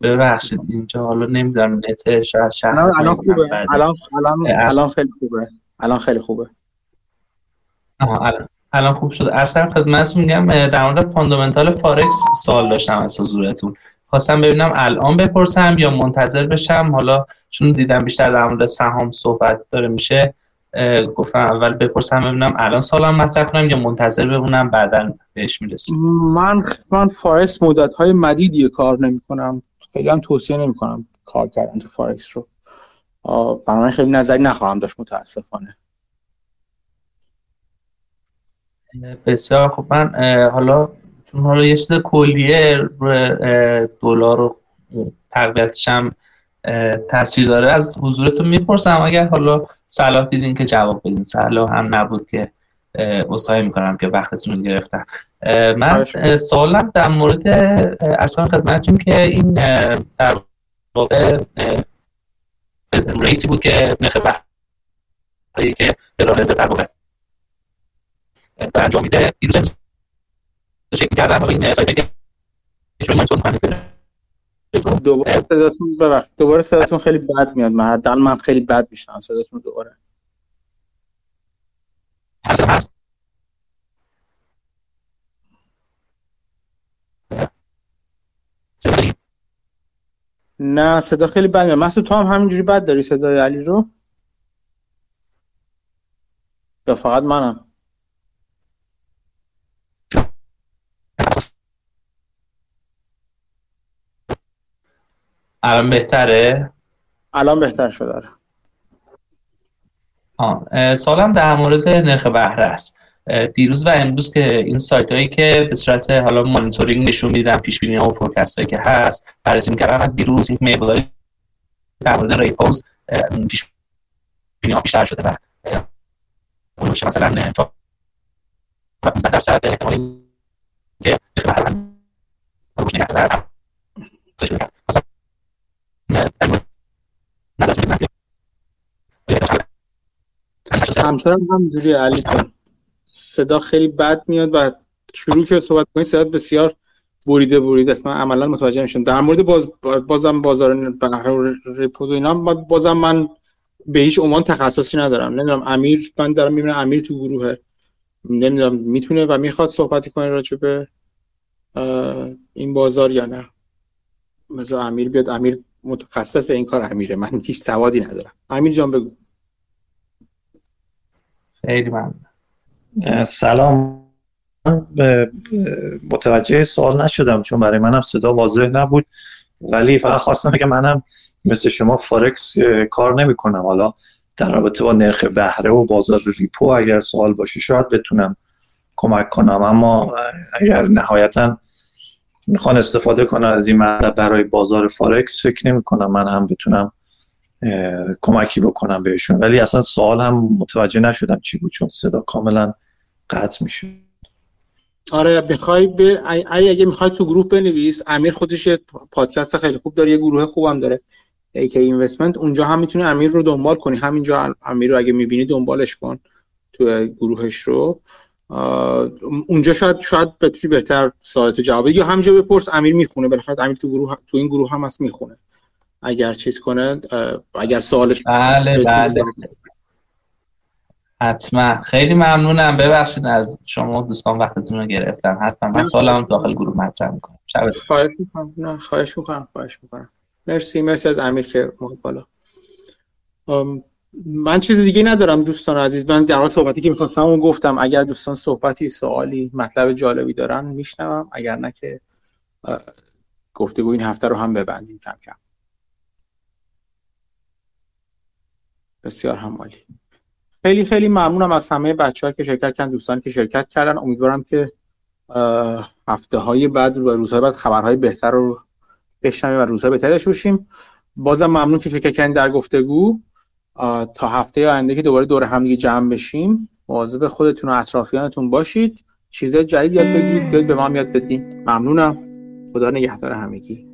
[SPEAKER 5] ببخشید اینجا حالا نمی‌دونم نت شاید شهر
[SPEAKER 1] الان خوبه. الان الان الان خیلی خوبه. الان خیلی خوبه.
[SPEAKER 5] آها الان الان خوب شد. اصلا خدمتتون میگم در مورد fundamental forex سوال داشتم از حضورتون. خواستم ببینم الان بپرسم یا منتظر بشم. حالا چون دیدم بیشتر در مورد سهام صحبت داره میشه گفتم اول بپرسم ببینم الان سوالم مطرح کنم یا منتظر بمونم بعدا بهش می‌رسیم.
[SPEAKER 1] من من فارکس مدت های مدیدی کار نمی کنم خیلی هم توصیه نمی کنم کار کردن تو فارکس رو. برای خیلی نظری نخواهم داشت متاسفانه.
[SPEAKER 5] بسیار خب من حالا چون حالا یه چیز کلیه روی دلار و تقویتش هم تاثیر داره. از حضورتون می‌پرسم اگر حالا صلاح دیدین که جواب بدین. صلاح هم نبود که اصحایی می‌کنم که وقتتون رو گرفتم. من سوالم در مورد اصلا خدمتتون که این در واقع ریتی بود که نرخ بحری که در واقع انجام میده. دیروز شکل کردن حالا این سایت که
[SPEAKER 1] دوباره صداتون ببخشید دوباره صداتون خیلی بد میاد. من حداقل من خیلی بد میشنم صداتون دوباره.
[SPEAKER 5] هست هست.
[SPEAKER 1] نه صدا خیلی بد میاد. مسعود تو هم همینجوری بد داری صدای علی رو؟ یا فقط منم؟
[SPEAKER 5] الان بهتره؟
[SPEAKER 1] الان بهتر شده
[SPEAKER 5] آه. سوالم در مورد نرخ بهره است. دیروز و امروز که این سایت هایی که به صورت حالا مانیتورینگ نشون میدن پیش بینی و forecast هایی که هست بررسی می‌کردم از دیروز این مقداری در مورد repos پیش بینی ها بیشتر شده و اون مثلا 15 درصد احتمالی که بهره
[SPEAKER 1] همچنان همینجوری علی صدا خیلی بد میاد و شروع که صحبت کنید صدا بسیار بریده بریده است. من عملا متوجه میشم در مورد باز بازم بازار رپوز و اینا بازم من به هیچ عنوان تخصصی ندارم. نمی‌دونم امیر من دارم می‌بینم امیر تو گروه. نمی‌دونم می‌تونه و می‌خواد صحبتی کنه راجع به این بازار یا نه. مثلا امیر بیاد امیر متخصص این کار امیره. من هیچ سوادی ندارم. امیر جان بگو.
[SPEAKER 5] خیلی من
[SPEAKER 6] سلام متوجه سوال نشدم چون برای منم صدا واضح نبود. ولی فقط خواستم که منم مثل شما فارکس کار نمی کنم حالا در رابطه با نرخ بهره و بازار repo اگر سوال باشه شاید بتونم کمک کنم. اما اگر نهایتا می‌خوان استفاده کنن از این مطلب برای بازار فارکس فکر نمی کنم من هم بتونم کمکی بکنم بهشون. ولی اصلا سوال هم متوجه نشدم چی بود چون صدا کاملا قطع میشه
[SPEAKER 1] آره می‌خوای به اگه می‌خوای تو گروه بنویس امیر خودش یه پادکست خیلی خوب داره یه گروه خوبم داره AK اینوستمنت اونجا هم می‌تونی امیر رو دنبال کنی. همینجا امیر رو اگه می‌بینی دنبالش کن تو گروهش رو. اونجا شاید شاید بتونی بهتر سایت جواب یا همینجا بپرس امیر می‌خونه. بالاخره امیر تو گروه تو این گروه هم هست می‌خونه. اگر چیز کنه اگر سوالش
[SPEAKER 5] بله بله. حتما. خیلی ممنونم. ببخشید از شما دوستان وقتتون رو گرفتم. حتما. من سوالم داخل گروه مطرح می‌کنم. شبتون
[SPEAKER 1] خواهش می‌کنم. خواهش می‌کنم خواهش می‌کنم. مرسی مرسی از امیر که بالا. من چیز دیگه ندارم دوستان عزیز. من در صحبتی که می‌خواستم اون گفتم. اگر دوستان صحبتی سوالی مطلب جالبی دارن میشنوم. اگر نه که گفتگو این هفته رو هم ببندیم کم کم. بسیار همالی خیلی خیلی ممنونم از همه بچه که شرکت کردن دوستان که شرکت کردن. امیدوارم که هفته های بعد و روزهای بعد خبرهای بهتر رو بشنویم و روزهای بهتر داشته بازم ممنون که فکر کردن در گفتگو. تا هفته آینده که دوباره دور هم دیگه جمع بشیم. مواظب خودتون و اطرافیانتون باشید. چیزای جدید یاد بگیرید بیاید به ما یاد بدین. ممنونم. خدا نگهدار همگی.